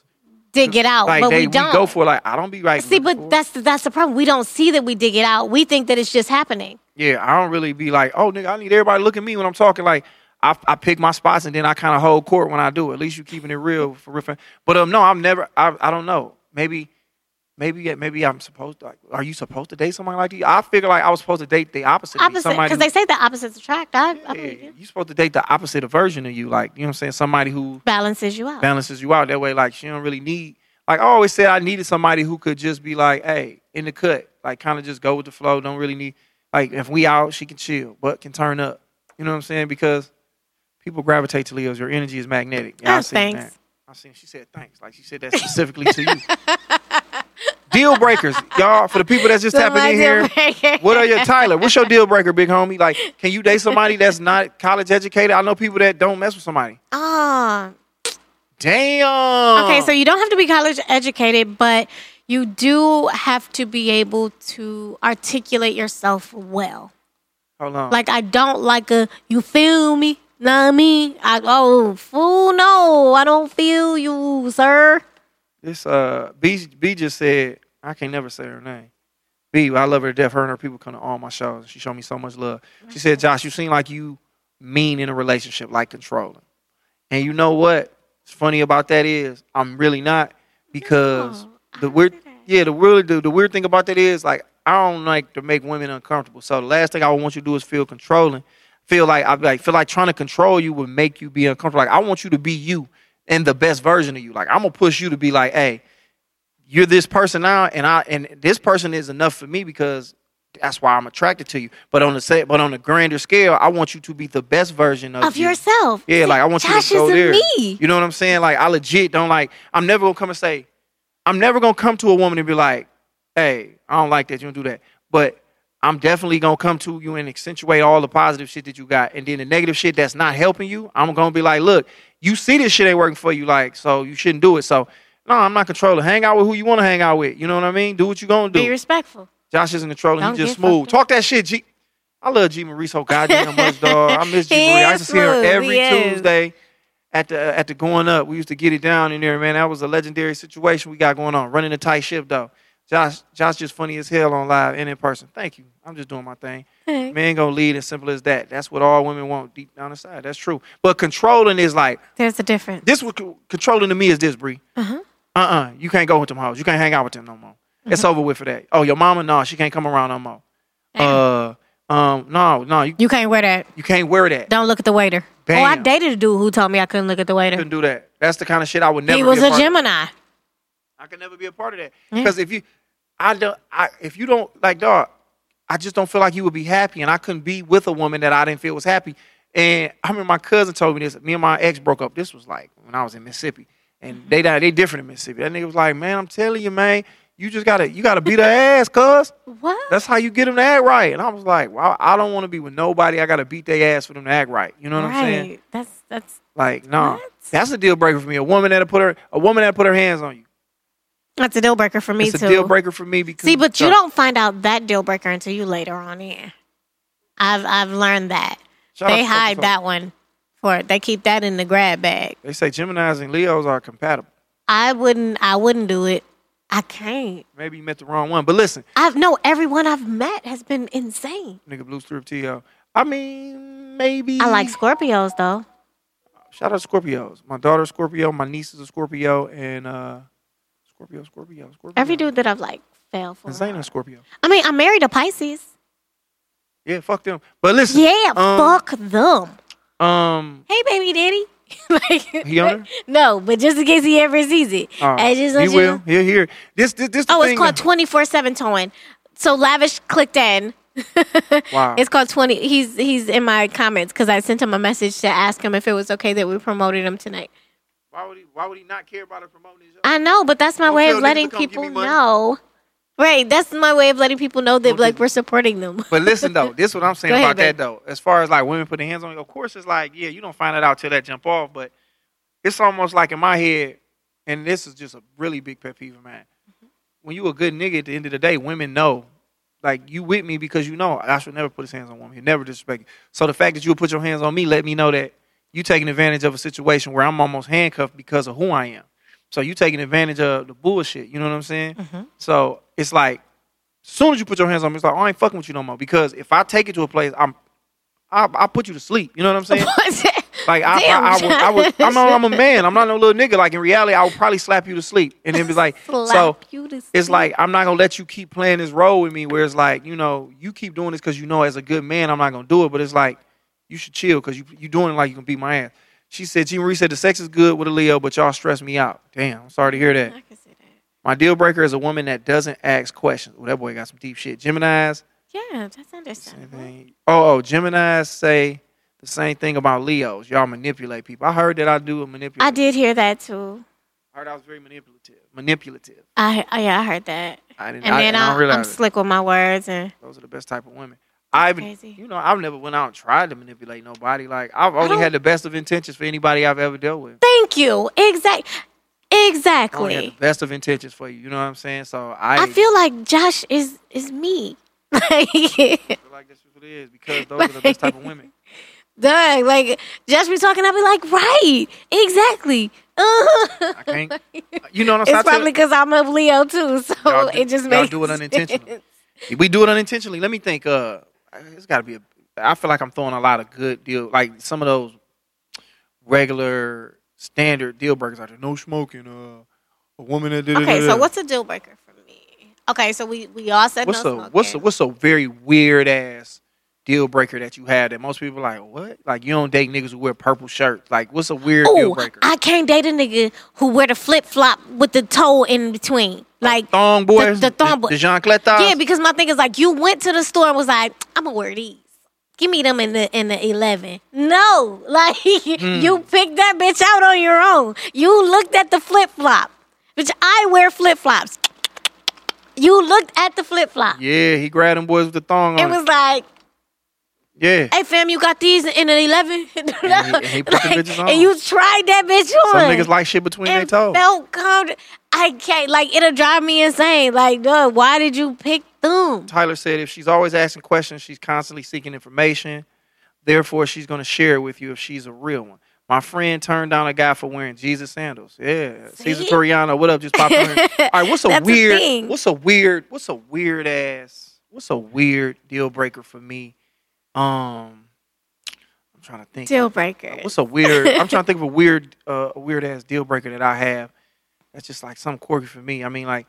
Dig it out, like but they we don't. go for it. Like I don't be right. See, but that's that's the problem. We don't see that we dig it out. We think that it's just happening. Yeah, I don't really be like, oh, nigga, I need everybody to look at me when I'm talking. Like, I, I pick my spots and then I kind of hold court when I do. At least you keeping it real for real. But um, no, I'm never. I, I don't know. Maybe, maybe, maybe I'm supposed to. Like, are you supposed to date somebody like you? I figure like I was supposed to date the opposite. Opposite, because they say the opposites attract. I, I yeah, believe you. you supposed to date the opposite of version of you. Like, you know what I'm saying? Somebody who Balances you out. balances you out that way. Like, she don't really need. Like I always said, I needed somebody who could just be like, hey, in the cut, like kind of just go with the flow. Don't really need. Like if we out, she can chill, but can turn up. You know what I'm saying? Because people gravitate to Leos. Your energy is magnetic. Yeah, I Oh, seen thanks. that. I seen. She said thanks. Like she said that specifically to you. Deal breakers, y'all. For the people that's just So tapping in here, breaker. what are your Tyler? What's your deal breaker, big homie? Like, can you date somebody that's not college educated? I know people that don't mess with somebody. Ah, Damn. okay. So you don't have to be college educated, but you do have to be able to articulate yourself well. hold on. Like I don't like a you feel me, know me. I oh fool no, I don't feel you, sir. This uh B B just said I can't never say her name. B, I love her to death. Her and her people come to all my shows. She showed me so much love. She said, Josh, you seem like you mean in a relationship, like controlling. And you know what? What's funny about that is I'm really not because No, the weird yeah, the weird the, the weird thing about that is like I don't like to make women uncomfortable. So the last thing I would want you to do is feel controlling. Feel like I like feel like trying to control you would make you be uncomfortable. Like I want you to be you and the best version of you. Like I'm gonna push you to be like, hey, you're this person now, and I and this person is enough for me because that's why I'm attracted to you. But on the say, but on a grander scale, I want you to be the best version of, Of you. yourself. Yeah, like I want you to go a there. me. You know what I'm saying? Like I legit don't like. I'm never gonna come and say, I'm never gonna come to a woman and be like, hey, I don't like that. You don't do that. But I'm definitely gonna come to you and accentuate all the positive shit that you got, and then the negative shit that's not helping you. I'm gonna be like, look, you see this shit ain't working for you, like, so you shouldn't do it. So. No, I'm not controlling. Hang out with who you want to hang out with. You know what I mean? Do what you're gonna do. Be respectful. Josh isn't controlling. Don't He just smooth. Talk that shit, G. I love G Marie so goddamn much, dog. I miss G Marie. I used to see her every. Tuesday at the at the going up. We used to get it down in there, man. That was a legendary situation we got going on. Running a tight ship though. Josh, Josh just funny as hell on live and in person. Thank you. I'm just doing my thing. Hey. Man gonna lead as simple as that. That's what all women want deep down inside. That's true. But controlling is like There's a difference. this. Was controlling to me is this, Bree. Uh-huh. Uh-uh. You can't go with them hoes. You can't hang out with them no more. It's Uh-huh. over with for that. Oh, your mama, no, she can't come around no more. Uh, um, no, no, you, You can't wear that. you can't wear that. Don't look at the waiter. Oh, I dated a dude who told me I couldn't look at the waiter. couldn't do that. That's the kind of shit I would never. He was be a part of. Gemini. I could never be a part of that Yeah. because if you, I don't, I if you don't like dog, I just don't feel like you would be happy, and I couldn't be with a woman that I didn't feel was happy. And I remember my cousin told me this. Me and my ex broke up. This was like when I was in Mississippi, and they they different in Mississippi. That nigga was like, man, I'm telling you, man, you just gotta you gotta beat her ass, cuz. What? That's how you get them to act right. And I was like, well, I don't want to be with nobody. I got to beat their ass for them to act right. You know what I'm saying? right. That's that's Like, no, What? that's a deal breaker for me. A woman that'll put her, a woman that put her hands on you. That's a deal breaker for me it's too. a deal breaker for me because See, but you don't find out that deal breaker until you later on in. I've I've learned that. shout out they to hide that one for it. they keep that in the grab bag. They say Gemini's and Leos are compatible. I wouldn't I wouldn't do it. I can't. Maybe you met the wrong one, but listen, I've no everyone I've met has been insane. nigga, Blue Strip TL. I mean, maybe I like Scorpios though. Shout out Scorpios. My daughter's Scorpio. My niece is a Scorpio, and uh, Scorpio, Scorpio, Scorpio. Every dude that I've like fell for. And Zayna Scorpio. I mean, I married a Pisces. Yeah, fuck them. But listen, Yeah, um, fuck them. Um, Hey, baby daddy. like, He on? No, but just in case he ever sees it. uh, I just he will. to- He'll hear. This, this, this. Oh, thing it's called twenty four seven towing. So lavish clicked in. Wow. It's called twenty. He's he's in my comments because I sent him a message to ask him if it was okay that we promoted him tonight. Why would he? Why would he not care about her promoting his show? I know, but that's my Don't way of letting to come give people know. Right, that's my way of letting people know that like we're supporting them. But listen though, this is what I'm saying ahead, about that though. As far as like women putting hands on you, of course it's like, yeah, you don't find it out till that jump off, but it's almost like in my head, and this is just a really big pet peeve of mine. Mm-hmm. When you a good nigga, at the end of the day, women know. Like you with me because you know I should never put his hands on a woman. He never disrespect you. So the fact that you would put your hands on me let me know that you taking advantage of a situation where I'm almost handcuffed because of who I am. So you taking advantage of the bullshit. You know what I'm saying? So it's like, as soon as you put your hands on me, it's like "Oh, I ain't fucking with you no more. Because if I take it to a place, I'm, I I put you to sleep. You know what I'm saying? Like I, Damn, I, I, would, I would, I'm, not, I'm a man. I'm not no little nigga. Like in reality, I would probably slap you to sleep, and then be like, so it's like I'm not gonna let you keep playing this role with me. Where it's like, you know, you keep doing this because you know, as a good man, I'm not gonna do it. But it's like, you should chill because you you doing it like you can beat my ass. She said, G Marie said the sex is good with a Leo, but y'all stress me out. Damn, I'm sorry to hear that. I can see that. My deal breaker is a woman that doesn't ask questions. Well, that boy got some deep shit. Gemini's, Yeah, that's understandable. Oh, oh, Gemini's say the same thing about Leos. Y'all manipulate people. I heard that I do a manipulate. I did hear that too. I heard I was very manipulative. Manipulative. I, I yeah, I heard that. I didn't. And I, then I, I, I'm slick with my words and Those are the best type of women. I've, crazy. you know, I've never went out and tried to manipulate nobody. Like I've only had the best of intentions for anybody I've ever dealt with. thank you. Exactly. I only had Exactly. the best of intentions for you. You know what I'm saying? So I, I feel like Josh is is me. Like, feel like that's what it is because those are the best type of women. Doug, like Josh be talking, I'll be like, right, exactly. Uh-huh. I can't. You know what I'm saying? I tell- probably because I'm a Leo too, so do- it just y'all makes do it unintentional. sense. We do it unintentionally. Let me think. Uh, it's got to be a. I feel like I'm throwing a lot of good deal, like some of those regular standard deal breakers out there. No smoking. Uh, a woman that did Okay, so what's a deal breaker for me? Okay, so we we all said what's no a smoking. what's a what's a very weird ass deal breaker that you have that most people like what? Like you don't date niggas who wear purple shirts. Like what's a weird deal Oh, breaker? I can't date a nigga who wear the flip flop with the toe in between. Like thong boys, the thong boy. the Jean Cletas. Yeah, because my thing is like you went to the store and was like, I'm gonna wear these. Give me them in the in the eleven. No, like Hmm. you picked that bitch out on your own. You looked at the flip flop, bitch. I wear flip flops. You looked at the flip flop. yeah, he grabbed them boys with the thong on. It was like, yeah, hey fam, you got these in an eleven. And he- and he put the bitches on. and you tried that bitch on. some niggas like shit between their toes. felt comfortable. I can't like it'll drive me insane. Like, duh, why did you pick them? Tyler said if she's always asking questions, she's constantly seeking information. Therefore, she's going to share it with you if she's a real one. My friend turned down a guy for wearing Jesus sandals. Yeah, Caesar? Toriano, what up? Just popped in. All right, what's a a weird? thing. what's a weird? What's a weird ass? What's a weird deal breaker for me? Um, I'm trying to think. Deal breaker. What's a weird? I'm trying to think of a weird, uh, a weird ass deal breaker that I have. That's just like some quirky for me. I mean, like,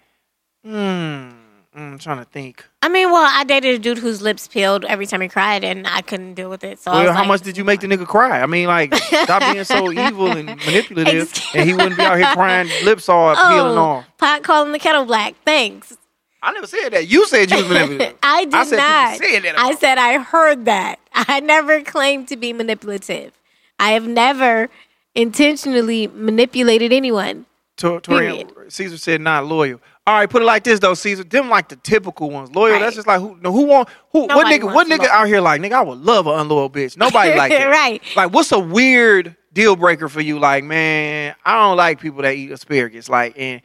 hmm. I'm trying to think. I mean, well, I dated a dude whose lips peeled every time he cried, and I couldn't deal with it. So I Well, how like, much did you make the nigga cry? I mean, like, stop being so evil and manipulative, Excuse- and he wouldn't be out here crying, lips all peeling Oh, off. pot calling the kettle black. Thanks. I never said that. You said you was manipulative. I did I said not. said that I said I heard that. I never claimed to be manipulative. I have never intentionally manipulated anyone. Tor- Torian, Caesar said not loyal. All right, put it like this though, Caesar. Them like the typical ones. Loyal. Right. That's just like who? No, who want? Who? what nigga? What nigga loyal. out here like? Nigga, I would love an unloyal bitch. Nobody like that. Right. Like, what's a weird deal breaker for you? Like, man, I don't like people that eat asparagus. Like, and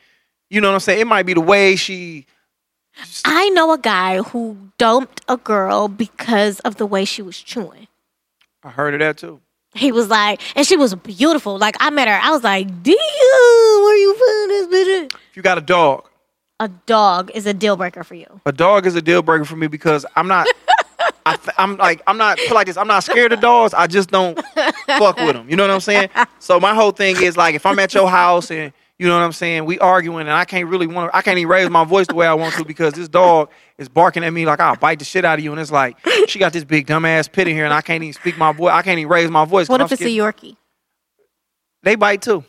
you know what I'm saying? It might be the way she. I know a guy who dumped a girl because of the way she was chewing. I heard of that too. He was like, and she was beautiful. Like I met her, I was like, damn, where you find this bitch? at?" If you got a dog, A dog is a deal breaker for you. a dog is a deal breaker for me because I'm not. I, am like I'm not like this. I'm not scared of dogs. I just don't fuck with them. You know what I'm saying? So my whole thing is like if I'm at your house and you know what I'm saying, we arguing and I can't really want to. I can't even raise my voice the way I want to because this dog is barking at me like I'll bite the shit out of you. And it's like she got this big dumbass pit in here and I can't even speak my voice. I can't even raise my voice. What I'm if it's a Yorkie? They bite too.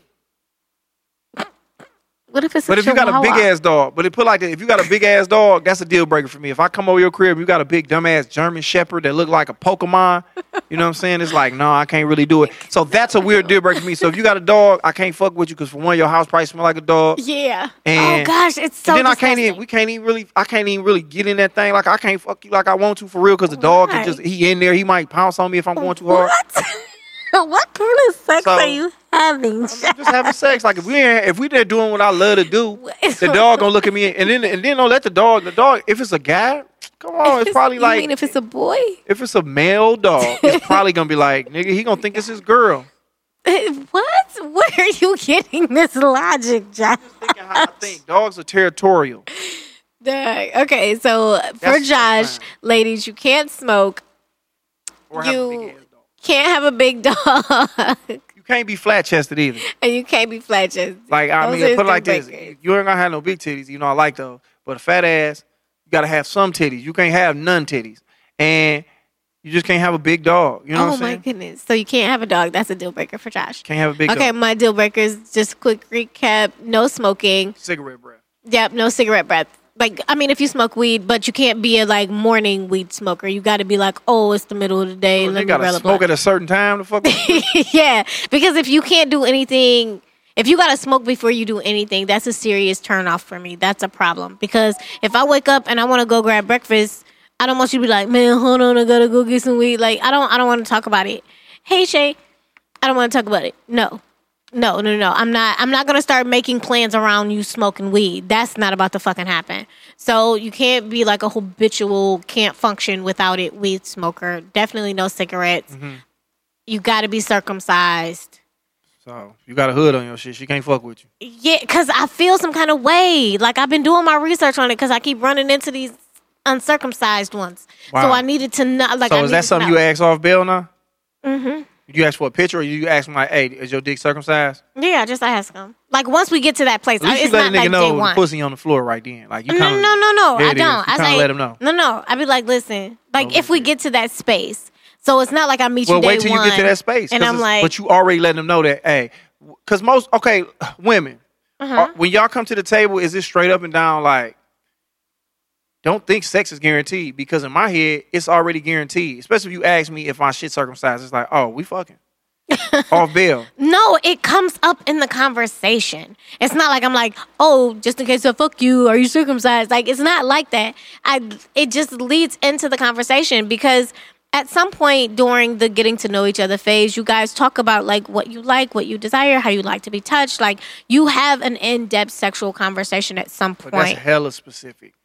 What if it's But a if you got a big ass dog, but it put like that, if you got a big ass dog, that's a deal breaker for me. If I come over your crib, you got a big dumbass German Shepherd that look like a Pokemon. You know what I'm saying? It's like, no, I can't really do it. So that's a weird deal breaker for me. So if you got a dog, I can't fuck with you because for one, your house probably smell like a dog. Yeah. Oh, and- oh gosh, it's so. and then I disgusting. can't even, we can't even really, I can't even really get in that thing. Like I can't fuck you like I want to for real because the dog can just, he in there, he might pounce on me if I'm going too hard. What? what kind of sex So- are you having? I'm just having sex. Like if we ain't, if we there doing what I love to do, the dog gonna look at me and then and then don't let the dog. The dog, if it's a guy, come on, it's probably like mean if it's a boy? if it's a male dog, it's probably gonna be like nigga. He gonna think it's his girl. What? Where are you getting this logic, Josh? Thinking how I think dogs are territorial. Dang. Okay, so for Josh, that's ladies, you can't smoke. Or have a You- big ass dog. Can't have a big dog, You can't be flat chested either. and you can't be flat chested. Like I Those mean, put it like deal this: you ain't gonna have no big titties. You know I like those, but a fat ass, you gotta have some titties. You can't have none titties, and you just can't have a big dog. You know oh what I'm oh, my goodness! So you can't have a dog. That's a deal breaker for Josh. Can't have a big dog. Okay, dog. my deal breakers. Just quick recap: no smoking. Cigarette breath. Yep, no cigarette breath. Like, I mean, if you smoke weed, but you can't be a like morning weed smoker. You got to be like, oh, it's the middle of the day. They gotta roll a smoke at a certain time. The fuck. yeah, because if you can't do anything, if you gotta smoke before you do anything, that's a serious turn off for me. That's a problem. Because if I wake up and I want to go grab breakfast, I don't want you to be like, man, hold on, I gotta go get some weed. Like, I don't, I don't want to talk about it. Hey Shay, I don't want to talk about it. No. No, no, no. I'm not I'm not gonna start making plans around you smoking weed. That's not about to fucking happen. So you can't be like a habitual can't function without it weed smoker. Definitely no cigarettes. You gotta be circumcised. So you got a hood on your shit. She can't fuck with you. Yeah, because I feel some kind of way. Like I've been doing my research on it because I keep running into these uncircumcised ones. So I needed to know. Like, so I is that something you ask off bail now? Mm-hmm. You ask for a picture, or you ask my, hey, is your dick circumcised? Yeah, just ask them. Like once we get to that place, At least I- you it's let a not nigga like know day the one. pussy on the floor right then. Like you No, kind of no, no, no. There I it is. don't. You I kinda say, let 'em know. No, no. I'd be like, listen, like if we get to that space, so it's not like I meet Well, you day wait till you get to one, that space. and 'cause I'm it's- like, but you already letting them know that, hey, because most okay, women, Uh-huh. are- when y'all come to the table, is it straight up and down like? Don't think sex is guaranteed because in my head it's already guaranteed. Especially if you ask me if my shit circumcised, it's like, oh, we fucking off bill. No, it comes up in the conversation. It's not like I'm like, oh, just in case I fuck you, are you circumcised? Like it's not like that. I it just leads into the conversation because at some point during the getting to know each other phase, you guys talk about like what you like, what you desire, how you like to be touched. Like you have an in-depth sexual conversation at some But that's hella specific.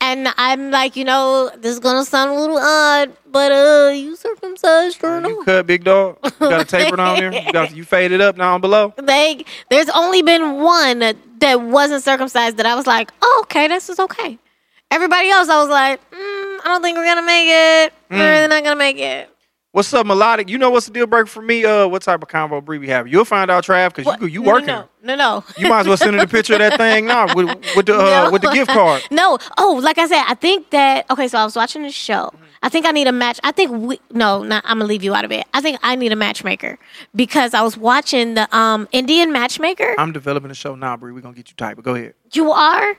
And I'm like, you know, this is gonna sound a little odd, but uh, you circumcised or You no? cut big dog. You got a taper on there. You got you faded up down below. Like, there's only been one that wasn't circumcised that I was like, oh, okay, this is okay. Everybody else, I was like, mm, I don't think we're gonna make it. Mm. We're really not gonna make it. What's up, melodic? You know what's the deal breaker for me? Uh, what type of convo Bree we have? You'll find out, Trav, because you you no, working. No, no, no. You might as well send her the picture of that thing now with with the uh, No. with the gift card. No. Oh, like I said, I think that okay. So I was watching the show. I think I need a match. I think we no, not, I'm gonna leave you out of it. I think I need a matchmaker because I was watching the um Indian matchmaker. I'm developing a show now, Bree. We're gonna get you tight, but go ahead. you are.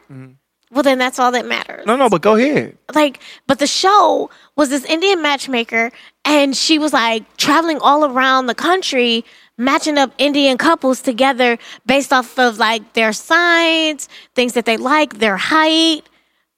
Well, then that's all that matters. No, no, but go ahead. like but the show was this indian matchmaker and she was like traveling all around the country matching up indian couples together based off of like their signs things that they like their height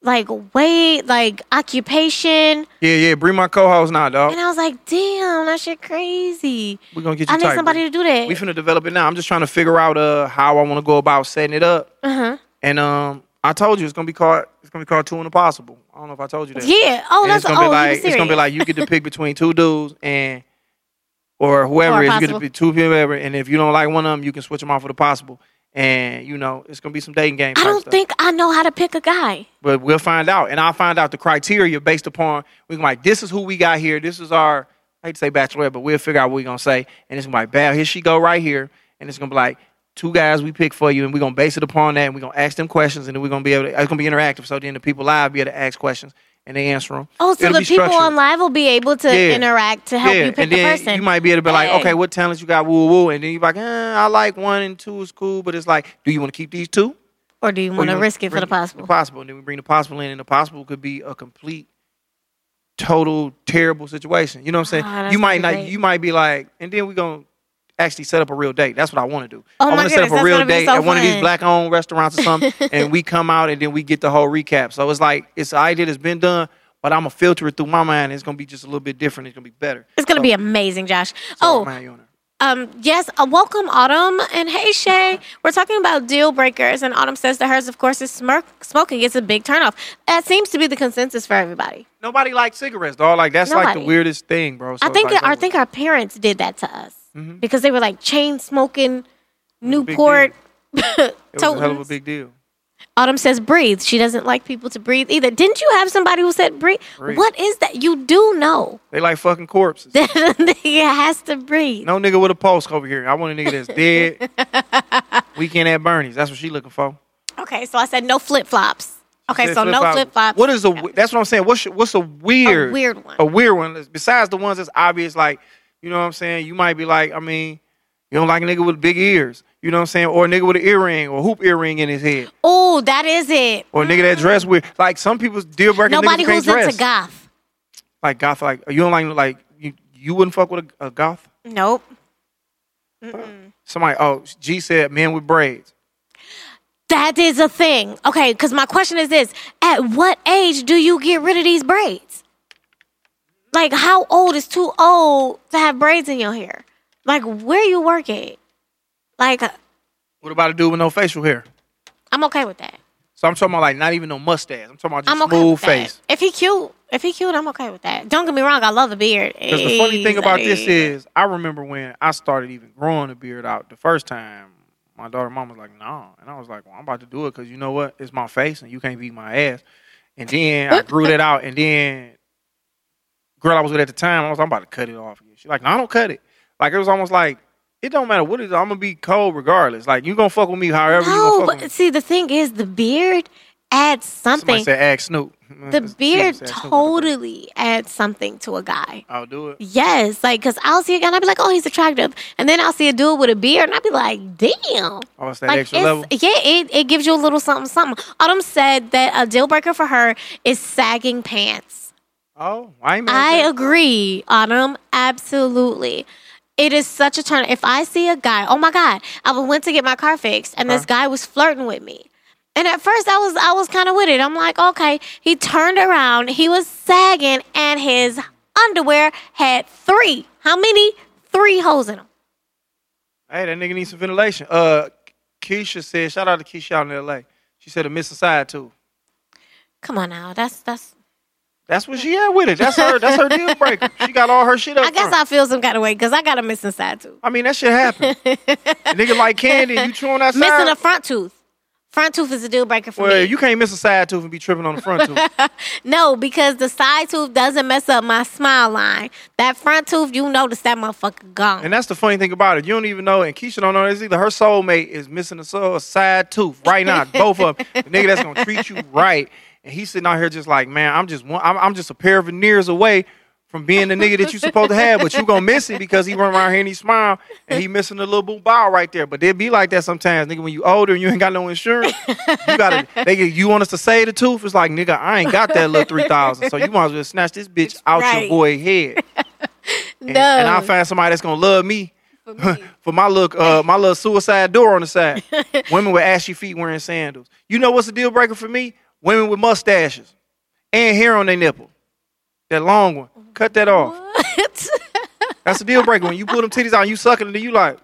like weight like occupation Yeah, yeah. Bring my co-host now, dog. and i was like damn that shit crazy We're gonna get you i need somebody to do that We're finna develop it now. I'm just trying to figure out uh how I want to go about setting it up. uh-huh And um, I told you it's gonna be called it's gonna be called Two and Impossible. I don't know if I told you that. yeah oh And that's it's gonna oh be you like it's gonna be like you get to pick between two dudes and or whoever Or it is. You get to pick two people, whoever, and if you don't like one of them, you can switch them off for the possible. And you know it's gonna be some dating game. i don't stuff. think i know how to pick a guy but we'll find out, and I'll find out the criteria based upon we can like this is who we got here. This is our I hate to say bachelorette, but we'll figure out what we're gonna say, and it's gonna be like, bam, here she go right here, and it's gonna be like two guys we pick for you, and we're gonna base it upon that, and we're gonna ask them questions, and then we're gonna be able to, it's gonna be interactive, so then the people live be able to ask questions and they answer them. oh so It'll the people on live will be able to Yeah. interact to help yeah, you pick and the person you might be able to be like, Hey. okay, what talents you got, woo woo, and then you're like, eh, I like one and two is cool, but it's like, do you want to keep these two? Or do you want to risk it for the possible? The possible, and then we bring the possible in, and the possible could be a complete, total terrible situation. You know what I'm saying? That's you might not. great. You might be like, and then we're gonna actually set up a real date. That's what I want to do. Oh I want to set up a real date so at one of these black-owned restaurants or something, and we come out and then we get the whole recap. So it's like it's an idea that's been done, but I'm gonna filter it through my mind. And it's gonna be just a little bit different. It's gonna be better. It's gonna So- be amazing, Josh. so oh, I'm out here on that. Um, yes, uh, welcome Autumn and hey Shay. We're talking about deal breakers, and Autumn says that hers, of course, is smirk, smoking. It's a big turnoff. That seems to be the consensus for everybody. Nobody likes cigarettes, dog. Like that's like the weirdest thing, bro. So I think like, I think our parents did that to us Mm-hmm. because they were like chain smoking Newport. it was a hell of a big deal. Autumn says breathe. She doesn't like people to breathe either. Didn't you have somebody who said breathe? Breathe. What is that? You do know They like fucking corpses. that nigga has to breathe. No nigga with a post over here. I want a nigga that's dead. Weekend at Bernie's. That's what she looking for. Okay, so I said no flip flops. Okay, so no flip-flop. flip flops. What is a? That's what I'm saying. What's what's a weird, A weird one. A weird one. Besides the ones that's obvious, like you know what I'm saying. You might be like, I mean, you don't like a nigga with big ears. You know what I'm saying, or a nigga with an earring or hoop earring in his head, Oh, that is it. or a nigga that dress weird. Like some people's deal breaker. Nobody who's dress. into goth. Like goth. Like you don't like like you. You wouldn't fuck with a, a goth. Nope. Somebody. Oh, G said men with braids. That is a thing. Okay, because my question is this: At what age do you get rid of these braids? Like, how old is too old to have braids in your hair? Like, where you work at? Like, uh, What about a dude with no facial hair? I'm okay with that. So I'm talking about like not even no mustache. I'm talking about just I'm okay smooth face. If he cute, if he cute, I'm okay with that. Don't get me wrong, I love the beard. Because the funny thing about this is, I remember when I started even growing a beard out the first time. My daughter, mom was like, "No," and I was like, "Well, I'm about to do it because you know what? It's my face, and you can't beat my ass." And then I grew that out, and then girl I was with at the time, I was, I'm about to cut it off. She's like, "No, I don't cut it." Like it was almost like it don't matter what it is. I'm gonna be cold regardless. Like you gonna fuck with me however you no, gonna fuck but with me. see, the thing is, the beard adds Somebody something. said, "Ask Snoop." The beard Snoop. totally adds something to a guy. I'll do it. Yes, like because I'll see a guy and I'll be like, oh, he's attractive, and then I'll see a dude with a beard and I'll be like, damn. Oh, it's that Like extra it's, level. yeah, it, it gives you a little something, something. Autumn said that a deal breaker for her is sagging pants. Oh, I I agree, Autumn. Absolutely. It is such a turn. If I see a guy, oh my God, I went to get my car fixed and this guy was flirting with me. And at first I was I was kind of with it. I'm like, okay. He turned around, he was sagging, and his underwear had three. How many? Three holes in them. Hey, that nigga needs some ventilation. Uh, Keisha said, shout out to Keisha out in L.A. She said a missing side too. Come on now. That's that's That's what she had with it. That's her. That's her deal breaker. She got all her shit up. I guess. I feel some kind of way because I got a missing side tooth. I mean, that shit happen. A nigga like candy, you chewing that side. Missing a front tooth. Front tooth is a deal breaker for well, me. you can't miss a side tooth and be tripping on the front tooth. No, because the side tooth doesn't mess up my smile line. That front tooth, you notice that motherfucker gone. and that's the funny thing about it. You don't even know, and Keisha don't know this either. Her soulmate is missing a, soul, a side tooth right now. Both of them. The nigga that's gonna treat you right, and he's sitting out here just like, man, I'm just one. I'm, I'm just a pair of veneers away from being the nigga that you supposed to have, but you gonna miss it because he run around here and he smile and he missing a little boom bow right there. But they be like that sometimes, nigga. When you older and you ain't got no insurance, you gotta. Get, you want us to say the tooth? It's like, nigga, I ain't got that little three thousand, so you might as well snatch this bitch out Right. your boy head. And, no. and I'll find somebody that's gonna love me for my look, uh, my little suicide door on the side. Women with ashy feet wearing sandals. You know what's a deal breaker for me? Women with mustaches and hair on their nipple. That long one. Cut that off. That's a deal breaker. When you pull them titties out and you sucking it, and you like,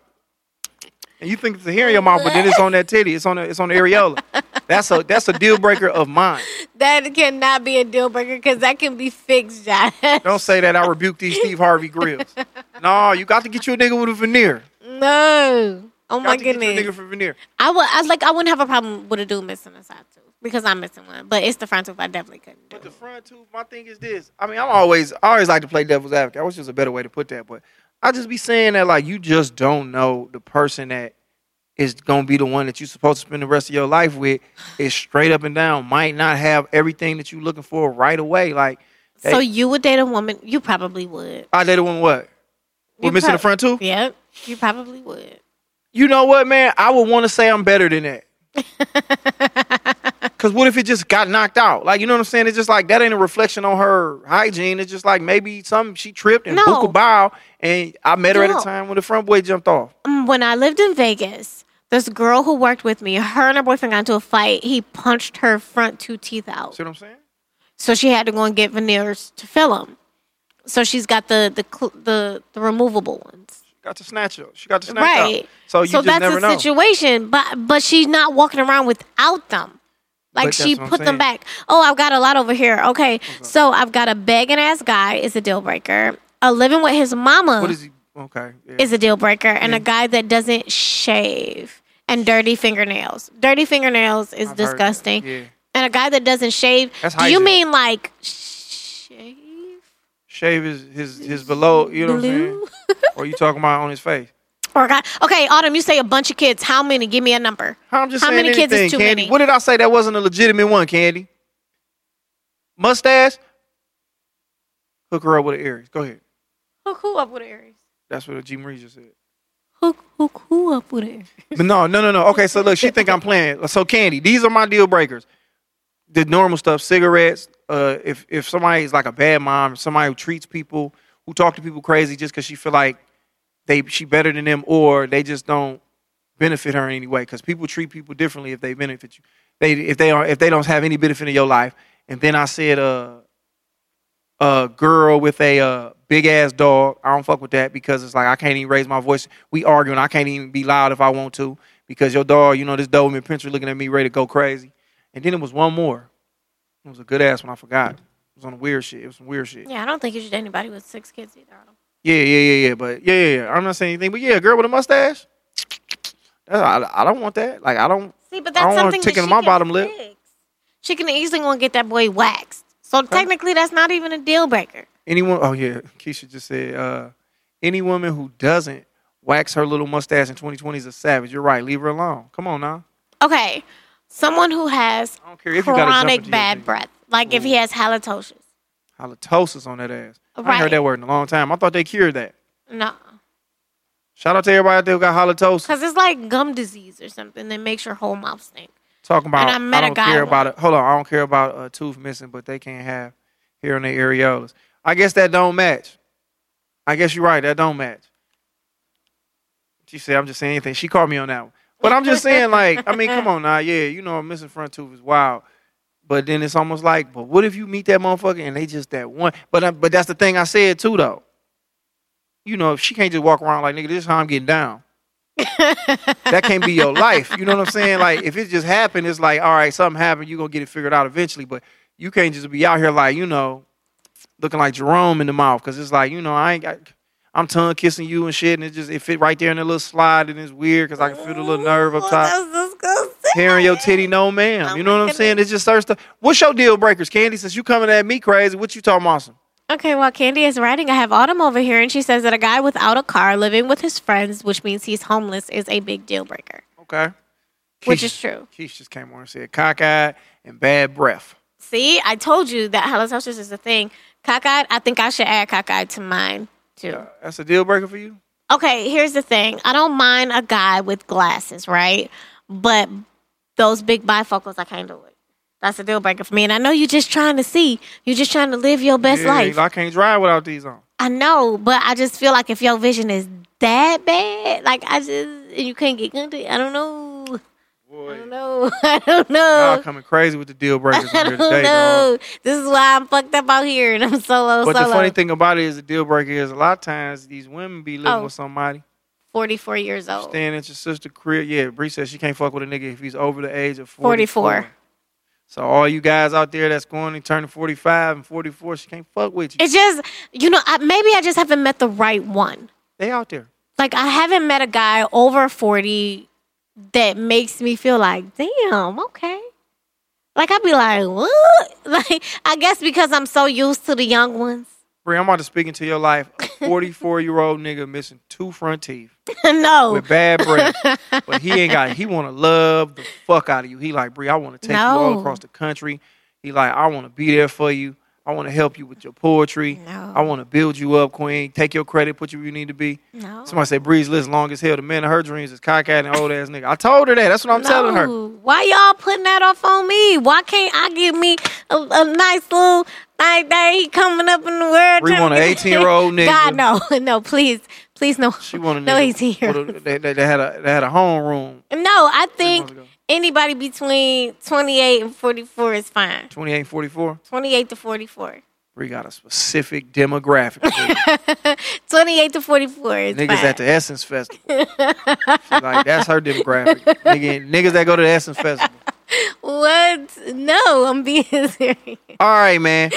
and you think it's a hair in your mouth, but then it's on that titty. It's on the, it's on the areola. That's a that's a deal breaker of mine. that cannot be a deal breaker because that can be fixed, Josh. Don't say that. I rebuke these Steve Harvey grills. No, you got to get you a nigga with a veneer. No. Oh Got my to get you a goodness. nigga for veneer. I would I was like I wouldn't have a problem with a dude missing a side tooth because I'm missing one. But it's the front tooth I definitely couldn't do. But the front tooth, my thing is this. I mean, I'm always, I always like to play devil's advocate. I wish there's a better way to put that, but I just be saying that like you just don't know the person that is gonna be the one that you're supposed to spend the rest of your life with. Is straight up and down might not have everything that you're looking for right away. Like, So you would date a woman? You probably would. I dated one what? You With missing prob- the front tooth? Yep. You probably would. You know what, man? I would want to say I'm better than that. Cause what if it just got knocked out? Like, you know what I'm saying? It's just like that ain't a reflection on her hygiene. It's just like maybe something she tripped and No. a bow, and I met her at a time when the front boy jumped off. Um, when I lived in Vegas, this girl who worked with me, her and her boyfriend got into a fight. He punched her front two teeth out. See what I'm saying? So she had to go and get veneers to fill them. So she's got the the the, the removable ones. got to snatch her. She got to snatch right. out. So you just that's a know. situation, but but she's not walking around without them. Like But she put them back. Oh, I've got a lot over here. Okay, so I've got a begging ass guy is a deal breaker. A living with his mama What is he? Okay. Yeah. is a deal breaker, and a guy that doesn't shave and dirty fingernails. Dirty fingernails is I've disgusting. Yeah. And a guy that doesn't shave. That's do you mean like shave? Shave his his his below. You know what I'm saying? Blue? or you talking about on his face? Or a guy? Okay, Autumn. You say a bunch of kids. How many? Give me a number. I'm just How saying many kids is anything, too Candy. many? What did I say? That wasn't a legitimate one, Candy. Mustache. Hook her up with an Aries. Go ahead. Hook who up with an Aries? That's what G Marie just said. Hook hook who up with an Aries? But no, no, no, no. Okay, so look, she think I'm playing. So Candy, these are my deal breakers. The normal stuff, cigarettes. Uh, if if somebody is like a bad mom, somebody who treats people, who talk to people crazy just because she feel like they she better than them, or they just don't benefit her in any way. Because people treat people differently if they benefit you. They if they are if they don't have any benefit in your life. And then I said, uh, a girl with a uh, big ass dog. I don't fuck with that because it's like I can't even raise my voice. We arguing. I can't even be loud if I want to because your dog, you know, this Doberman Pinscher looking at me ready to go crazy. And then it was one more. It was a good ass one. I forgot. It was on the weird shit. It was some weird shit. Yeah, I don't think you should anybody with six kids either. Yeah, yeah, yeah, yeah. But yeah, yeah, yeah. I'm not saying anything. But yeah, a girl with a mustache. I, I don't want that. Like I don't. See, but I that's don't want her something that my can bottom lip. She can easily to get that boy waxed. So technically, that's not even a deal breaker. Anyone? Oh yeah, Keisha just said. Uh, any woman who doesn't wax her little mustache in 2020 is a savage. You're right. Leave her alone. Come on now. Okay, someone who has I don't care if you got to jump chronic bad breath, like if he has halitosis. Halitosis on that ass. Right. I ain't heard that word in a long time. I thought they cured that. No, Shout out to everybody out there who got halitosis. because it's like gum disease or something that makes your whole mouth stink. Talking about, And I met a don't guy care about it. Hold on, I don't care about a tooth missing, but they can't have here in the areolas. I guess that don't match. I guess you're right. That don't match. She said, "I'm just saying anything." She called me on that one, but I'm just saying, like, I mean, come on now, yeah, you know, a missing front tooth is wild. But then it's almost like, but what if you meet that motherfucker and they just that one? But I, but that's the thing I said too, though. You know, if she can't just walk around like, nigga, this is how I'm getting down. that can't be your life. You know what I'm saying? Like, if it just happened, it's like, all right, something happened, you gonna get it figured out eventually. But you can't just be out here like, you know, looking like Jerome in the mouth, because it's like, you know, I ain't got, I'm tongue kissing you and shit, and it just it fit right there in a little slide, and it's weird because I can feel the little nerve up top. That's disgusting. Hearing your titty, no ma'am. Oh you know what I'm saying? goodness. It just starts to. What's your deal breakers, Candy? Since you coming at me crazy, what you talking about? some? Okay, well, Candy is writing, I have Autumn over here, and she says that a guy without a car living with his friends, which means he's homeless, is a big deal breaker. Okay. Which Keisha- is true. Keisha just came on and said cockeyed and bad breath. See, I told you that halitosis is a thing. Cockeyed, I think I should add cockeyed to mine too. That's a deal breaker for you? Okay, here's the thing. I don't mind a guy with glasses, right? But those big bifocals, I can't do it. That's a deal breaker for me. And I know you're just trying to see. You're just trying to live your best Yeah, life. I can't drive without these on. I know, but I just feel like if your vision is that bad, like I just and you can't get good. I don't know. I don't know. I don't y'all know. coming crazy with the deal breakers I don't today, dog. know. This is why I'm fucked up out here and I'm solo. But solo. the funny thing about it is the deal breaker is a lot of times these women be living Oh. with somebody. 44 years old. Staying at your sister crib. Yeah, Bree says she can't fuck with a nigga if he's over the age of 44. 44. So all you guys out there that's going and turning 45 and 44, she can't fuck with you. It's just, you know, I, maybe I just haven't met the right one. they out there. Like, I haven't met a guy over 40 that makes me feel like, damn, okay. Like, I'd be like, what? Like, I guess because I'm so used to the young ones. Bree, I'm about to speak into your life. A 44 year old nigga missing two front teeth no. with bad breath. but he ain't got He want to love the fuck out of you. He like, Bree, I want to take you all across the country. He like, I want to be there for you. I want to help you with your poetry. No. I want to build you up, queen. Take your credit, put you where you need to be. No. Somebody say Bree's list long as hell. The man of her dreams is cockeyed and old ass nigga. I told her that. That's what I'm telling her. Why y'all putting that off on me? Why can't I give me a, a nice little night day coming up in the world? Trying want an 18-year-old nigga. God, no. No, please. Please, no. She want a No. 18 year with They, they, had a they had a home room. No, I think anybody between 28 and 44 is fine. 28 and 44. 28 to 44. We got a specific demographic. 28 to 44 is niggas fine. at the Essence Festival. Like that's her demographic. Nigga, niggas that go to the Essence Festival. What? No, I'm being serious. All right, man.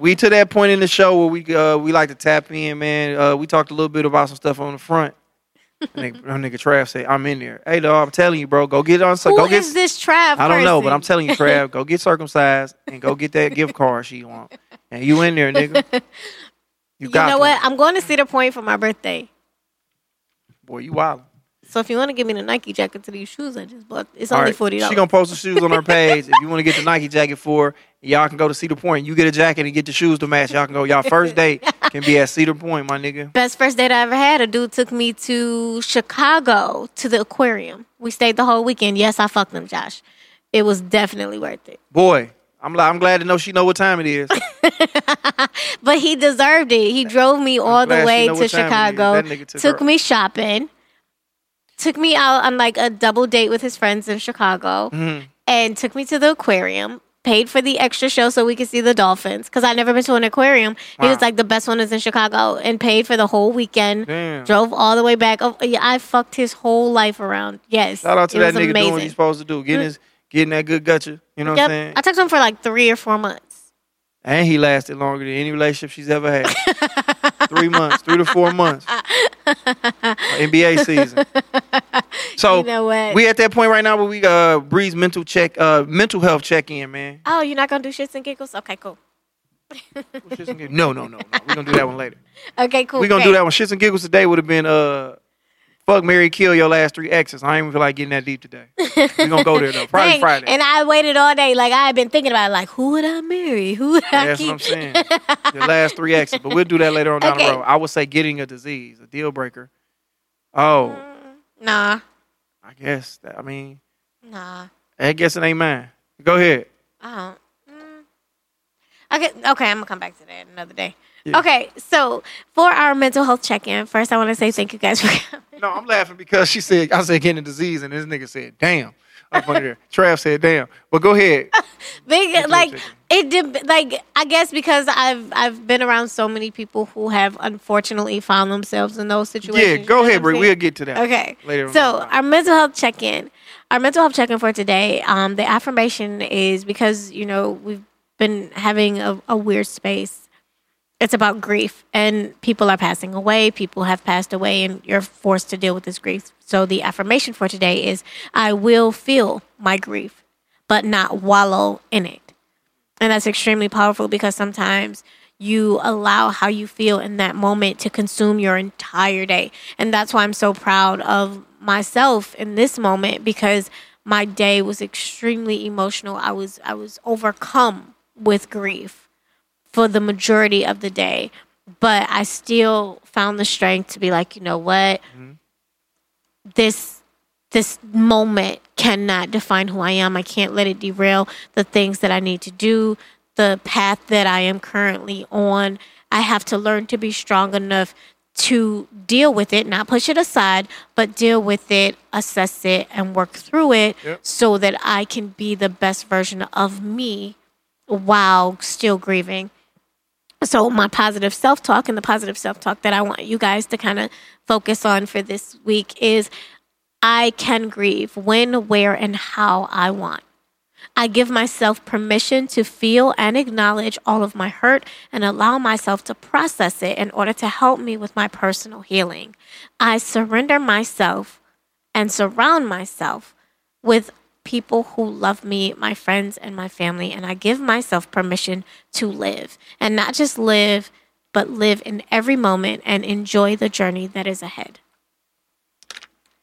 we to that point in the show where we uh, we like to tap in, man. Uh, we talked a little bit about some stuff on the front. nigga, that nigga Trav said, "I'm in there." Hey, dog, I'm telling you, bro, go get on. So Who go get. is this Trav I don't know, but I'm telling you, Trav, go get circumcised and go get that gift card she want. And you in there, nigga. You You got know to. what? I'm going to Cedar Point for my birthday. Boy, you wild. So if you want to give me the Nike jacket to these shoes I just bought, it's All only right, forty She gonna post the shoes on her page. if you want to get the Nike jacket for, her, y'all can go to Cedar Point. You get a jacket and get the shoes to match. Y'all can go. Y'all first date can be at Cedar Point, my nigga. Best first date I ever had. A dude took me to Chicago to the aquarium. We stayed the whole weekend. Yes, I fucked him, Josh. It was definitely worth it. Boy, I'm li- I'm glad to know she know what time it is. But he deserved it. He drove me all the way to what time it is. Chicago. Took Took me shopping. Took me out on like a double date with his friends in Chicago. Mm-hmm. And took me to the aquarium. Paid for the extra show so we could see the dolphins. Because I'd never been to an aquarium. He was like, the best one is in Chicago. And paid for the whole weekend. Damn. Drove all the way back. Oh, yeah, I fucked his whole life around. Yes. Shout out to that nigga doing what amazing. he's supposed to do, getting his getting that good gutcha. You know what I'm saying? I talked to him for like three or four months. And he lasted longer than any relationship she's ever had. three months, three to four months. NBA season. So You know we at that point right now where we uh Bree's mental check uh mental health check in, man. Oh, you're not gonna do shits and giggles? Okay, cool. No, no, no, no. We're gonna do that one later. Okay, cool. We're gonna great. do that one. Shits and giggles today would have been uh fuck Mary kill your last three exes. I ain't even feel like getting that deep today. We're gonna go there though. Friday, Dang, Friday. And I waited all day. Like I had been thinking about, it, like who would I marry? Who would I That's keep? what I'm saying. Your last three exes, but we'll do that later on down Okay. the road. I would say getting a disease, a deal breaker. Oh, Nah, I guess. That, I mean, nah. I guess it ain't mine. Go ahead. I don't. Mm. Okay, okay. I'm gonna come back to that another day. Yeah. Okay, so for our mental health check-in, first I want to say thank you guys for coming. No, I'm laughing because she said I said getting a disease, and this nigga said, "Damn." Up under there, Trav said, "Damn." But go ahead. Big, like it did. Like I guess because I've I've been around so many people who have unfortunately found themselves in those situations. Yeah, you know go what ahead, Bree. We'll get to that. Okay. Later So our mental health check in, our mental health check in for today. Um, the affirmation is because you know we've been having a, a weird space. It's about grief, and people are passing away. People have passed away, and you're forced to deal with this grief. So the affirmation for today is: I will feel my grief, but not wallow in it. And that's extremely powerful because sometimes you allow how you feel in that moment to consume your entire day. And that's why I'm so proud of myself in this moment because my day was extremely emotional. I was I was overcome with grief for the majority of the day, but I still found the strength to be like, you know what? Mm-hmm. This this moment cannot define who I am. I can't let it derail the things that I need to do, the path that I am currently on. I have to learn to be strong enough to deal with it, not push it aside, but deal with it, assess it, and work through it Yep. so that I can be the best version of me while still grieving. So, my positive self talk and the positive self talk that I want you guys to kind of focus on for this week is I can grieve when, where, and how I want. I give myself permission to feel and acknowledge all of my hurt and allow myself to process it in order to help me with my personal healing. I surrender myself and surround myself with people who love me, my friends, and my family. And I give myself permission to live and not just live, but live in every moment and enjoy the journey that is ahead.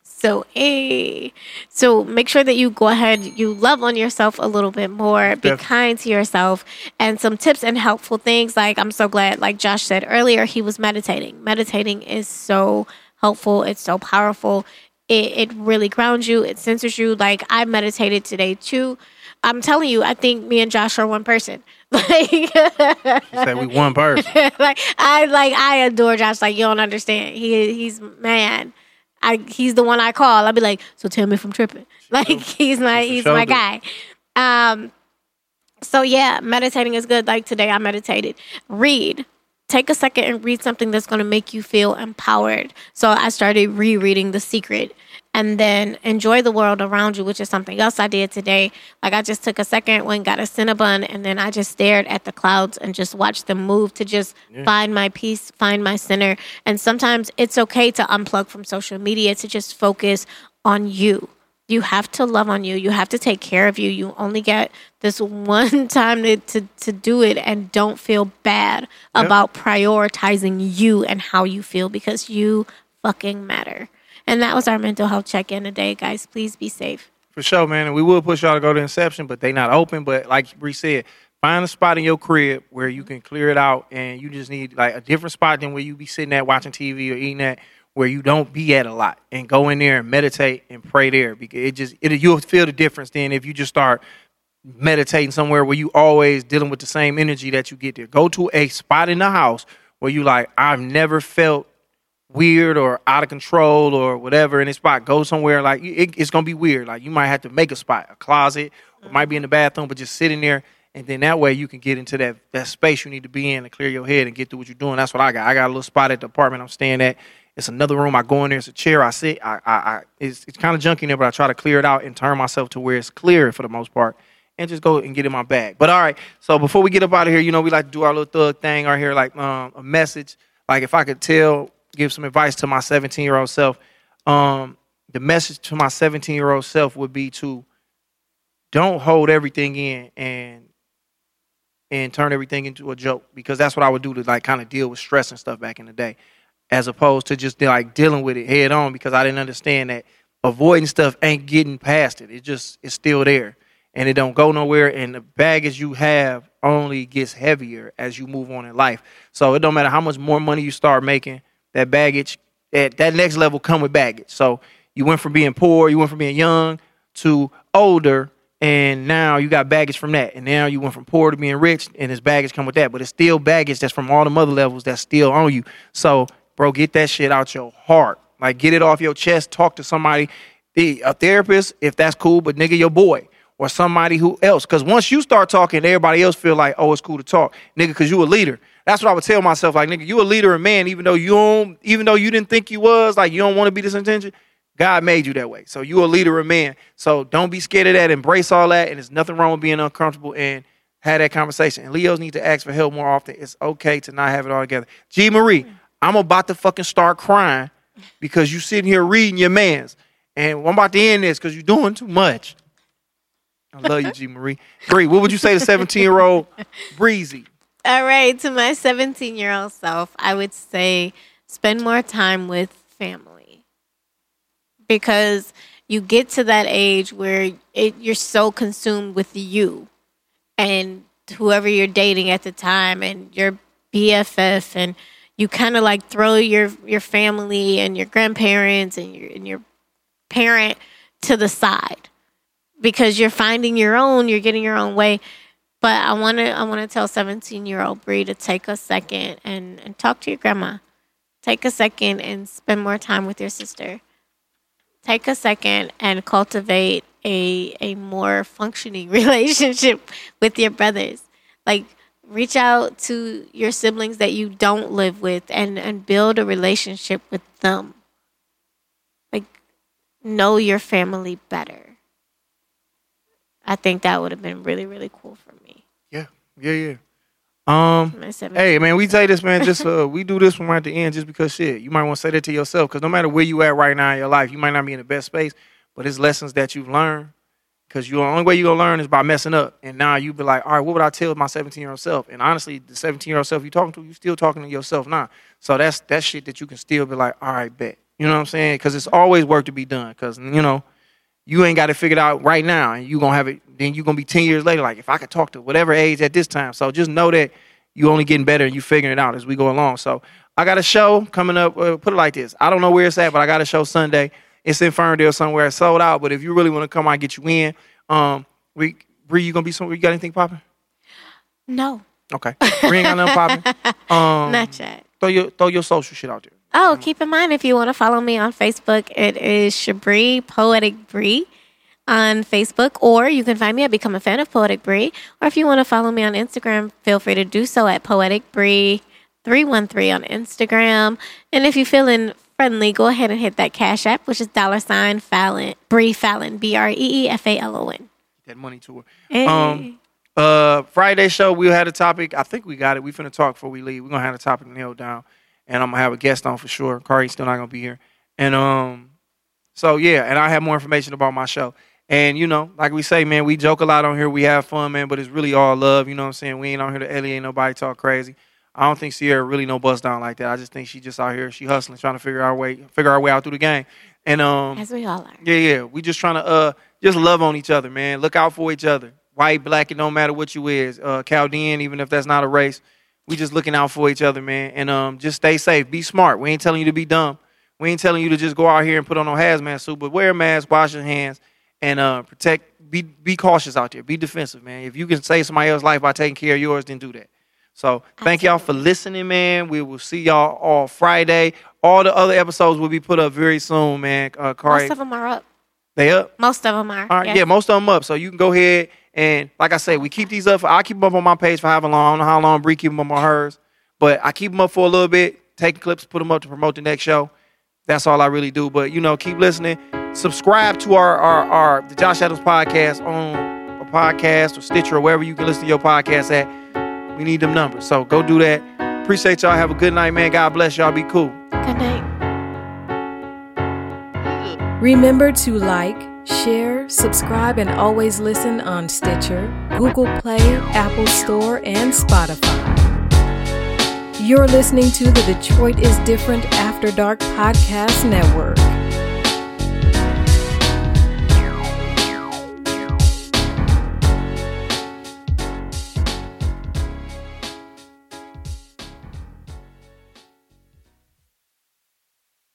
So, hey, so make sure that you go ahead, you love on yourself a little bit more, be Definitely. kind to yourself, and some tips and helpful things. Like, I'm so glad, like Josh said earlier, he was meditating. Meditating is so helpful, it's so powerful. It, it really grounds you, it centers you. Like, I meditated today too. I'm telling you, I think me and Josh are one person. Like, said we one person. like I like I adore Josh. Like you don't understand. He he's man. I he's the one I call. I'll be like, so tell me if I'm tripping. Like he's my he's my guy. Um. So yeah, meditating is good. Like today, I meditated. Read. Take a second and read something that's going to make you feel empowered. So I started rereading The Secret and then enjoy the world around you, which is something else I did today. Like I just took a second, went got a Cinnabon, and then I just stared at the clouds and just watched them move to just find my peace, find my center. And sometimes it's okay to unplug from social media to just focus on you. You have to love on you. You have to take care of you. You only get this one time to, to, to do it and don't feel bad about prioritizing you and how you feel because you fucking matter. And that was our mental health check in today, guys. Please be safe. For sure, man. And we will push y'all to go to Inception, but they not open. But like Bree said, find a spot in your crib where you can clear it out, and you just need like a different spot than where you be sitting at watching TV or eating at, where you don't be at a lot, and go in there and meditate and pray there because it just it you'll feel the difference then if you just start meditating somewhere where you always dealing with the same energy that you get there. Go to a spot in the house where you like I've never felt weird or out of control or whatever in a spot. Go somewhere like it, it's gonna be weird. Like you might have to make a spot, a closet, or might be in the bathroom, but just sit in there. And then that way you can get into that, that space you need to be in to clear your head and get through what you're doing. That's what I got. I got a little spot at the apartment I'm staying at. It's another room. I go in there. It's a chair. I sit. I, I, I it's, it's kind of junky in there, but I try to clear it out and turn myself to where it's clear for the most part, and just go and get in my bag. But all right. So before we get up out of here, you know, we like to do our little thug thing right here, like um, a message. Like if I could tell, give some advice to my 17 year old self, um, the message to my 17 year old self would be to don't hold everything in and and turn everything into a joke because that's what I would do to like kind of deal with stress and stuff back in the day, as opposed to just like dealing with it head on because I didn't understand that avoiding stuff ain't getting past it. It just it's still there and it don't go nowhere. And the baggage you have only gets heavier as you move on in life. So it don't matter how much more money you start making, that baggage at that next level come with baggage. So you went from being poor, you went from being young to older, and now you got baggage from that. And now you went from poor to being rich, and this baggage come with that. But it's still baggage that's from all the other levels that's still on you. So, bro, get that shit out your heart. Like get it off your chest. Talk to somebody, a therapist if that's cool, but nigga, your boy or somebody who else. Because once you start talking, everybody else feel like, oh, it's cool to talk, nigga, because you a leader. That's what I would tell myself. Like, nigga, you a leader and man, even though you don't, even though you didn't think you was, like, you don't want to be this intention. God made you that way. So you a leader of man. So don't be scared of that. Embrace all that. And there's nothing wrong with being uncomfortable and have that conversation. And Leos need to ask for help more often. It's okay to not have it all together. G Marie, I'm about to fucking start crying because you sitting here reading your mans. And I'm about to end this because you're doing too much. I love you, G Marie. Bree, what would you say to 17 year old Breezy? All right, to my 17 year old self, I would say spend more time with family because you get to that age where it, you're so consumed with you and whoever you're dating at the time and your BFF and you kind of like throw your your family and your grandparents and your and your parent to the side because you're finding your own, you're getting your own way. But I want to I want to tell 17 year old Bree to take a second and and talk to your grandma. Take a second and spend more time with your sister. Take a second and cultivate a a more functioning relationship with your brothers. Like reach out to your siblings that you don't live with and and build a relationship with them. Like know your family better. I think that would have been really really cool for me. Yeah, yeah, yeah. Um, hey man, we say this man. Just uh, we do this one right at the end, just because shit. You might want to say that to yourself, because no matter where you at right now in your life, you might not be in the best space, but it's lessons that you've learned. Because the only way you're gonna learn is by messing up. And now you be like, all right, what would I tell my 17 year old self? And honestly, the 17 year old self you're talking to, you're still talking to yourself now. So that's that shit that you can still be like, all right, bet. You know what I'm saying? Because it's always work to be done. Because you know you ain't got it figured out right now, and you gonna have it. Then you gonna be ten years later. Like if I could talk to whatever age at this time, so just know that you only getting better and you figuring it out as we go along. So I got a show coming up. Uh, put it like this: I don't know where it's at, but I got a show Sunday. It's in Ferndale somewhere. It's sold out, but if you really want to come, I get you in. Um, we Bree, you gonna be somewhere? You got anything popping? No, Okay, Bree ain't got nothing popping. Um, not yet. throw your throw your social shit out there. Oh, keep in mind if you want to follow me on Facebook, it is Shabri Poetic Bree. on Facebook, or you can find me at Become a Fan of Poetic Bree. Or if you want to follow me on Instagram, feel free to do so at Poetic Bree 313 on Instagram. And if you're feeling friendly, go ahead and hit that Cash App, which is dollar sign Fallon, Bree Fallon, B R E E F A L O N. That money to her. Hey. Um, uh, Friday show we had a topic. I think we got it. We finna talk before we leave. We're gonna have a topic nailed down, and I'm gonna have a guest on for sure. Kari's still not gonna be here, and um, so yeah, and I have more information about my show. And you know, like we say, man, we joke a lot on here. We have fun, man, but it's really all love. You know what I'm saying? We ain't on here to alienate nobody, talk crazy. I don't think Ciara really no bust down like that. I just think she just out here, she hustling, trying to figure our way, figure our way out through the game. And um, As we all are. yeah, yeah. We just trying to uh just love on each other, man. Look out for each other. White, black, it don't matter what you is. Uh Chaldean, even if that's not a race. We just looking out for each other, man. And um just stay safe. Be smart. We ain't telling you to be dumb. We ain't telling you to just go out here and put on no hazmat suit, but wear a mask, wash your hands, and uh protect be be cautious out there. Be defensive, man. If you can save somebody else's life by taking care of yours, then do that. So thank y'all for listening, man. We will see y'all all Friday. All the other episodes will be put up very soon, man. Uh, Kari, Most of them are up. they up. Most of them are. All right, yes. yeah, most of them up. So you can go ahead and, like I say, we keep these up. For, I keep them up on my page for however long. I don't know how long Bree keep them up on hers, but I keep them up for a little bit. Take clips, put them up to promote the next show. That's all I really do. But you know, keep listening. Subscribe to our our, our the Josh Adams podcast on a podcast or Stitcher or wherever you can listen to your podcast at. We need them numbers. So go do that. Appreciate y'all. Have a good night, man. God bless y'all. Be cool. Good night. Remember to like, share, subscribe, and always listen on Stitcher, Google Play, Apple Store, and Spotify. You're listening to the Detroit is Different After Dark Podcast Network.